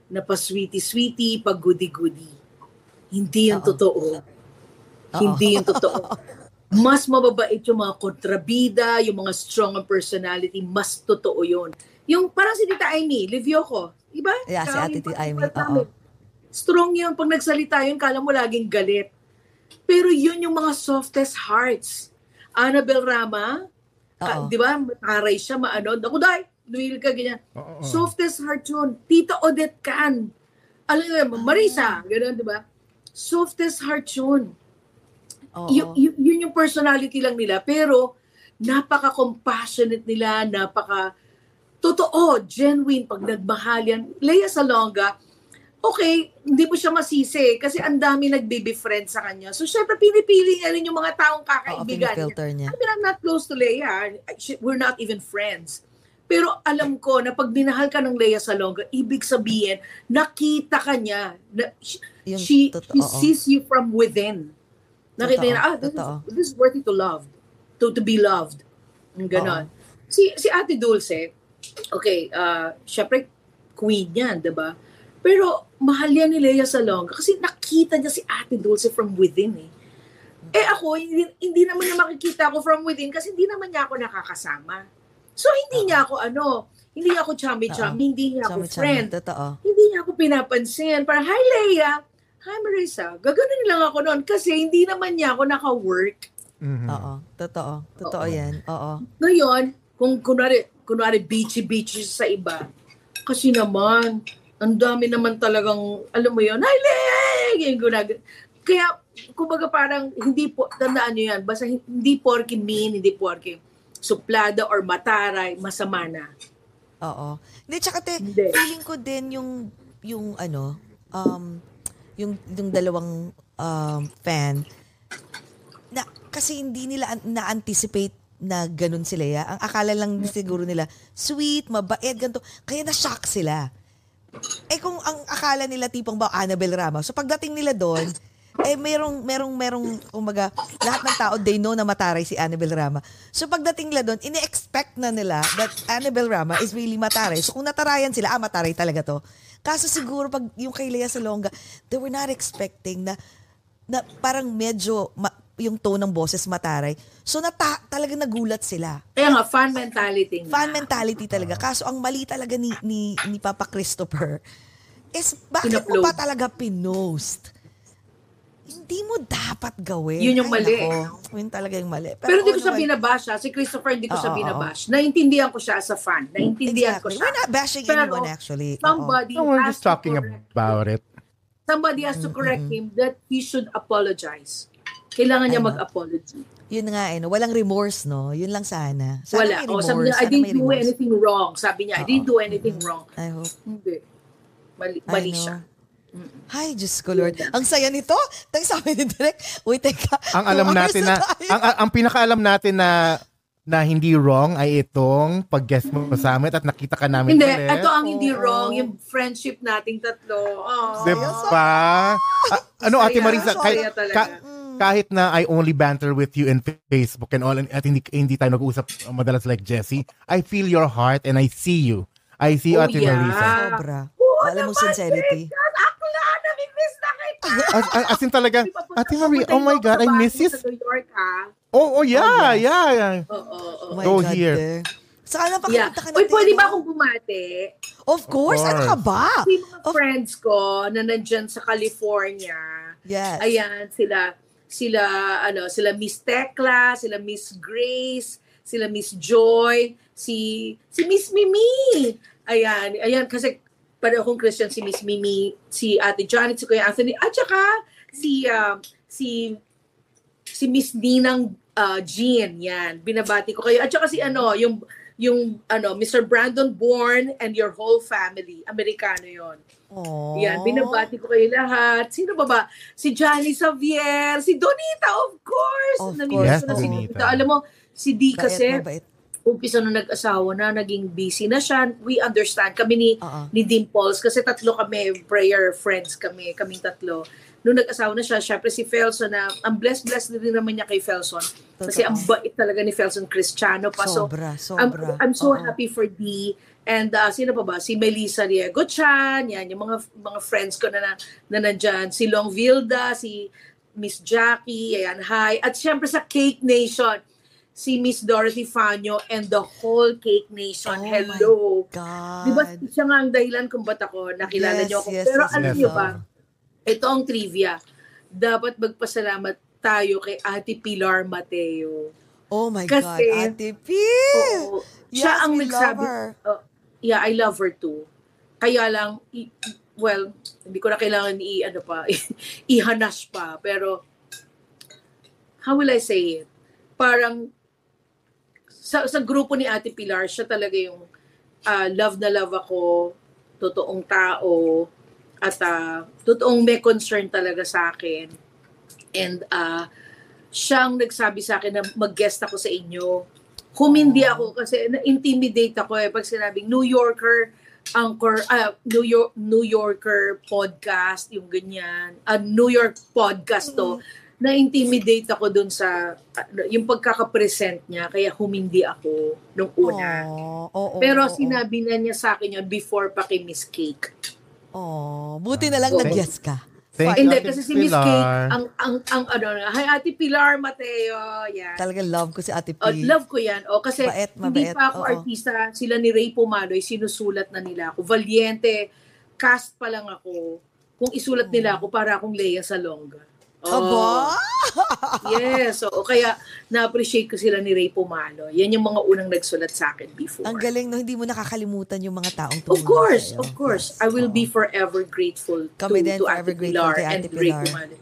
na pa-sweetie-sweetie, pag-goody-goody. Hindi yung Oo. totoo. Hindi yung totoo. *laughs* Mas mababait yung mga kontrabida, yung mga strong ang personality, mas totoo yun. Yung parang si Tita Amy, Livio ko. Iba? Yeah, si Ate Tita Amy, oo. Strong yun. Pag nagsalita yun, kala mo laging galit. Pero yun yung mga softest hearts. Annabel Rama, ka- Oo. di ba? Mataray siya, maano. Ako dahil, lumil ka, ganyan. Oo. Softest heart yun. Tita Odette Can. Alam mo, Marisa, gano'n, di ba? Softest heart yun. Oo. Y- y- yun yung personality lang nila. Pero, napaka-compassionate nila, napaka totoo, genuine, pag nagmahal yan. Leia Salonga, okay, hindi mo siya masisi kasi ang dami nagbe-befriend sa kanya. So, syempre, pinipili niya rin yung mga taong Oo, kakaibigan niya. pinifilter niya. I mean, I'm not close to Leia. We're not even friends. Pero alam ko na pag minahal ka ng Leia Salonga, ibig sabihin, nakita ka niya. Na, she, Yung she, she sees you from within. Nakita Totoo, niya, ah, this is, this is worthy to love. To, to be loved. Ganon. Si, si Ate Dulce, okay, uh, syempre, queen yan, di ba? Pero mahal yan ni Leia Salonga kasi nakita niya si Ate Dulce from within eh. Eh ako, hindi, hindi naman niya makikita ako from within kasi hindi naman niya ako nakakasama. So hindi niya ako ano, hindi niya ako chummy-chummy, hindi niya ako Chami-chami, friend, Totoo. hindi niya ako pinapansin. Parang, hi Leia, hi Marisa, gaganon lang ako noon kasi hindi naman niya ako naka-work. Mhm. Oo. Totoo. Totoo Oo. yan. Oo. Ngayon, kung kunwari, kunwari beachy-beachy sa iba, kasi naman, ang dami naman talagang, alam mo yun, hi Leia! Gunag- Kaya, kumbaga parang, hindi po, tandaan nyo yan, basta hindi porky mean, hindi porky suplada or mataray, masama na. Oo. Hindi, tsaka te, Hindi. feeling ko din yung, yung ano, um, yung, yung dalawang um, fan, na, kasi hindi nila an- na-anticipate na ganun sila ya. Ang akala lang siguro nila, sweet, mabait, ganito. Kaya na-shock sila. Eh kung ang akala nila tipong ba Annabel Rama, so pagdating nila doon, eh merong merong merong kumbaga lahat ng tao they know na mataray si Annabel Rama. So pagdating nila doon, ini-expect na nila that Annabel Rama is really mataray. So kung natarayan sila, ah mataray talaga to. Kaso siguro pag yung kay Lea Salonga, they were not expecting na na parang medyo ma- yung tone ng boses mataray. So nata talaga nagulat sila. Kaya nga, fan mentality nga. Fan mentality talaga. Kaso ang mali talaga ni ni, ni Papa Christopher is bakit mo pa talaga pinost? Hindi mo dapat gawin. Yun yung Ay, mali. nako. Yun talaga yung mali. Pero hindi ko ano siya naman- binabash. ha. Si Christopher hindi ko siya binabash. Naintindihan ko siya as a fan. Naintindihan Exactly. ko siya. We're not bashing Pero anyone actually. Somebody No, we're has just to talking correct- about it. Somebody has to correct him that he should apologize. Kailangan niya I mag-apology. Yun nga eh, no? walang remorse, no? Yun lang sana. Sana Wala. may O, remorse. sabi niya, I didn't do remorse. anything wrong. Sabi niya, I Oo. didn't do anything wrong. I hope. Hindi. Mali, I mali know. Siya. Ay, Diyos ko Lord. Ang saya nito. Thanks sa amin ni Direk. Uy, teka. Ang alam Two natin na tayo. ang, ang, ang pinakaalam natin na na hindi wrong ay itong pag-guest mo sa amin at nakita ka namin Hindi, ulit. ito ang hindi wrong. Yung friendship nating tatlo. Oh. Di ba? Ah, ano, Ate Marisa, kahit, ka- kahit na I only banter with you in Facebook and all, at hindi, hindi tayo nag-uusap madalas like Jessie, I feel your heart and I see you. I see you, Oh, Ate yeah. Marisa. Sobra. Oo Alam mo, sincerity. Ted. Nami-miss na kita. As, as, as in talaga, Ate Marie, oh my God, I miss you. Sa New York, ha? Oh, oh yeah, Oh, yes. yeah, yeah. Oo, Oh oo. my Go God, here. te. Saka Yeah. napakita ka na Uy, pwede ba akong bumati? Of course. Ano ka ba? Yung mga Of- friends ko na nandyan sa California, Yes. Ayan, sila sila ano, sila Miss Tekla, sila Miss Grace, sila Miss Joy, si si Miss Mimi. Ayan, ayan kasi para akong Christian si Miss Mimi, si Ate Janet, si Kuya Anthony, at saka si uh, si si Miss Ninang uh, Jean, yan. Binabati ko kayo. At saka si ano, yung yung ano, Mr. Brandon Bourne and your whole family. Amerikano yon. Oh. Yan, binabati ko kayo lahat. Sino ba ba? Si Johnny Xavier, si Donita, of course. Of Namimiss course. ko na Yes, si Donita. Alam mo, si D kasi, mabait. Umpisa nung nag-asawa na, naging busy na siya. We understand. Kami ni, Oo. ni Dimples, kasi tatlo kami, prayer friends kami, kaming tatlo. Nung nag-asawa na siya, syempre si Felson na, ang blessed-blessed na din naman niya kay Felson. Kasi Totoo. ang bait talaga ni Felson Cristiano pa. So, Sobra, I'm, sobra. I'm so Oo. happy for D. And uh, sino pa ba? Si Melissa Riego Chan, yan, yung mga mga friends ko na, na, na nandyan. Si Long Vilda, si Miss Jackie, ayan, hi. At syempre sa Cake Nation, si Miss Dorothy Fanyo and the whole Cake Nation. Oh Hello. God. Di ba siya nga ang dahilan kung ba't ako nakilala Yes, niyo ako. yes, Pero yes, alam yes. niyo ba, ito ang trivia. Dapat magpasalamat tayo kay Ate Pilar Mateo. Oh my Kasi- God, Ate P! Oo. Siya Yes, ang we nagsabi. love her. Oh, yeah, I love her too. Kaya lang, i- well, hindi ko na kailangan i, ano pa, *laughs* ihanas pa. Pero, how will I say it? Parang, sa, sa grupo ni Ate Pilar, siya talaga yung ah, love na love ako, totoong tao, at ah, totoong may concern talaga sa akin. And uh, siyang nagsabi sa akin na mag-guest ako sa inyo. Humindi ako kasi na-intimidate ako eh pag sinabing New Yorker anchor ah, New York New Yorker podcast yung ganyan. A New York podcast to. Na-intimidate ako dun sa yung pagkaka-present niya kaya humindi ako nung una. Oh, oo, Pero oo, sinabi na niya sa akin yun before pa kay Miss Cake. Oh, buti na lang Oo. nag-yes ka. Thank. Hindi, kasi si Miss. Cake, ang, ang, ang, ano, hi Ate Pilar Mateo, yan. Talagang love ko si Ate P. Oh, love ko yan. O, kasi Mabait, hindi mabait, pa ako oo. artista. Sila ni Ray Pumaloy, sinusulat na nila ako. Valiente, cast pa lang ako. Kung isulat nila ako, para akong Lea Salonga. Oh, Aba? yes. So, kaya na-appreciate ko sila ni Ray Pumalo. Yan yung mga unang nagsulat sa akin before. Ang galing, no? Hindi mo nakakalimutan yung mga taong Of tumulong course, sa'yo. of course. Yes, I will oo. be forever grateful Kami to, din to forever Ate grateful Pilar and Ate Ray Pilar. Pumalo.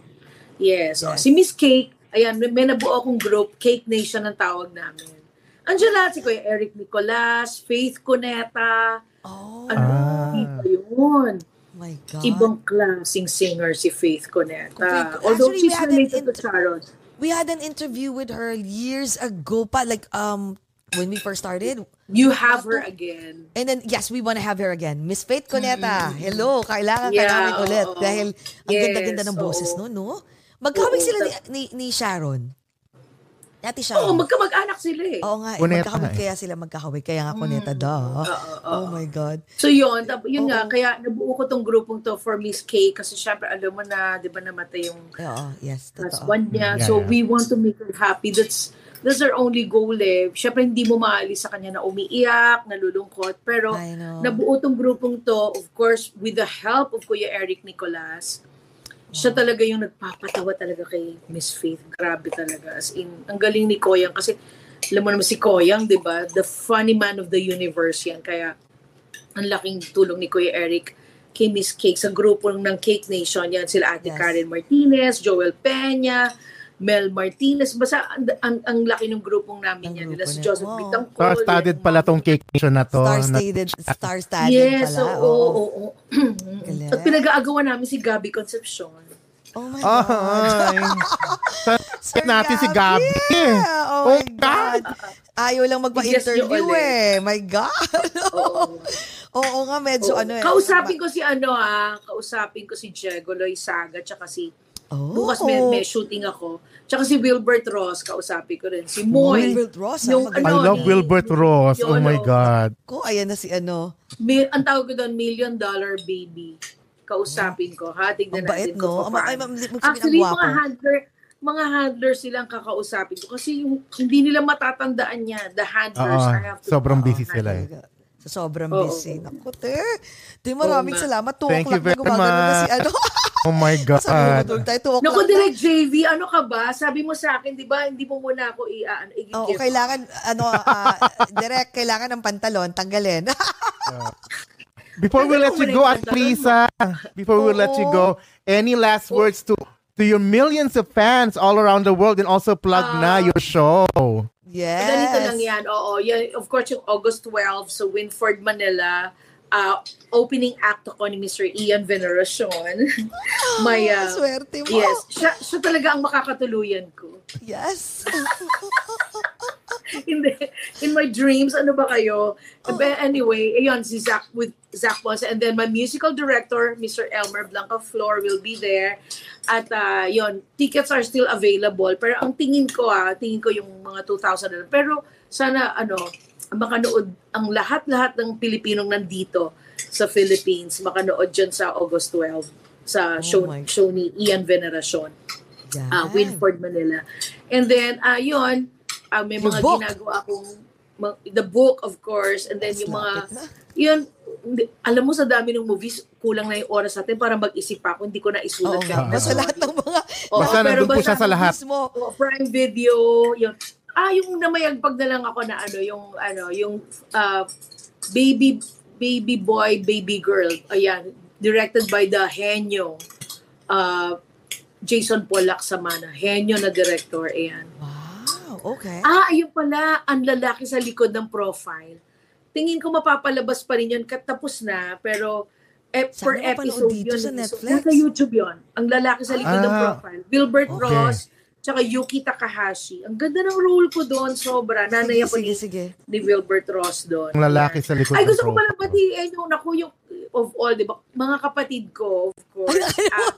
Yes. oh. Yes. Si Miss Cake, ayan, may, may nabuo akong group, Cake Nation ang tawag namin. Andiyan lahat si Kuya Eric Nicolas, Faith Cuneta, Oh, ano, Ah. yun. My God. Ibang klaseng singer si Faith. Faith- Although actually, she's related to Sharon. We had an interview with her years ago pa. Like, um, when we first started. You have her again. And then, yes, we want to have her again. Miss Faith Coneta, hello, kailangan ka namin ulit. oo. Dahil ang Yes, ganda-ganda ng boses oo. no, no? Magkawig sila ni, ni, ni Sharon. Ate Oo, Sharon. magkamag-anak sila eh. Oo nga, eh, Cuneta magkahawig nga eh. kaya sila magkahawig. Kaya nga Coneta, da. Oh my God. So yun, tap- yun nga, Oo. kaya nabuo ko tong grupong to for Miss K kasi syempre alam mo na, di ba namatay yung Oo, yes, totoo. husband niya. Yeah, so yeah. we want to make her happy. That's that's our only goal eh. Syempre hindi mo maalis sa kanya na umiiyak, nalulungkot. Pero I know. nabuo tong grupong to, of course, with the help of Kuya Eric Nicolas. Siya talaga yung nagpapatawa talaga kay Miss Faith. Grabe talaga. As in, ang galing ni Koyang kasi alam mo naman si Koyang, di ba? The funny man of the universe yan. Kaya ang laking tulong ni Kuya Eric kay Miss Cake sa grupo ng Cake Nation. Yan sila Ate Yes. Karen Martinez, Joel Peña, Mel Martinez. Basta ang, ang, ang laki ng grupong namin Ang yan. grupo Nila si. Joseph Wow. Bitangkol. Star-studded pala tong cake nation na to. Na- Star-studded, star-studded Yes, pala. oo, oo. oo, oo. Galing. At pinag-aagawan namin si Gabby Concepcion. Oh my Ah, God. Sa natin si Gabi. Oh, Oh my God. Ayaw lang magpa-interview Yes, eh. My God. *laughs* Oo. Oo nga, medyo Oo. ano eh. Kausapin ko si ano ah, kausapin ko si Diego Loizaga, tsaka si Oh. Bukas may, may shooting ako. Tsaka si Wilbert Ross, kausapin ko rin. Si Moy. Wilbert Ross, Yung ah, I love ni- Wilbert Ross. Oh yung my ano, God. Ko, ayan na si ano. Mi- ang tawag ko doon, Million Dollar Baby. Kausapin ko. Ha, tignan Ang bait, natin no? kung ay, ma'am, ang Actually, gwapo. mga handler, mga handler silang kakausapin ko. Kasi yung, hindi nila matatandaan niya. The handlers, Oo, I have to... sobrang busy sila eh. Sa sobrang Oo. busy. Naku, te. Te, maraming Oo salamat. 2 Thank you o'clock na very gumagano na si ano. *laughs* Oh my God. *laughs* Sabi mo, tayo, 2 o'clock Naku, na. Direk JV, ano ka ba? Sabi mo sa akin, di ba, hindi mo muna ako i- ano, i- Oo, kailangan, ano, ah, *laughs* direct, kailangan ng pantalon, tanggalin. Before we let you go, At Lisa, before we let you go, any last words to to your millions of fans all around the world and also plug na your show. yes. Ganito lang yan. Oo, yan, of course, yung August 12 sa Winford, Manila, uh, opening act ako ni Mr. Ian Veneracion. *laughs* May, uh, Swerte mo. yes, siya, siya talaga ang makakatuluyan ko. Yes. *laughs* *laughs* Hindi. In my dreams, ano ba kayo? But anyway, ayun, si Zach with Zach Ponce. And then my musical director, Mr. Elmer Blanca Flor will be there. At uh, yun, tickets are still available. Pero ang tingin ko ah, tingin ko yung mga 2,000 na. Pero sana ano, makanood ang lahat-lahat ng Pilipinong nandito sa Philippines, makanood dyan sa August 12 sa Oh show, show ni Ian Veneracion Yan. uh, Winford, Manila. And then, uh, yun, uh, may mga book. ginagawa akong, the book, of course, and then Yes, yung mga, na. *laughs* yun, alam mo sa dami ng movies, kulang na yung oras natin para mag-isip pa ako, hindi ko na isulat. Oo lahat. nga. Basta lahat ng mga... Oo, Basta pero nandun po basta siya sa lahat. Mismo. Oh, Prime Video, yun. Ah, yung namayagpag na lang ako na ano, yung ano, yung uh, baby baby boy, baby girl. Ayan, directed by the Henyo. Uh, Jason Polak Samana. Henyo na director. Ayan. Wow, okay. Ah, ayun pala, ang lalaki sa likod ng profile. Tingin ko mapapalabas pa rin yun, katapos na, pero eh, per episode dito yun. sa Netflix? nasa YouTube yun. Ang lalaki sa likod ng Ah, profile. Wilbert okay. Ross, tsaka Yuki Takahashi. Ang ganda ng role ko doon, sobra. Nanay Sige, ako sige, ni, sige. ni Wilbert Ross doon. Ang lalaki sa likod Ay, ng gusto ko pala batiin yung, naku, yung, of all, di ba? Mga kapatid ko, of course. *laughs* Ah,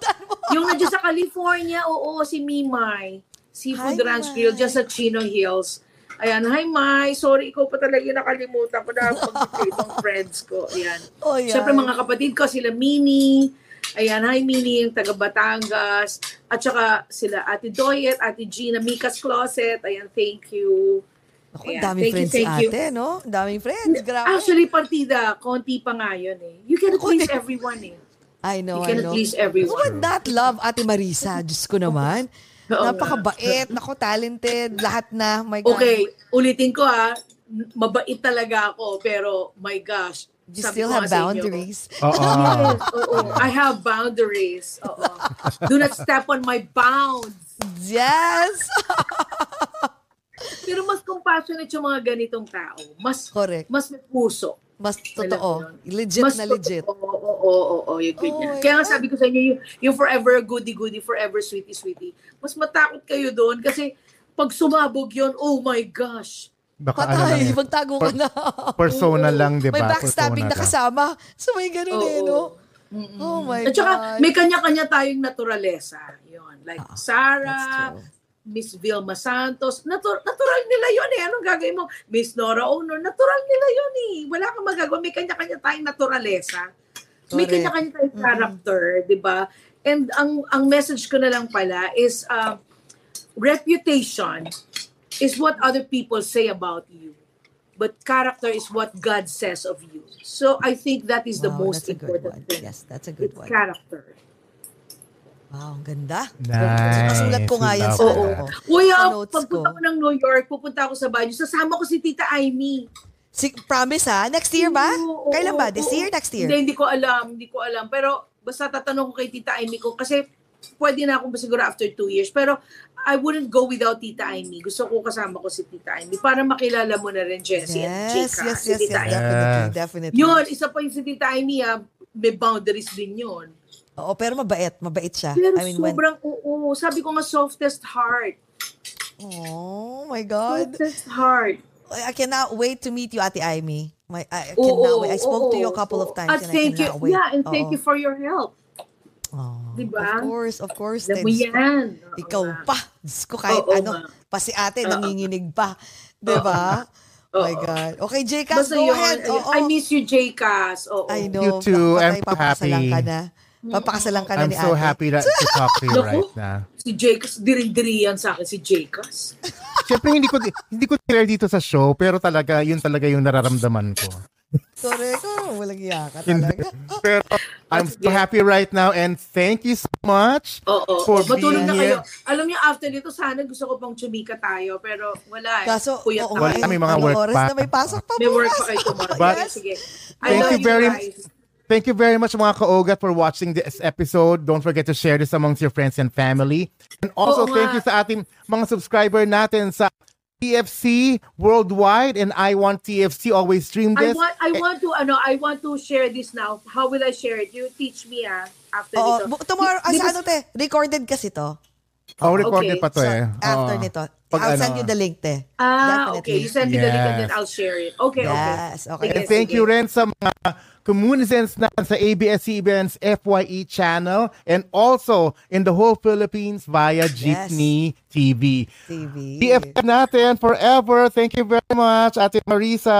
yung nandiyan sa California, oo, si Mimay. Seafood Hi, Ranch. Grill, dyan sa Chino Hills. Ayan, hi Mai, sorry, ikaw pa talaga yung nakalimutan ko na *laughs* mag ibang friends ko. Ayan. Oh, yan. Siyempre mga kapatid ko, sila Mini, ayan, hi Mini, yung taga Batangas, at saka sila Ate Doyet, Ate Gina, Mika's Closet, ayan, thank you. Ako, Ayan, daming thank you, friends thank you. ate, no? Daming friends, grabe. Actually, partida, konti pa nga yun eh. You can please everyone eh. I know, You I can know. please Who everyone. would not love Ate Marisa? Diyos ko naman. Oo nga. Napakabait, nako talented, lahat na. My God. Okay, ulitin ko ha, mabait talaga ako, pero my gosh. You sabi still have nga boundaries. Oo. *laughs* Yes, oo. I have boundaries. Oo. Do not step on my bounds. Yes! *laughs* Pero mas compassionate yung mga ganitong tao. Mas Correct. mas may puso. Mas totoo. Legit mas na legit. Oo, oo, oo, oo, yung Oh ganyan. my Kaya nga sabi ko sa inyo, yung, yung forever goody-goody, forever sweetie-sweetie, mas matakot kayo doon kasi pag sumabog yon oh my gosh. Baka ano lang Patay, eh. magtago ka na. Persona lang, di ba? May backstabbing na kasama. So may ganun eh, no? Mm-mm. Oh my At saka, God. may kanya-kanya tayong naturalesa. Yun. Like, Ah, Sarah. Miss Vilma Santos, natu- natural nila yun eh. Anong gagawin mo? Miss Nora Honor, natural nila yun eh. Wala kang magagawa. May kanya-kanya tayong naturalesa. May Correct. kanya-kanya tayong character, di ba? And ang ang message ko na lang pala is uh, reputation is what other people say about you. But character is what God says of you. So I think that is the Wow, most important thing. Yes, that's a good It's one. character. Wow, ang ganda. Nice. Kasulat ko nga yan sa Oo. that. ano ko. Kuya, Sa notes pagpunta ko. ko ng New York, pupunta ako sa banyo, sasama ko si Tita Amy. Si, promise ha? Next year ba? Oo, Kailan ba? oo, This oo. year? Next year? Hindi, hindi ko alam. Hindi ko alam. Pero basta tatanong ko kay Tita Amy ko kasi pwede na ako siguro after two years. Pero I wouldn't go without Tita Amy. Gusto ko kasama ko si Tita Amy para makilala mo na rin Jessie at Yes, Jika. yes, si yes, yes. Tita Amy. Definitely, definitely. Yun, isa pa yung si Tita Amy ha, may boundaries din yun. Oo, pero mabait. Mabait siya. Pero I mean, when... sobrang oo. Sabi ko nga softest heart. Oh my God. Softest heart. I cannot wait to meet you, Ate Amy. My, I Oo, cannot wait. I spoke to oo, you a couple of oo. times At and thank I you. cannot wait. Yeah, and thank Oo. you for your help. Oh, Diba? Of course, of course. Alam mo yan. Oo Ikaw nga. pa. Diyos ko, kahit Oo ano. nga. Pa si ate, Oo. nanginginig pa. Diba? Oh my Oo. God. Okay, J-Cas, go yun, ahead. Oo. I miss you, J-Cas. Oo. I know. You too. I'm so happy. ka na. Papakasalan ka na I'm ni so ate. happy that, to talk to you right now. Si J-Cas, dirin-diri yan sa akin si J-Cas. Siyempre, hindi ko hindi ko clear dito sa show, pero talaga, yun talaga yung nararamdaman ko. Correct. Oh, walang iya ka talaga. Pero I'm so happy right now and thank you so much Oo, for oo. matulog being na here. kayo. Alam niyo, after nito, sana gusto ko pang chumika tayo, pero wala eh. Kaso, na nga, Wala, may mga anong work oras pa. na may pasok pa May work bukas. pa kayo tomorrow. But- Yes, sige. I Thank love you very guys. Thank you very much mga ka-OGAT for watching this episode. Don't forget to share this amongst your friends and family. And also Oo thank nga. you sa ating mga subscriber natin sa TFC Worldwide and I Want TFC. Always stream I this. want I want to ano I want to share this now. How will I share it? You teach me ah after Oo, bu- tomorrow, ah, sa ano te, recorded kasi to. oh, recorded Okay, pa to So, eh. after Oo. nito, Pag I'll ano. send you the link te. Ah, Definitely. okay. You send me the link and then Yes. I'll share it. Okay, okay. Yes, okay. Sige, And thank sige. you rin sa mga communicants na sa ABS-CBN's FYE channel and also in the whole Philippines via Jeepney TV. TV. BFF natin forever. Thank you very much, Ate Marisa,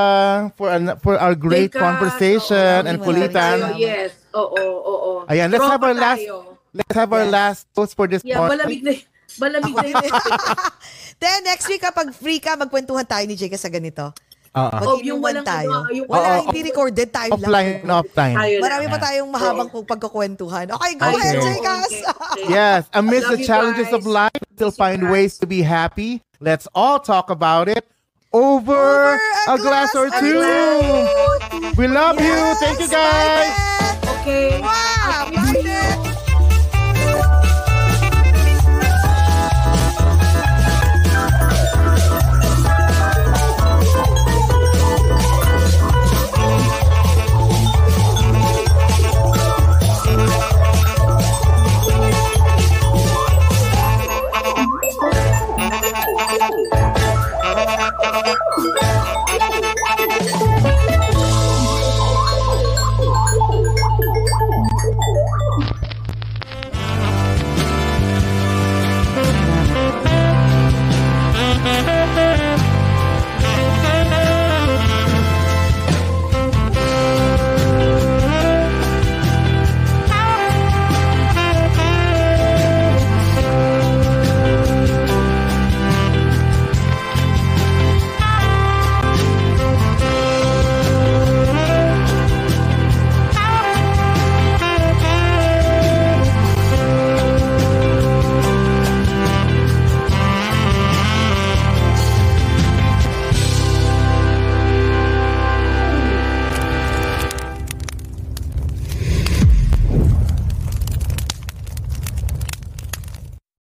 for an, for our great Teka, conversation oo, and kulitan. Yes. Oo, oo, oo. Ayan, let's have Tropa our last tayo. let's have our Yes. last post for this Yeah, morning. malamig na malamig na yung *laughs* Then next week kapag free ka, magkwentuhan tayo ni Jake sa ganito. Oh, yung Mag-inuman walang tayo. ano, yung Wala, Oo, hindi recorded, time offline lang. offline. Tayo lang. Marami pa tayong mahabang pagkukwentuhan. Okay, go Okay. ahead, Jake. Okay, okay. Yes, amidst the challenges guys. of life, still find ways to be happy. Let's all talk about it over, Over a glass or glass two. or We love you. Thank you, guys. Bye, Beth. Oh, *laughs*